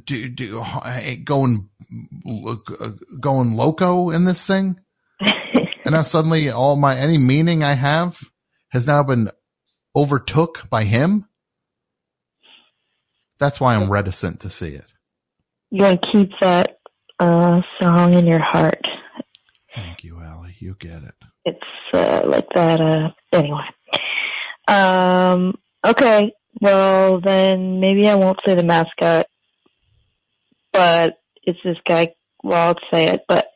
do, do, uh, going going loco in this thing, (laughs) and now suddenly all my any meaning I have has now been overtook by him. That's why I'm reticent to see it. You want to keep that uh, song in your heart. Thank you, Allie. You get it. It's uh, like that. Uh, anyway. Um. Okay. Well, then maybe I won't say the mascot, but it's this guy. Well, I'll say it, but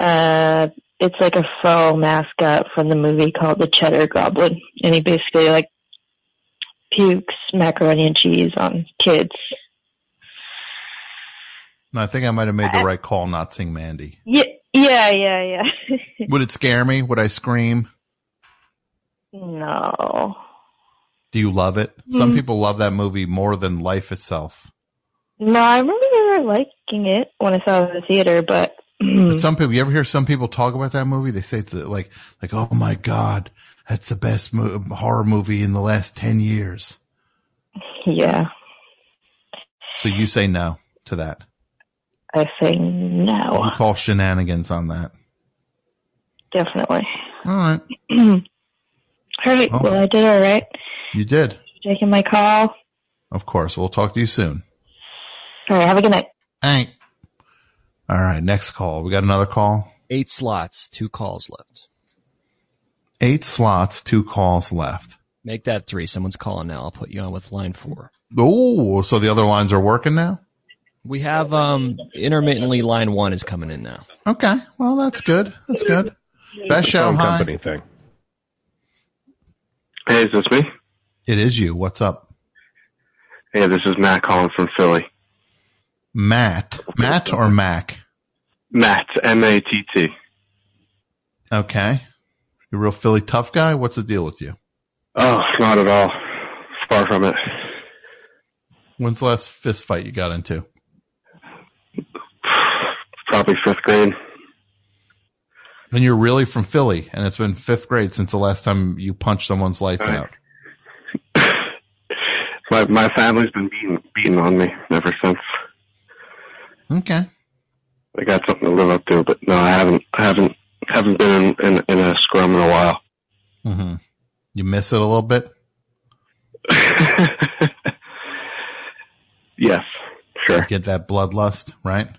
uh, it's like a faux mascot from the movie called the Cheddar Goblin, and he basically like pukes macaroni and cheese on kids. No, I think I might have made the right call not seeing Mandy. Yeah, yeah, yeah, yeah. (laughs) Would it scare me? Would I scream? no. Do you love it? Some Mm. people love that movie more than life itself. No, I remember liking it when I saw it in the theater, but But some people, you ever hear some people talk about that movie? They say it's like, like, oh my god, that's the best mo- horror movie in the last ten years. yeah, So you say no to that. I say no, You call shenanigans on that. definitely. All right, (clears throat) all right, Oh. well, I did all right. you did. Taking my call. Of course, we'll talk to you soon. All right, have a good night. Ain't. All right, next call. We got another call. Eight slots, two calls left. Eight slots, two calls left. Make that three. Someone's calling now. I'll put you on with line four. Oh, so the other lines are working now? We have um intermittently line one is coming in now. Okay. Well, that's good. That's good. Best show phone hi. company thing. Hey, is this me? It is you. What's up? Hey, this is Matt calling from Philly. Matt. Matt or Mac? Matt, M-A-T-T. Okay. You're a real Philly tough guy? What's the deal with you? Oh, not at all. Far from it. When's the last fist fight you got into? Probably fifth grade. And you're really from Philly, and it's been fifth grade since the last time you punched someone's lights Right. out. (laughs) My my family's been beating beating on me ever since. Okay. I got something to live up to, but no, I haven't I haven't haven't been in, in, in a scrum in a while. Mm-hmm. You miss it a little bit? (laughs) Yes, sure. Get that bloodlust, right? A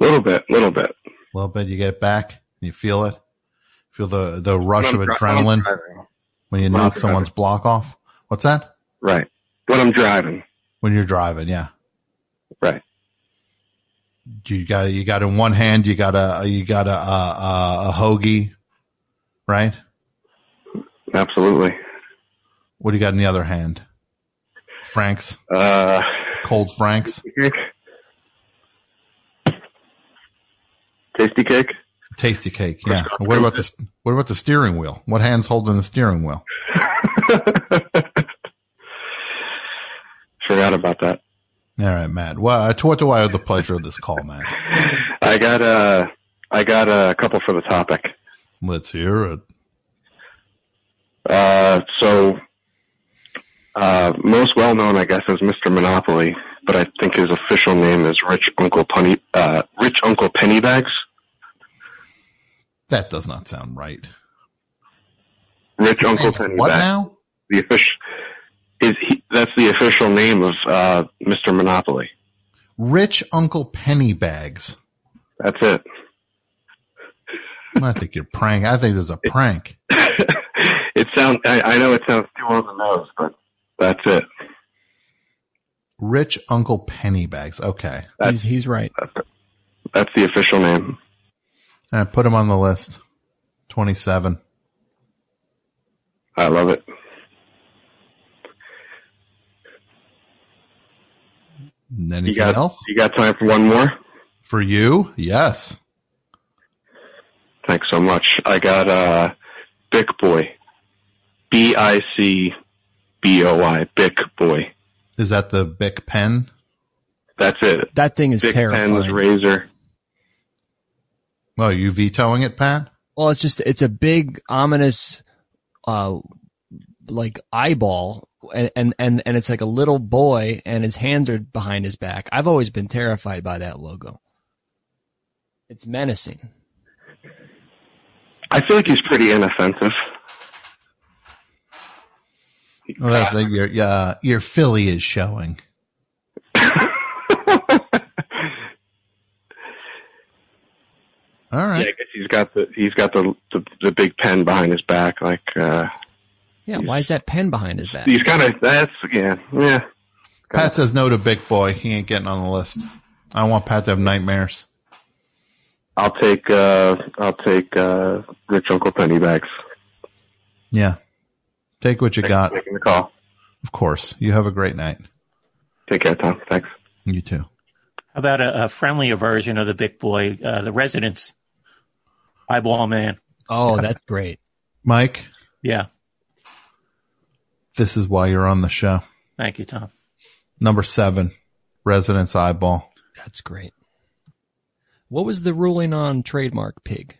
Little bit, a little bit. A little bit. You get it back. You feel it. Feel the the rush of dri- adrenaline driving. when you When knock someone's block off. What's that? Right. When I'm driving. When you're driving, yeah. You got you got in one hand. You got a you got a a, a, a hoagie, right? Absolutely. What do you got in the other hand? Franks, Uh, cold Franks, cake. Tastykake. tasty cake. Yeah. What about the what about the steering wheel? What hand's holding the steering wheel? (laughs) Forgot about that. All right, Matt. Well, to what do I owe the pleasure of this call, Matt? I got a, I got a couple for the topic. Let's hear it. Uh, so uh, most well known, I guess, is Mr. Monopoly, but I think his official name is Rich Uncle Penny uh, Rich Uncle Pennybags. That does not sound right. Rich Uncle Pennybags. What now? The official is he, that's the official name of uh, Mr. Monopoly. Rich Uncle Pennybags. That's it. I think you're prank. I think there's a prank. (laughs) It sounds. I, I know it sounds too on the nose, but that's it. Rich Uncle Pennybags. Okay. He's, he's right. That's the official name. I put him on the list. 27. I love it. Anything You got else? you got time for one more? For you? Yes. Thanks so much. I got uh Bic Boy. B I C B O I. Bic Boy. Is that the Bic pen? That's it. That thing is Bic terrifying. pens, razor. Oh, are you vetoing it, Pat? Well, it's just it's a big ominous, uh, like eyeball, and and and and it's like a little boy, and his hands are behind his back. I've always been terrified by that logo. It's menacing. I feel like he's pretty inoffensive. Well, that's like your, uh, your Philly is showing. (laughs) All Yeah, right. I guess he's got the he's got the the, the big pen behind his back. Like uh Yeah, why is that pen behind his back? he's kind of that's yeah yeah. Pat says no to Big Boy. He ain't getting on the list. I want Pat to have nightmares. I'll take uh I'll take uh Rich Uncle Pennybags. Yeah. Take what you got. Making the call. Of course. You have a great night. Take care, Tom. Thanks. You too. How about a, a friendlier version of the big boy, uh, the residents? Eyeball man. Oh, that's great. Mike, Yeah. This is why you're on the show. Thank you, Tom. Number seven, Residents Eyeball. That's great. What was the ruling on trademark pig?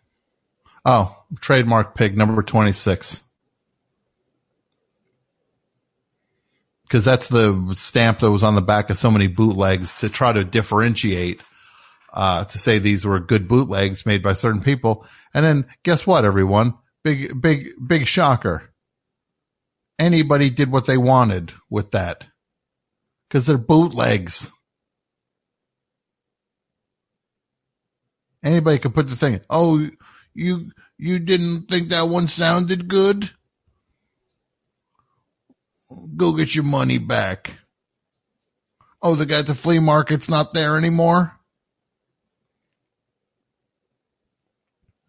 Oh, trademark pig number 26. Cause that's the stamp that was on the back of so many bootlegs to try to differentiate, uh, to say these were good bootlegs made by certain people. And then guess what, everyone? Big, big, big shocker. Anybody did what they wanted with that. Cause they're bootlegs. Anybody could put the thing, oh, you, you didn't think that one sounded good? Go get your money back. Oh, the guy at the flea market's not there anymore?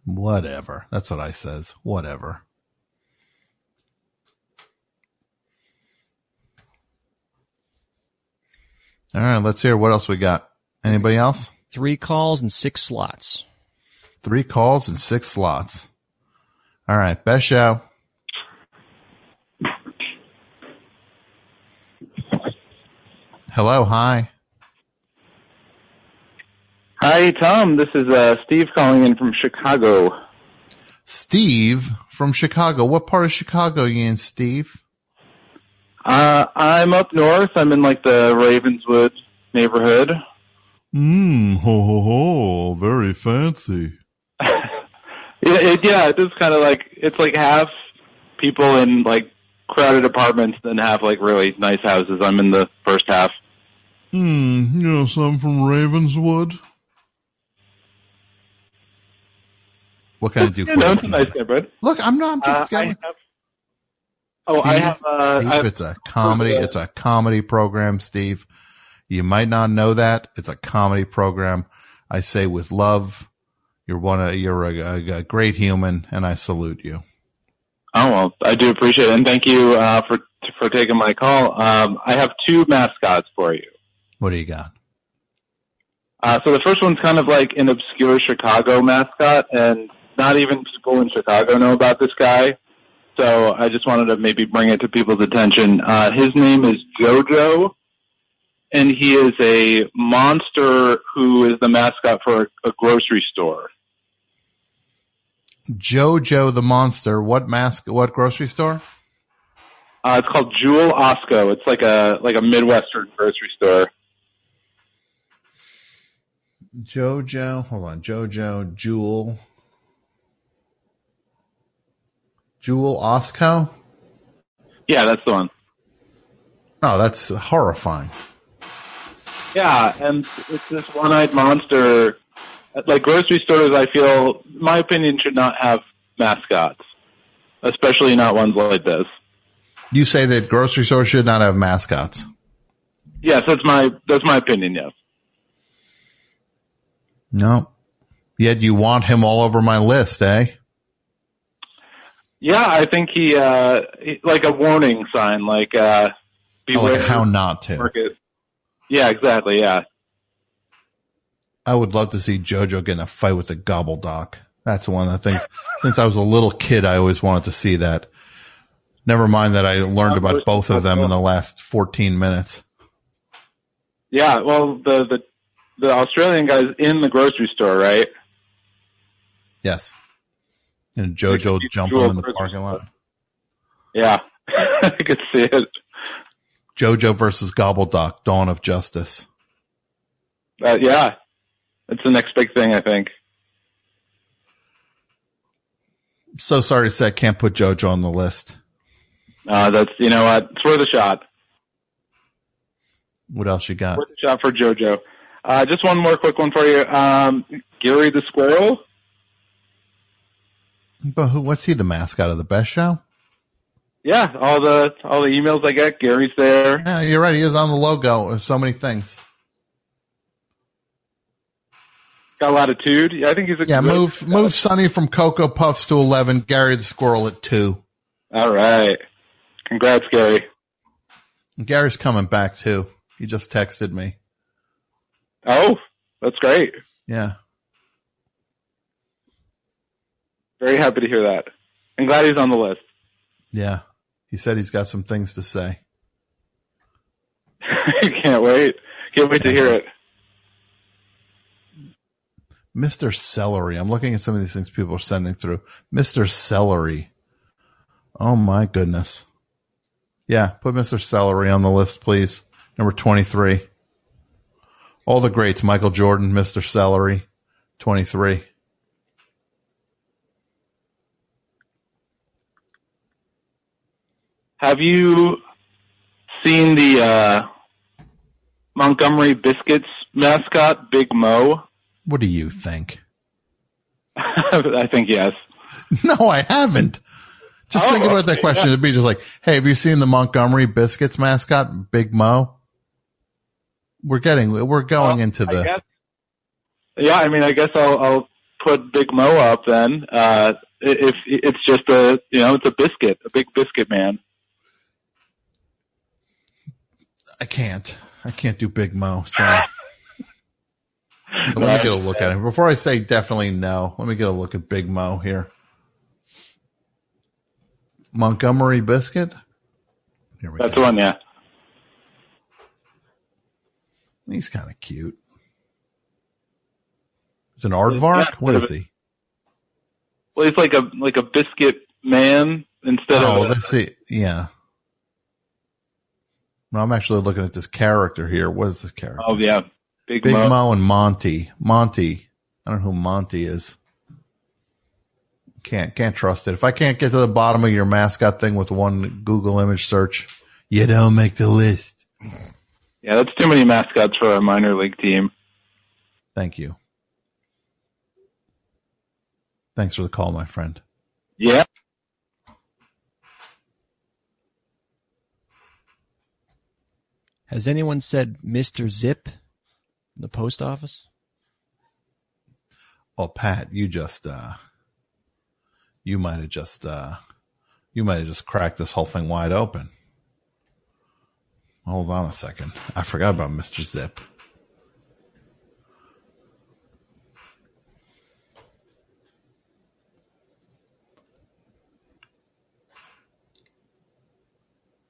Whatever. That's what I says. Whatever. All right, let's hear what else we got. Anybody else? Three calls and six slots. Three calls and six slots. All right, best show. Hello, hi. Hi, Tom. This is uh, Steve calling in from Chicago. Steve from Chicago. What part of Chicago are you in, Steve? Uh, I'm up north. I'm in like the Ravenswood neighborhood. Mmm, ho ho ho, very fancy. (laughs) Yeah, it, yeah, it is kind of like it's like half people in like crowded apartments, then half like really nice houses. I'm in the first half. Hmm, yes, I'm from Ravenswood. What can I do for (laughs) You know, you? it's a nice neighborhood. Look, I'm not I'm just Uh, I have- Oh, I Steve, have. Uh, Steve, I have it's a comedy. It's a comedy program, Steve. You might not know that it's a comedy program. I say with love. You're one. Of, you're a, a, a great human, and I salute you. Oh well, I do appreciate it, and thank you uh, for for taking my call. Um, I have two mascots for you. What do you got? Uh, so the first one's kind of like an obscure Chicago mascot, and not even people in Chicago know about this guy. So I just wanted to maybe bring it to people's attention. Uh, his name is JoJo, and he is a monster who is the mascot for a, a grocery store. Jojo the monster. What mask? What grocery store? Uh, it's called Jewel Osco. It's like a like a Midwestern grocery store. Jojo. Hold on. Jojo. Jewel. Jewel Osco. Yeah, that's the one. Oh, that's horrifying. Yeah, and it's this one-eyed monster. Like grocery stores, I feel, my opinion, should not have mascots, especially not ones like this. You say that grocery stores should not have mascots. Yes, that's my that's my opinion. Yes. No. Yet you want him all over my list, eh? Yeah, I think he uh he- like a warning sign, like uh Oh, beware. like how not to. market. Yeah, exactly. Yeah. I would love to see JoJo get in a fight with the Gobbledok. That's one of the things. Since I was a little kid, I always wanted to see that. Never mind that I learned about both of them in the last 14 minutes. Yeah. Well, the the the Australian guy's in the grocery store, right? Yes. And JoJo jumping in the parking lot. Yeah, (laughs) I could see it. JoJo versus Gobbledok, Dawn of Justice. Uh, yeah, it's the next big thing, I think. So sorry to say I can't put JoJo on the list. Uh, that's you know what, it's worth a shot. What else you got? Worth a shot for JoJo. Uh, just one more quick one for you. Um, Gary the squirrel. But who, what's he the mascot of the best show? Yeah, all the all the emails I get, Gary's there. Yeah, you're right. He is on the logo. There's so many things. Got a latitude. Yeah, I think he's a Yeah, good- move move Sonny from Cocoa Puffs to 11. Gary the Squirrel at 2. All right. Congrats, Gary. And Gary's coming back too. He just texted me. Oh, that's great. Yeah. Very happy to hear that. I'm glad he's on the list. Yeah. He said he's got some things to say. (laughs) Can't wait. Can't wait to hear it. Mr. Celery. I'm looking at some of these things people are sending through. Mr. Celery. Oh my goodness. Yeah, put Mr. Celery on the list, please. Number 23. All the greats. Michael Jordan, Mr. Celery, 23. Have you seen the uh, Montgomery Biscuits mascot, Big Mo? What do you think? (laughs) I think yes. (laughs) No, I haven't. Just think Oh, about that question. yeah. It'd be just like, hey, have you seen the Montgomery Biscuits mascot, Big Mo? We're getting, we're going into I the, guess. Yeah, I mean, I guess I'll, I'll put Big Mo up then. Uh, if it's just a, you know, it's a biscuit, a big biscuit man. I can't. I can't do Big Mo. But (laughs) let me get a look at him. Before I say definitely no, let me get a look at Big Mo here. Montgomery Biscuit? Here we That's go. the one, yeah. He's kind of cute. Is an aardvark? What is he? Well, he's like a like a biscuit man instead Oh, of. let's see. Yeah. I'm actually looking at this character here. What is this character? Oh yeah, Big, Big Mo. Mo. and Monty. Monty. I don't know who Monty is. Can't can't trust it. If I can't get to the bottom of your mascot thing with one Google image search, you don't make the list. Yeah, that's too many mascots for our minor league team. Thank you. Thanks for the call, my friend. Yeah. Has anyone said Mr. Zip in the post office? Oh, Pat, you just uh you might have just uh you might have just cracked this whole thing wide open. Hold on a second. I forgot about Mr. Zip.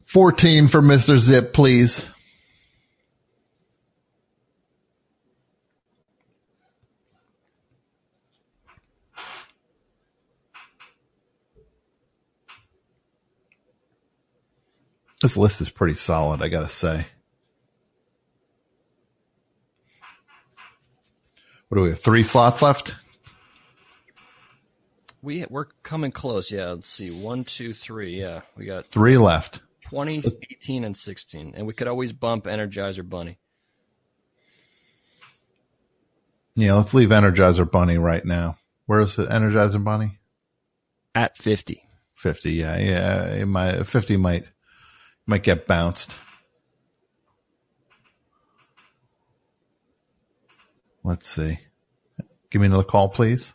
Fourteen for Mr. Zip, please. This list is pretty solid, I gotta say. What do we have? Three slots left? We we're coming close. Yeah, let's see. One, two, three. Yeah, we got Three left. 20, 18, and 16. And we could always bump Energizer Bunny. Yeah, let's leave Energizer Bunny right now. Where's the Energizer Bunny? At 50. 50, yeah, yeah. It might, 50 might, might get bounced. Let's see. Give me another call, please.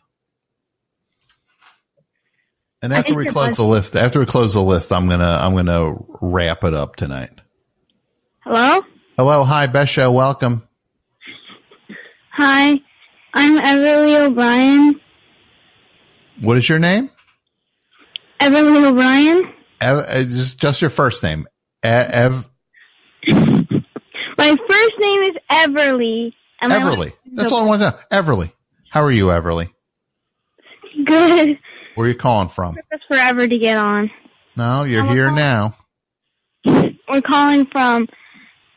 And after we close the list, after we close the list, I'm gonna, I'm gonna wrap it up tonight. Hello? Hello, hi, Best Show, welcome. Hi. I'm Everly O'Brien. What is your name? Everly O'Brien? Ev, uh, just, just your first name. E- Ev, My first name is Everly. and my Everly. That's all I want to know. Everly. How are you, Everly? Good. Where are you calling from? Took us forever to get on. No, you're I'm here call- now. We're calling from,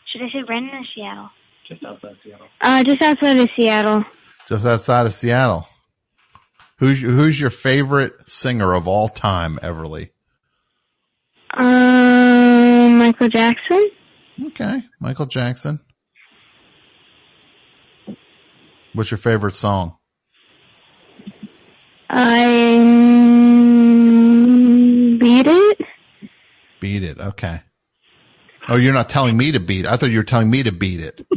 should I say Brandon or Seattle? Just outside Seattle. Uh, just outside of Seattle. Just outside of Seattle. Who's who's your favorite singer of all time, Everly? Um, Michael Jackson? Okay, Michael Jackson. What's your favorite song? I beat it. Beat it. Okay. Oh, you're not telling me to beat it. I thought you were telling me to beat it. (laughs)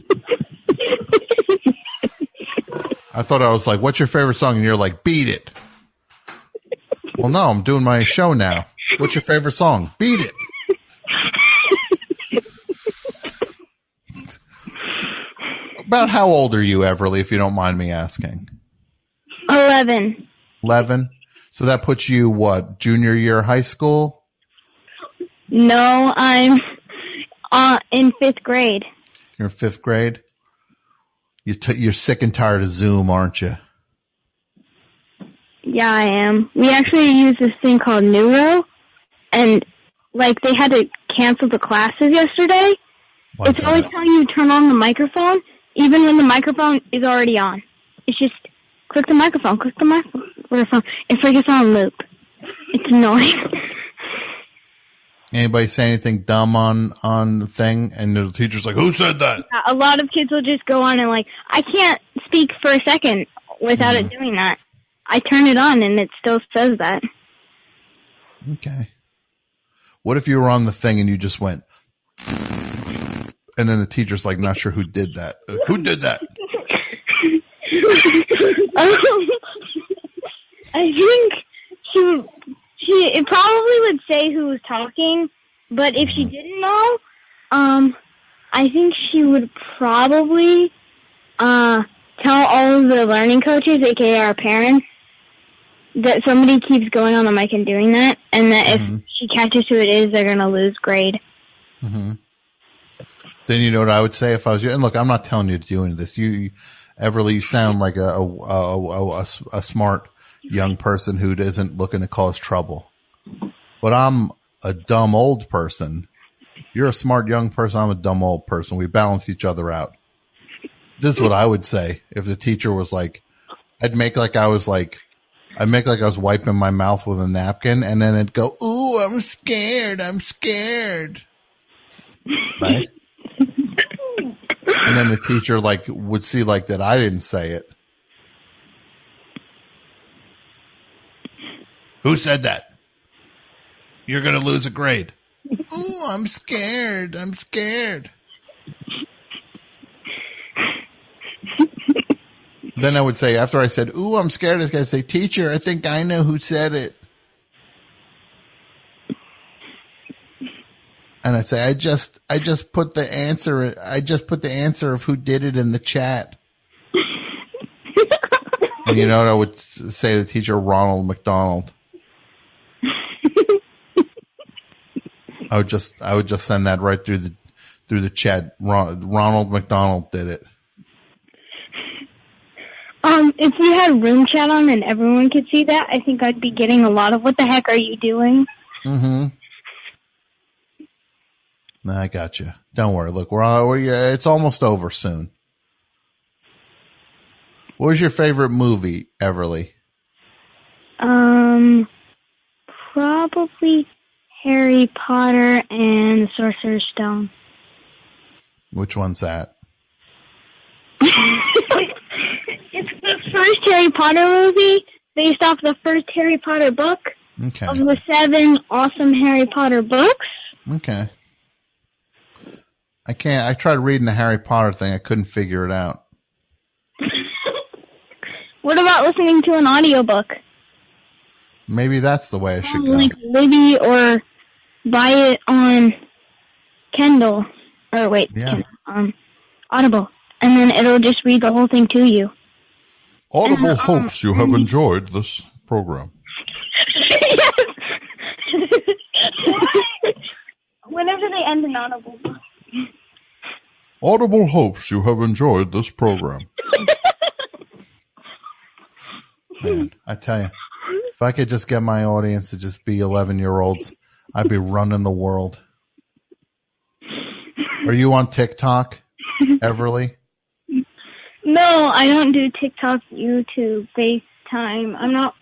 I thought I was like, what's your favorite song? And you're like, beat it. Well, no, I'm doing my show now. What's your favorite song? Beat it. About how old are you, Everly, if you don't mind me asking? 11. 11. So that puts you what, junior year high school? No, I'm uh, in fifth grade. You're in fifth grade? You t- you're sick and tired of Zoom, aren't you? Yeah, I am. We actually use this thing called Neuro, and like they had to cancel the classes yesterday. it's always telling you to turn on the microphone, even when the microphone is already on. It's just click the microphone, click the microphone. It's like it's on loop. It's annoying. (laughs) Anybody say anything dumb on, on the thing? And the teacher's like, who said that? a lot of kids will just go on and like, I can't speak for a second without it mm-hmm. doing that. I turn it on and it still says that. Okay. What if you were on the thing and you just went, and then the teacher's like, not sure who did that. Who did that? Um, (laughs) I think she would- she it probably would say who was talking, but if she didn't know, um, I think she would probably uh tell all of the learning coaches, aka our parents, that somebody keeps going on the mic and doing that, and that if she catches who it is, they're gonna lose grade. hmm Then you know what I would say if I was you. And look, I'm not telling you to do any of this. You, Everly, you sound like a a a smart young person who isn't looking to cause trouble. But I'm a dumb old person. You're a smart young person. I'm a dumb old person. We balance each other out. This is what I would say if the teacher was like, I'd make like I was like, I'd make like I was wiping my mouth with a napkin and then it'd go, Ooh, I'm scared. I'm scared. Right? And then the teacher like would see like that I didn't say it. Who said that? You're going to lose a grade. Ooh, I'm scared. I'm scared. then I would say, after I said, Ooh, I'm scared, I was going to say, Teacher, I think I know who said it. And I'd say, I just, I just put the answer, I just put the answer of who did it in the chat. and you know what I would say to the teacher, Ronald McDonald. I would just, I would just send that right through the, through the chat. Ron, Ronald McDonald did it. Um, if we had room chat on and everyone could see that, I think I'd be getting a lot of "What the heck are you doing?" Mm-hmm. No, I got you. Don't worry. Look, we're, all, we're it's almost over soon. What was your favorite movie, Everly? Um, probably Harry Potter and the Sorcerer's Stone. Which one's that? (laughs) It's the first Harry Potter movie based off the first Harry Potter book Okay. of the seven awesome Harry Potter books. Okay. I can't. I tried reading the Harry Potter thing. I couldn't figure it out. (laughs) What about listening to an audiobook? Maybe that's the way I should go. Like Libby or buy it on Kindle or wait, Yeah. Kindle, um, Audible, and then it'll just read the whole thing to you. Audible hopes you have (laughs) enjoyed this program. (laughs) Whenever they end an Audible book. Audible hopes you have enjoyed this program. (laughs) Man, I tell you, if I could just get my audience to just be 11 year olds, I'd be running the world. Are you on TikTok, Everly? No, I don't do TikTok, YouTube, FaceTime. I'm not.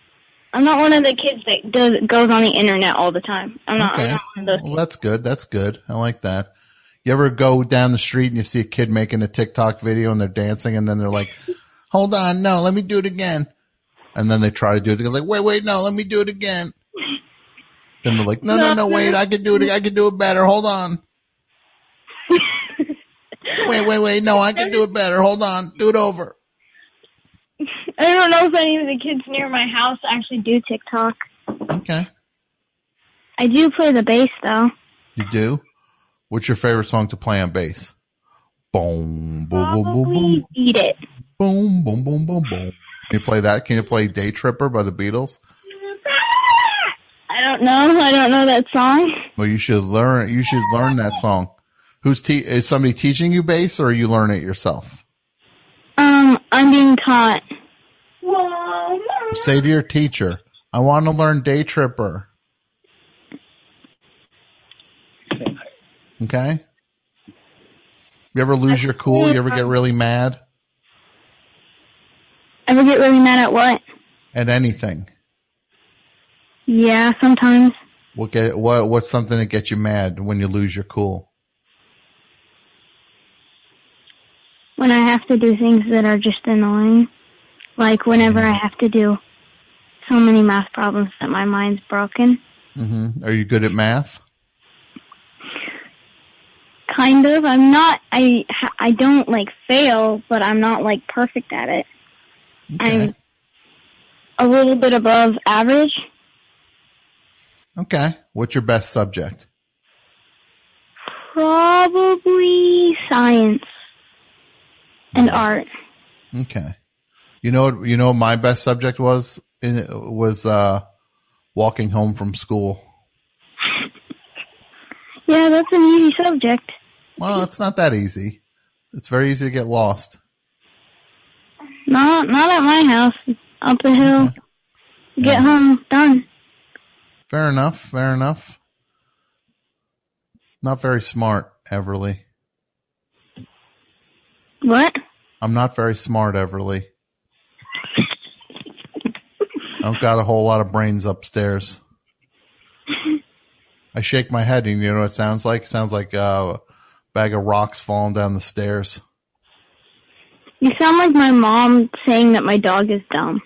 I'm not one of the kids that does goes on the internet all the time. I'm not. I'm Okay. not one of those. Well, that's good. That's good. I like that. You ever go down the street and you see a kid making a TikTok video and they're dancing and then they're like, hold on, no, let me do it again. And then they try to do it. They're like, wait, wait, no, let me do it again. Then they're like, no, no, no, wait, I can do it. I can do it better. Hold on. (laughs) wait, wait, wait. No, I can do it better. Hold on. Do it over. I don't know if any of the kids near my house actually do TikTok. Okay. I do play the bass though. You do? What's your favorite song to play on bass? Boom, boom, boom, boom, boom, eat it. boom, boom, boom, boom, boom. Can you play that? Can you play Day Tripper by the Beatles? I don't know. I don't know that song. Well, you should learn. You should learn that song. Who's te- is somebody teaching you bass, or you learn it yourself? Um, I'm being taught. Say to your teacher, "I want to learn Day Tripper." Okay. You ever lose your cool? You ever get really mad Ever get really mad at what? at anything? Yeah, sometimes. What get what? What's something that gets you mad when you lose your cool? When I have to do things that are just annoying. Like whenever I have to do so many math problems that my mind's broken. hmm Are you good at math? Kind of. I'm not, I, I don't like fail, but I'm not like perfect at it. I'm a little bit above average. Okay. What's your best subject? Probably science and art. Okay. You know? You know what my best subject was in was uh walking home from school. (laughs) Yeah, that's an easy subject. Well, it's not that easy. It's very easy to get lost. Not, not at my house. Up the hill. Get home done. Fair enough. Fair enough. Not very smart, Everly. What? I'm not very smart, Everly. I've got a whole lot of brains upstairs. I shake my head, and you know what it sounds like? It sounds like uh, bag of rocks falling down the stairs. You sound like my mom saying that my dog is dumb.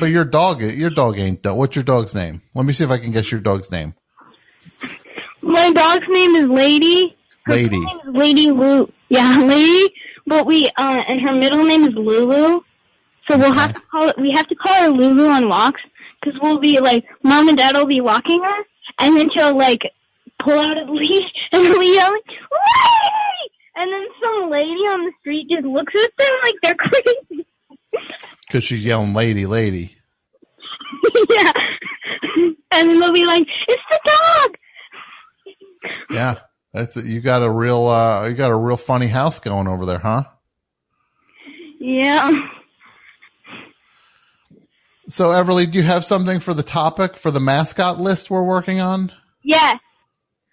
But your dog, your dog ain't. dumb. What's your dog's name? Let me see if I can guess your dog's name. My dog's name is Lady. Lady. Name is Lady Lu. Yeah, (laughs) Lady. But we, uh, and her middle name is Lulu. So we'll have to call it, we have to call her Lulu on walks, cause we'll be like, mom and dad will be walking her, and then she'll like, pull out a leash, (laughs) and we'll be yelling, Lady! And then some lady on the street just looks at them like they're (laughs) crazy. Because she's yelling, "Lady, lady." (laughs) yeah. And then they'll be like, it's the dog! Yeah, that's you got a real, uh, you got a real funny house going over there, huh? Yeah. So, Everly, do you have something for the topic for the mascot list we're working on? Yes.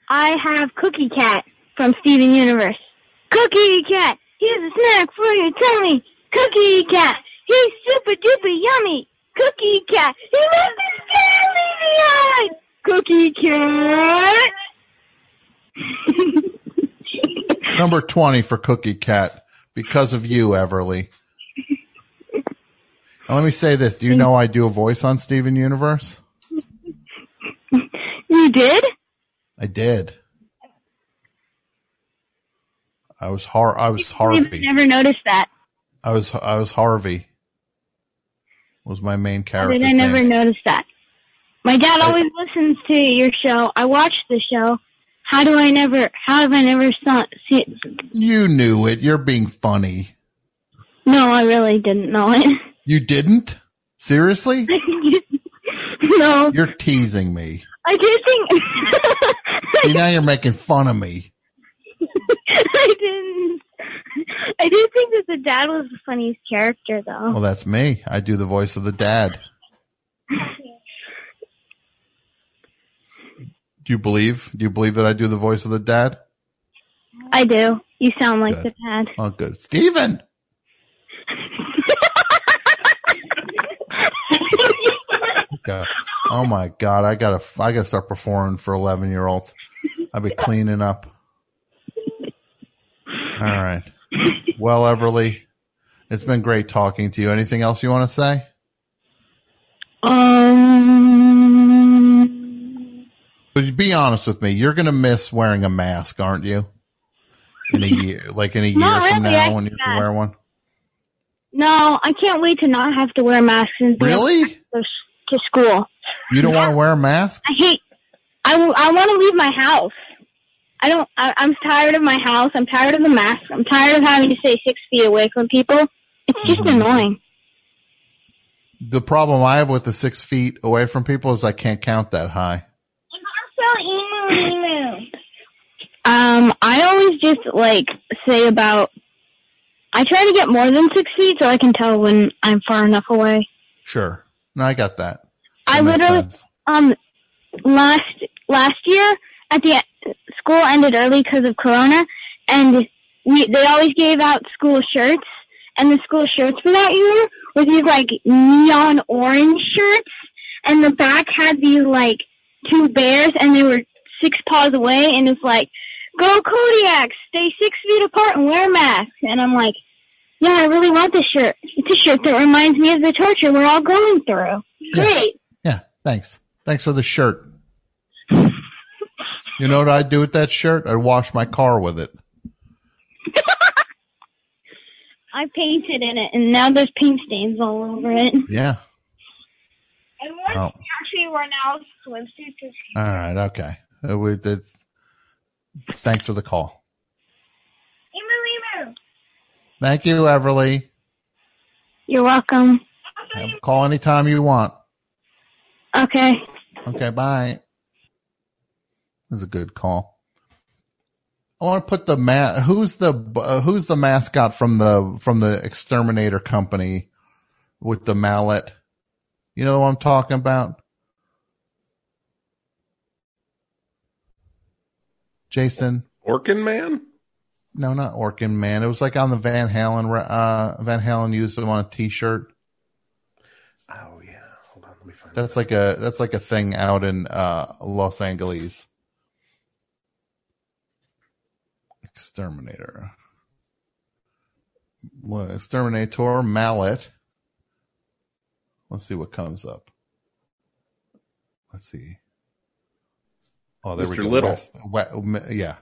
I have Cookie Cat from Steven Universe. Cookie Cat, here's a snack for your tummy. Cookie Cat, he's super duper yummy. Cookie Cat, he loves his family behind. Cookie Cat. (laughs) Number twenty for Cookie Cat because of you, Everly. And let me say this: Do you know I do a voice on Steven Universe? You did? I did. I was Har. I was I've Harvey. never noticed that. I was. I was Harvey. Was my main character. did I never notice that? My dad always listens to your show. I watch the show. How do I never? How have I never saw? See, You knew it. You're being funny. no, I really didn't know it. (laughs) You didn't? Seriously? (laughs) no, You're teasing me. I did think. See, now you're making fun of me. (laughs) I didn't. I did think that the dad was the funniest character, though. Well, that's me. I do the voice of the dad. Do you believe? Do you believe that I do the voice of the dad? I do. You sound like Good. the dad. Oh, good. Steven! God. Oh my God. I gotta, I gotta start performing for 11 year olds. I'll be cleaning up. All right. Well, Everly, it's been great talking to you. Anything else you want to say? Um, But be honest with me. You're going to miss wearing a mask, aren't you? In a year, like in a year from really, now when you can wear one. no, I can't wait to not have to wear masks and be Really? To school. You don't want to wear a mask? I hate. I, I want to leave my house. I don't. I, I'm tired of my house. I'm tired of the mask. I'm tired of having to stay six feet away from people. It's just Mm-hmm. annoying. The problem I have with the six feet away from people is I can't count that high. So emu emu. Um, I always just like say about. I try to get more than six feet so I can tell when I'm far enough away. Sure. No, I got that. I literally sense. um last last year at the school ended early because of Corona, and we they always gave out school shirts, and the school shirts for that year were these like neon orange shirts, and the back had these like two bears, and they were six paws away, and it's like, "Go Kodiaks, stay six feet apart and wear masks," and I'm like. Yeah, I really want this shirt. It's a shirt that reminds me of the torture we're all going through. Great. Thanks. Thanks for the shirt. You know what I'd do with that shirt? I'd wash my car with it. (laughs) I painted in it, and now there's paint stains all over it. Yeah. And Oh. actually were now swimsuits. All right. Okay. Uh, we. Thanks for the call. Emu, emu. Thank you, Everly. You're welcome. Have- Call anytime you want. Okay. Okay. Bye. This is a good call. I want to put the ma- who's the uh, who's the mascot from the from the exterminator company with the mallet. You know what I'm talking about? Jason. Orkin Man? No, not Orkin Man. It was like on the Van Halen. Uh, Van Halen used them on a T-shirt. Oh yeah. Hold on, let me find That's like a that's like a thing out in uh, Los Angeles. Exterminator. Exterminator mallet. Let's see what comes up. Let's see. Oh, there we go. Little. West- we- yeah,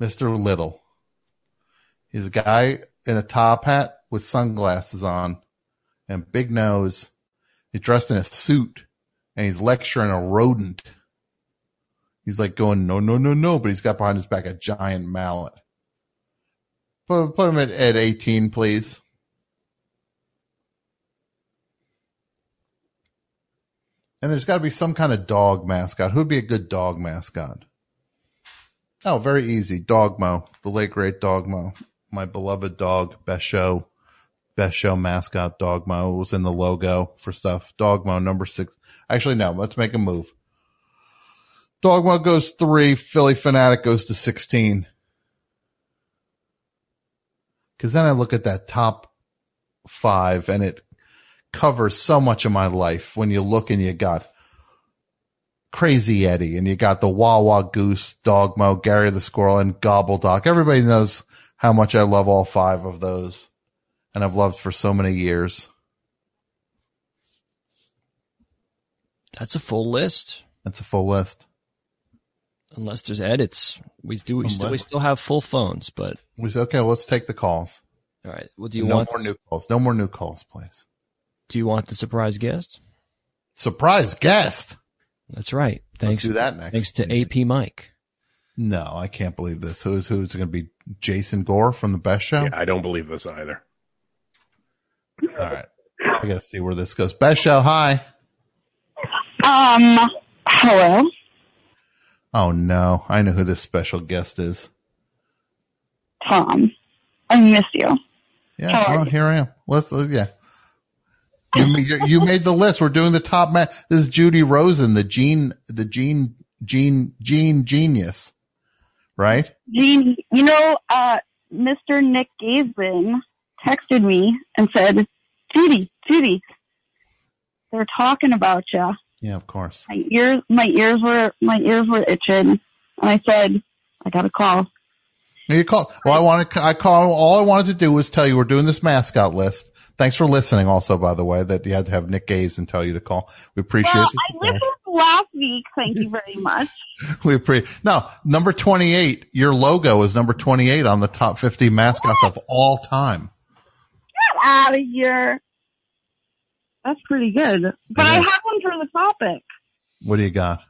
Mr. Little. He's a guy in a top hat with sunglasses on and big nose. He's dressed in a suit and he's lecturing a rodent. He's like going, no, no, no, no, but he's got behind his back a giant mallet. Put, put him at, at 18, please. And there's got to be some kind of dog mascot. Who'd be a good dog mascot? Oh, very easy. Dogmo, the late great Dogmo, my beloved dog, best show, best show mascot. Dogmo was in the logo for stuff. Dogmo number six. Actually, no. Let's make a move. Dogmo goes three. Phillie Phanatic goes to sixteen. Because then I look at that top five, and it covers so much of my life. When you look and you got Crazy Eddie, and you got the Wawa Goose, Dogmo, Gary the Squirrel, and Gobbledok. Everybody knows how much I love all five of those, and I've loved for so many years. That's a full list. That's a full list. Unless there's edits, we do. We still, we still have full phones, but We said, okay, let's take the calls. all right. Well, do you no want more new calls? No more new calls, please. Do you want the surprise guest? Surprise guest. That's right. Thanks. do that next. Thanks to AP Mike. No, I can't believe this. Who's who's going to be Jason Gore from the Best Show? Yeah, I don't believe this either. All right, I got to see where this goes. Best Show, hi. Um, hello. Oh no, I know who this special guest is. Tom. I miss you. Yeah, How are you? here I am. Let's uh, yeah. You, you you made the list. We're doing the top man. This is Judy Rosen, the gene, the gene, gene, gene genius, right? Gene, you know, uh, Mr. Nick Gazin texted me and said, Judy, Judy, they're talking about you. Yeah, of course. My ears, my ears were, my ears were itching. And I said, I got a call. You call. Well, I wanted, to. I call. All I wanted to do was tell you we're doing this mascot list. Thanks for listening. Also, by the way, that you had to have Nick Gazin tell you to call. We appreciate Well, it. I listened last week. Thank you very (laughs) much. We appreciate. No, number twenty-eight. Your logo is number twenty-eight on the top fifty mascots of all time. Get out of here. That's pretty good. But I have one for the topic. What do you got?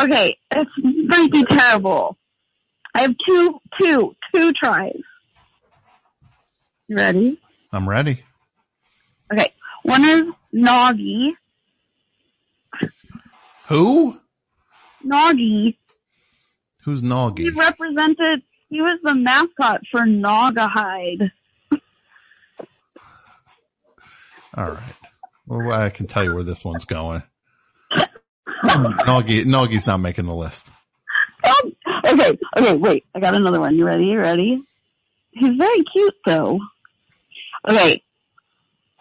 Okay, it's might be terrible, I have two, two, two tries. You ready? I'm ready. Okay. One is Noggy. Who? Noggy. Who's Noggy? He represented. He was the mascot for Naugahyde. All right. Well, I can tell you where this one's going. Noggy, Noggy's not making the list. Um, okay, okay, wait. I got another one. You ready? You ready? He's very cute, though. Okay,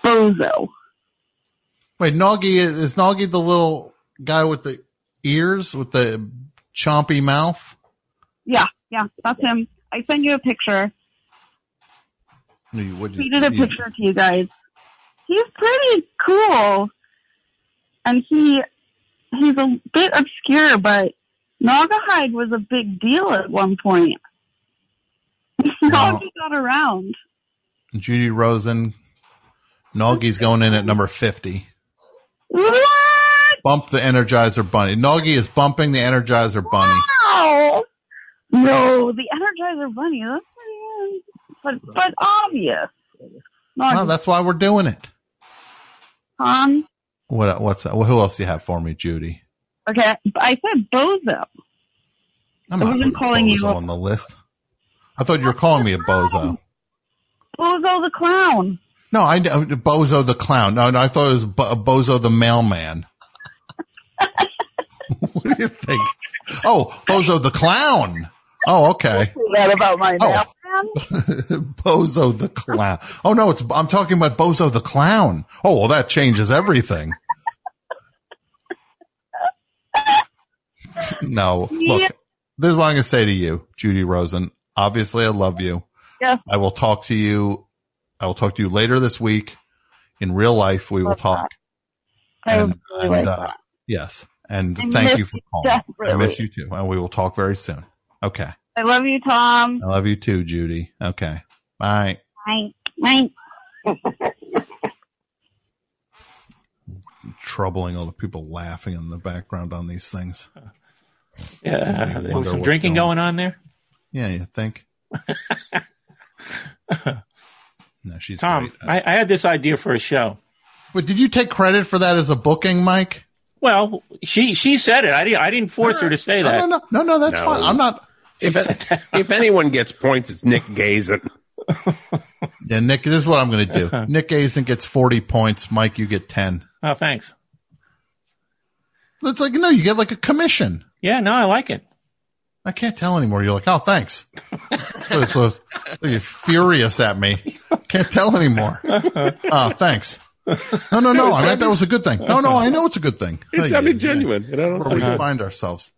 Bozo. Wait, Noggy is, is Noggy the little guy with the ears with the chompy mouth? Yeah, yeah, that's him. I sent you a picture. You- what'd you- Tweeted a picture to you guys. He's pretty cool, and he he's a bit obscure, but Naugahyde was a big deal at one point. (laughs) Noggy got around. Judy Rosen. Noggy's going in at number 50. What? Bump the Energizer Bunny. Noggy is bumping the Energizer Bunny. Wow! No, the Energizer Bunny. That's pretty, but but obvious. Noggy. Well, that's why we're doing it. What, what's that? Well, who else do you have for me, Judy? Okay, I said Bozo. I'm I wasn't calling you Bozo a- on the list. I thought you were calling me a bozo. Bozo the clown. No, I know Bozo the clown. No, no, I thought it was Bo- Bozo the mailman. (laughs) what do you think? Oh, Bozo the clown. Oh, okay. That about my Oh. (laughs) Bozo the clown. Oh no, it's I'm talking about Bozo the clown. Oh well, that changes everything. (laughs) no, look. Yeah. This is what I'm going to say to you, Judy Rosen. Obviously, I love you. Yeah. I will talk to you. I will talk to you later this week. In real life, we will talk. I And, really and, like uh, that. yes, and I thank you for calling. I miss you too, and we will talk very soon. Okay. I love you, Tom. I love you too, Judy. Okay. Bye. Bye. Bye. (laughs) Troubling all the people laughing in the background on these things. Yeah, You there was some drinking going on there. Yeah, you think? (laughs) no, she's Tom, I, I had this idea for a show. But did you take credit for that as a booking, Mike? Well, she she said it. I didn't I didn't force her to say No, that. no, no, no, no, that's No. fine. I'm not. If, if anyone gets points, it's Nick Gazin. (laughs) Yeah, Nick, this is what I'm going to do. (laughs) Nick Gazin gets 40 points. Mike, you get 10. Oh, thanks. It's like, no, you get like a commission. Yeah, no, I like it. I can't tell anymore. You're like, oh, thanks. (laughs) so, so- you're furious at me. Can't tell anymore. Oh, thanks. No, no, no. I meant that was a good thing. No, no, I know it's a good thing. It Hey, sounded yeah, genuine. and I don't Where we find ourselves.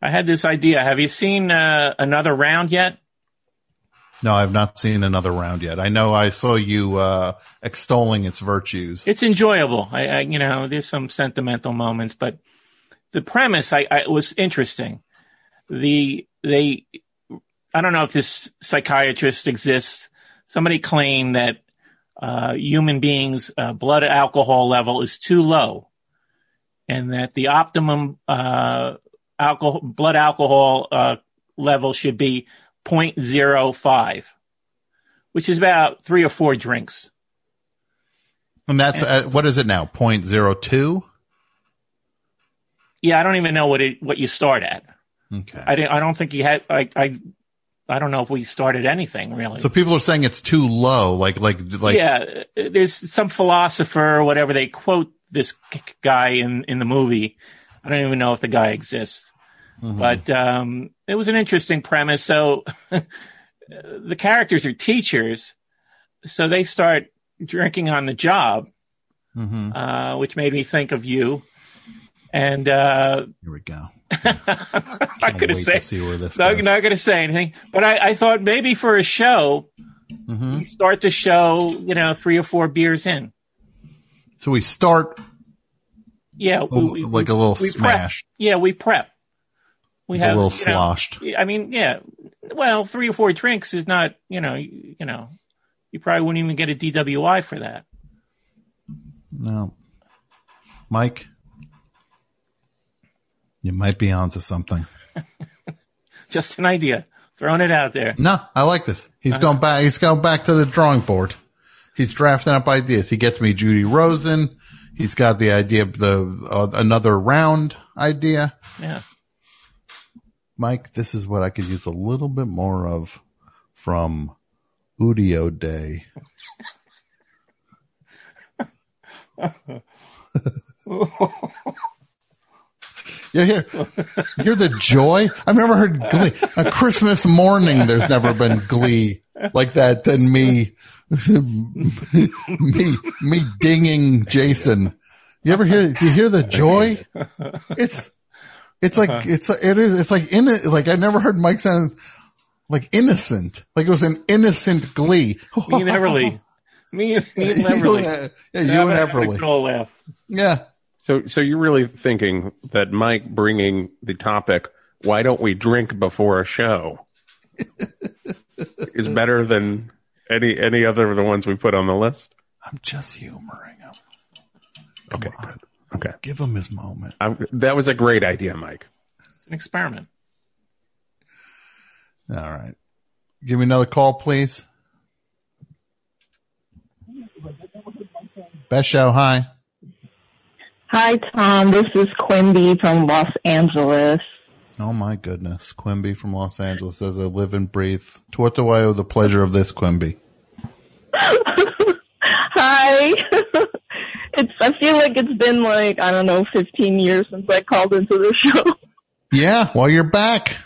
I had this idea. Have you seen uh, another round yet? No, I've not seen another round yet. I know I saw you uh, extolling its virtues. It's enjoyable. I, I you know, there's some sentimental moments, but the premise I, I was interesting. The they, I don't know if this psychiatrist exists. Somebody claimed that uh, human beings' uh, blood alcohol level is too low, and that the optimum uh, alcohol blood alcohol uh, level should be 0.05, which is about three or four drinks. And that's, uh, what is it now? 0.02? Yeah, I don't even know what it what you start at. Okay. I didn't. I don't think you had. I. I. I don't know if we started anything really. So people are saying it's too low. Like, like, like, yeah, there's some philosopher or whatever they quote this guy in in the movie. I don't even know if the guy exists, Mhm. but um, it was an interesting premise. So (laughs) the characters are teachers, so they start drinking on the job, Mhm. uh, which made me think of you. And uh, here we go. (laughs) I'm not going to say. see where this not, goes. not going to say anything. But I, I thought maybe for a show, Mhm. you start the show, you know, three or four beers in. So we start Yeah, we, we- like a little we smash. Prep. Yeah, we prep. We have A little you know, sloshed. I mean, yeah. Well, three or four drinks is not, you know, you, you know, you probably wouldn't even get a DWI for that. No. Mike, you might be onto something. (laughs) Just an idea. Throwing it out there. No, I like this. He's uh-huh. going back. He's going back to the drawing board. He's drafting up ideas. He gets me Judy Rosen. He's got the idea of the uh, another round idea. Yeah. Mike, this is what I could use a little bit more of from Udio Day. Hear, you hear the joy? I've never heard glee. A Christmas morning, there's never been glee like that than me, (laughs) me, me dinging Jason. You ever hear, you hear the joy? It's, it's like, uh-huh. it's, it is, it's like in it, like I never heard Mike sound like innocent. Like it was an innocent glee. Me and Everly. (laughs) Me, and- me and Everly. Yeah, yeah, you Have and a- have a Everly. good old laugh. Yeah. So, so you're really thinking that Mike bringing the topic, why don't we drink before a show, is better than any any other of the ones we put on the list? I'm just humoring him. Okay, good. Okay, Give him his moment. I'm, that was a great idea, Mike. It's an experiment. All right. Give me another call, please. Best show. Hi. Hi, Tom. This is Quimby from Los Angeles. Oh my goodness. Quimby from Los Angeles says I live and breathe. To what do I owe the pleasure of this, Quimby? (laughs) Hi. (laughs) it's. I feel like it's been like I don't know, 15 years since I called into the show. (laughs) Yeah. Well, you're back.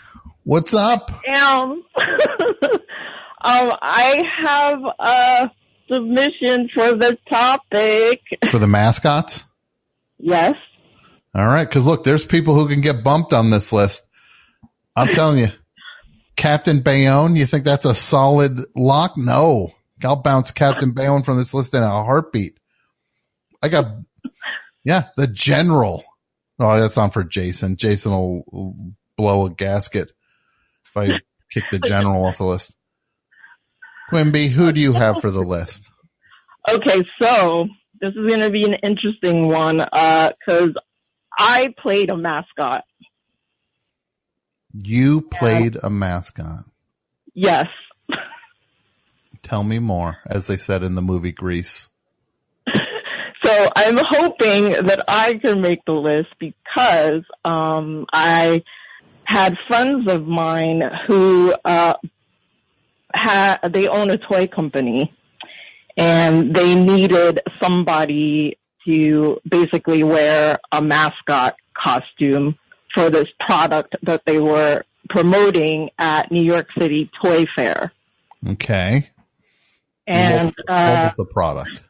What's up? Um, um, I have a submission for the topic. For the mascots? Yes. All right. Cause look, there's people who can get bumped on this list. I'm telling you, Captain Bayonne, you think that's a solid lock? No. I'll bounce Captain Bayonne from this list in a heartbeat. I got, yeah, the general. Oh, that's on for Jason. Jason will, blow a gasket if I kick the general off the list. Quimby, who do you have for the list? Okay, so this is going to be an interesting one uh, because I played a mascot. You played a mascot. Yes. Tell me more, as they said in the movie Grease. (laughs) So I'm hoping that I can make the list because um, I had friends of mine who uh, had they own a toy company, and they needed somebody to basically wear a mascot costume for this product that they were promoting at New York City Toy Fair. Okay. And what, uh, the product?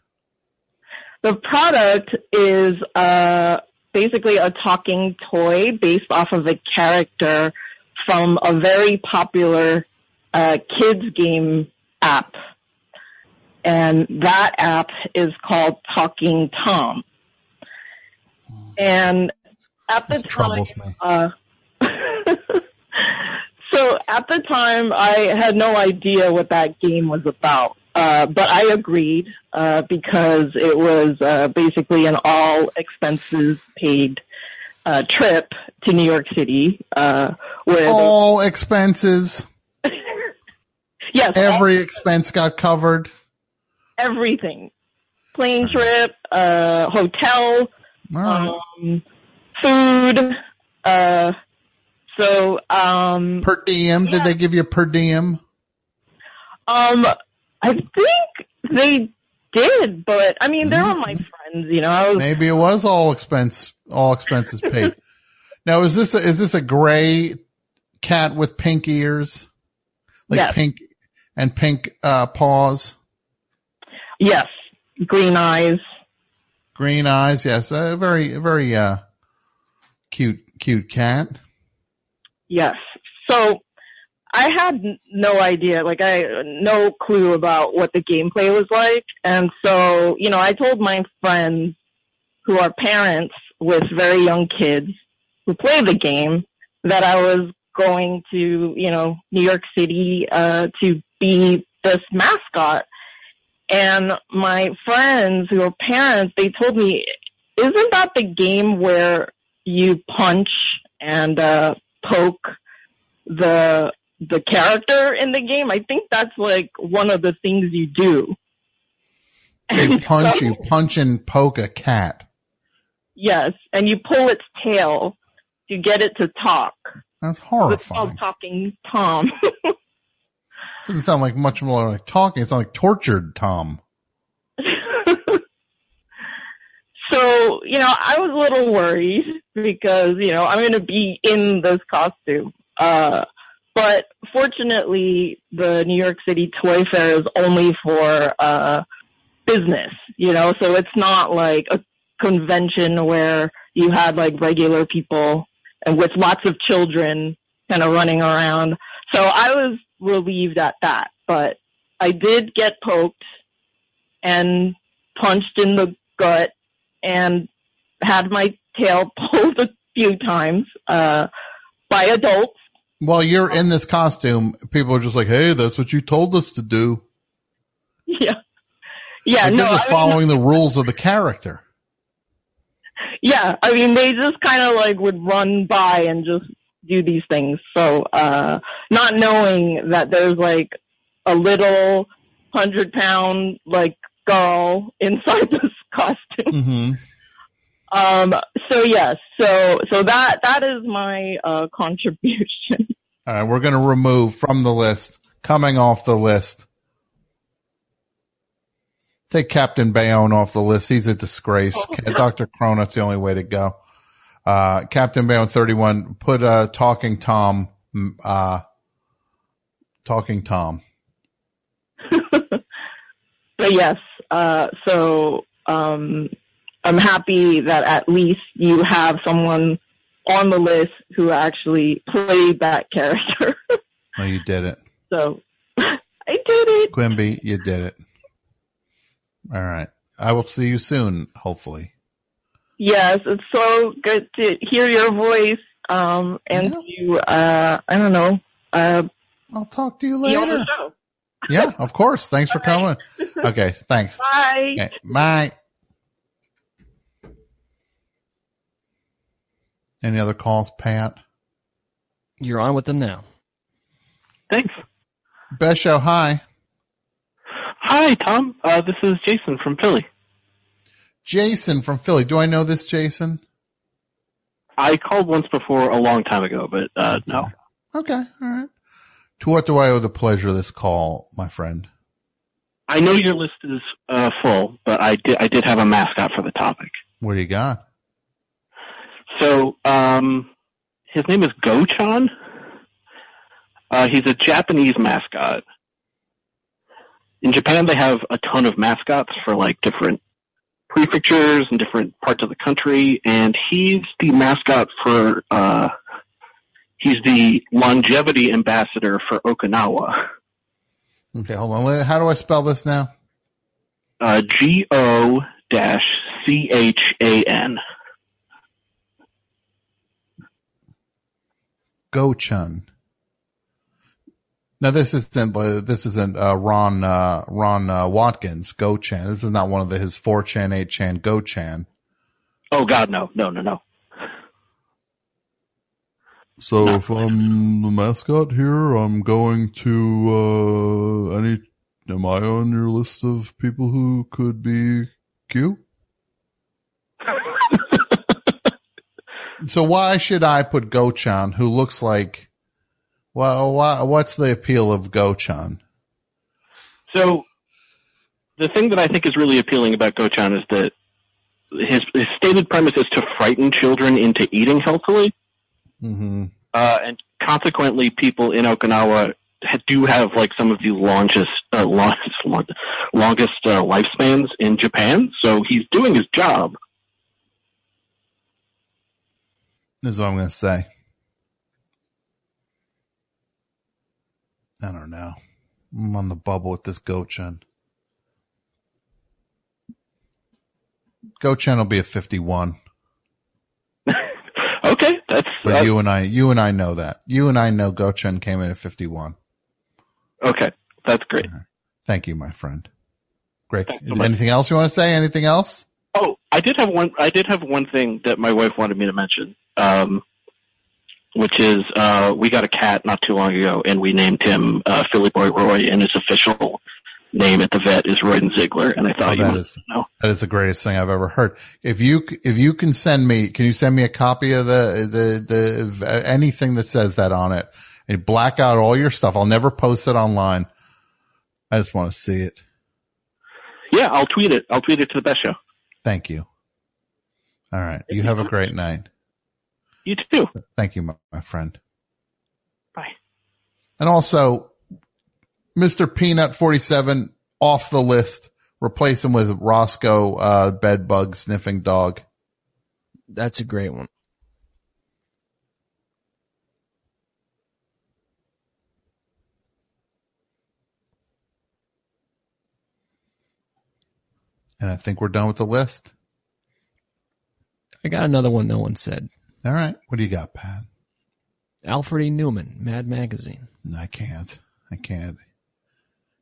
the product is uh, basically a talking toy based off of a character from a very popular uh, kids game app. And that app is called Talking Tom. And at the time, uh, (laughs) so at the time, I had no idea what that game was about. Uh, but I agreed uh, because it was uh, basically an all expenses paid uh, trip to New York City, uh, where All expenses. (laughs) yes, Every expense got covered. Everything, plane trip, uh, hotel, um, food. Uh, so um, Per diem. Did they give you per diem? Um, I think they did, but I mean, they're all my friends, you know. Was, Maybe it was all expense, all expenses paid. (laughs) now, is this a, is this a gray cat with pink ears, like Yes. pink and pink uh, paws, yes, green eyes. green eyes? Yes, a very very uh, cute cute cat. Yes. So I had no idea, like I no clue about what the gameplay was like, and so you know, I told my friends who are parents with very young kids who play the game that I was going to, you know, New York City uh, to be this mascot. And my friends who are parents, they told me, isn't that the game where you punch and uh, poke the the character in the game. I think that's like one of the things you do. You punch, you punch and poke a cat. Yes, and you pull its tail to get it to talk. That's hard. It's horrifying. called Talking Tom. (laughs) Doesn't sound like much more like talking. It sounds like tortured Tom. (laughs) So, you know, I was a little worried because, you know, I'm going to be in this costume. Uh, but fortunately, the New York City Toy Fair is only for, uh, business, you know, so it's not like a convention where you had like regular people and with lots of children kind of running around. So I was relieved at that, but I did get poked and punched in the gut and had my tail (laughs) pulled a few times uh, by adults. While you're in this costume, people are just like, "Hey, that's what you told us to do." Yeah, yeah. Like, no, they're just I mean, following the rules of the character. (laughs) yeah. I mean, they just kind of like would run by and just do these things. So, uh, not knowing that there's like a little hundred pound like girl (laughs) inside this costume. Mm-hmm. Um, so yes, so, so that, that is my, uh, contribution. (laughs) All right, we're going to remove from the list, coming off the list. Take Captain Bayonne off the list. He's a disgrace. (laughs) Dr. Cronut's the only way to go. Uh, Captain Bayonne 31, put, uh, Talking Tom, mm, uh, Talking Tom. (laughs) But yes, uh, so, um, I'm happy that at least you have someone on the list who actually played that character. (laughs) No, you did it. so (laughs) I did it. Quimby, you did it. All right. I will see you soon, hopefully. Yes, it's so good to hear your voice. Um, and to, uh, I don't know, uh, I'll talk to you be on the later. Yeah, of course. Thanks for (laughs) coming. Okay, thanks. Bye. Okay, bye. Any other calls, Pat? You're on with them now. Thanks. Best show, hi. Hi, Tom. Uh, this is Jason from Philly. Jason from Philly. Do I know this Jason? I called once before a long time ago, but uh, no. Okay, all right. To what do I owe the pleasure of this call, my friend? I know your list is uh, full, but I did I did have a mascot for the topic. What do you got? So, um, his name is Go-chan. Uh, he's a Japanese mascot. In Japan, they have a ton of mascots for like different prefectures and different parts of the country, and he's the mascot for, uh, he's the longevity ambassador for Okinawa. Okay, hold on. How do I spell this now? Uh, G-O dash C-H-A-N. Go-chun. Now this isn't this isn't uh, Ron uh, Ron uh, Watkins Go-chan. This is not one of the his four chan eight chan Go-chan. Oh God, no, no, no, no. So if I'm the mascot here, I'm going to uh any am I on your list of people who could be cute? (laughs) so why should I put Go-chan who looks like well why, what's the appeal of Go-chan? So, the thing that I think is really appealing about Go-chan is that his, his stated premise is to frighten children into eating healthily, Mm-hmm. uh, and consequently, people in Okinawa do have like some of the longest, uh, longest, long, longest uh, lifespans in Japan. So he's doing his job. This is what I'm going to say. I don't know. I'm on the bubble with this Go-chan. Go-chan will be a 51. (laughs) Okay, that's But uh, you and I, you and I know that. You and I know Go-chan came in at 51. okay. That's great. Thank you, my friend. Great. so. Anything else you want to say? Anything else? Oh, I did have one. I did have one thing that my wife wanted me to mention. Um, which is uh, we got a cat not too long ago, and we named him uh, Philly Boy Roy, and his official name at the vet is Royden Ziegler. And I thought Oh, that is that is the greatest thing I've ever heard. If you if you can send me, can you send me a copy of the the the anything that says that on it and black out all your stuff? I'll never post it online. I just want to see it. Yeah, I'll tweet it. I'll tweet it to the best show. Thank you. All right, you have a great night. You too. Thank you, my, my friend. Bye. And also, Mr. Peanut 47 off the list. Replace him with Roscoe, uh, bed bug sniffing dog. That's a great one. And I think we're done with the list. I got another one no one said. All right. What do you got, Pat? Alfred E. Neuman, Mad Magazine. I can't. I can't.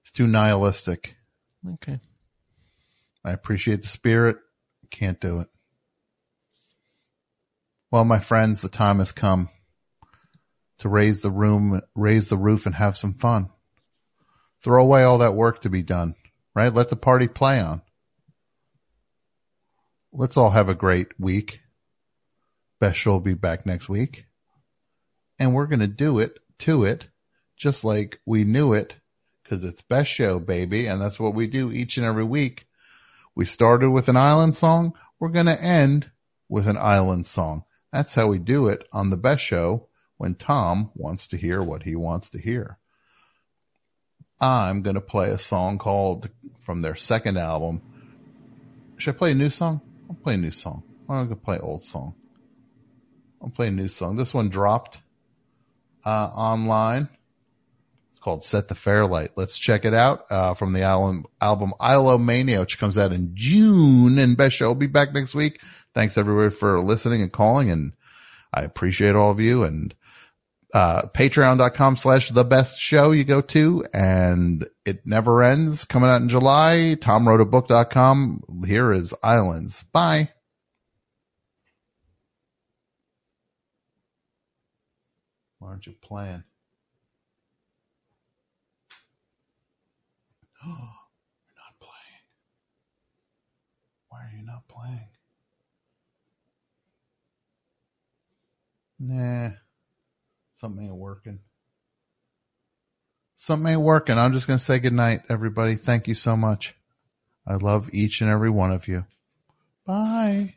It's too nihilistic. Okay. I appreciate the spirit. Can't do it. Well, my friends, the time has come to raise the room, raise the roof and have some fun. Throw away all that work to be done, right? Let the party play on. Let's all have a great week. Best show will be back next week. And we're going to do it to it just like we knew it because it's best show, baby. And that's what we do each and every week. We started with an island song. We're going to end with an island song. That's how we do it on the best show when Tom wants to hear what he wants to hear. I'm going to play a song called from their second album. Should I play a new song? I'll play a new song. I'm going to play old song. I'll play a new song. This one dropped uh, online. It's called Set the Fairlight. Let's check it out uh, from the album, album Islomania, which comes out in June. And Best Show will be back next week. Thanks everybody for listening and calling. And I appreciate all of you. And uh, patreon.com slash the best show you go to and it never ends coming out in July. TomWroteAbook.com. Here is Islands. Bye. Why aren't you playing? (gasps) You're not playing. Why are you not playing? Nah. Something ain't working. Something ain't working. I'm just going to say goodnight, everybody. Thank you so much. I love each and every one of you. Bye.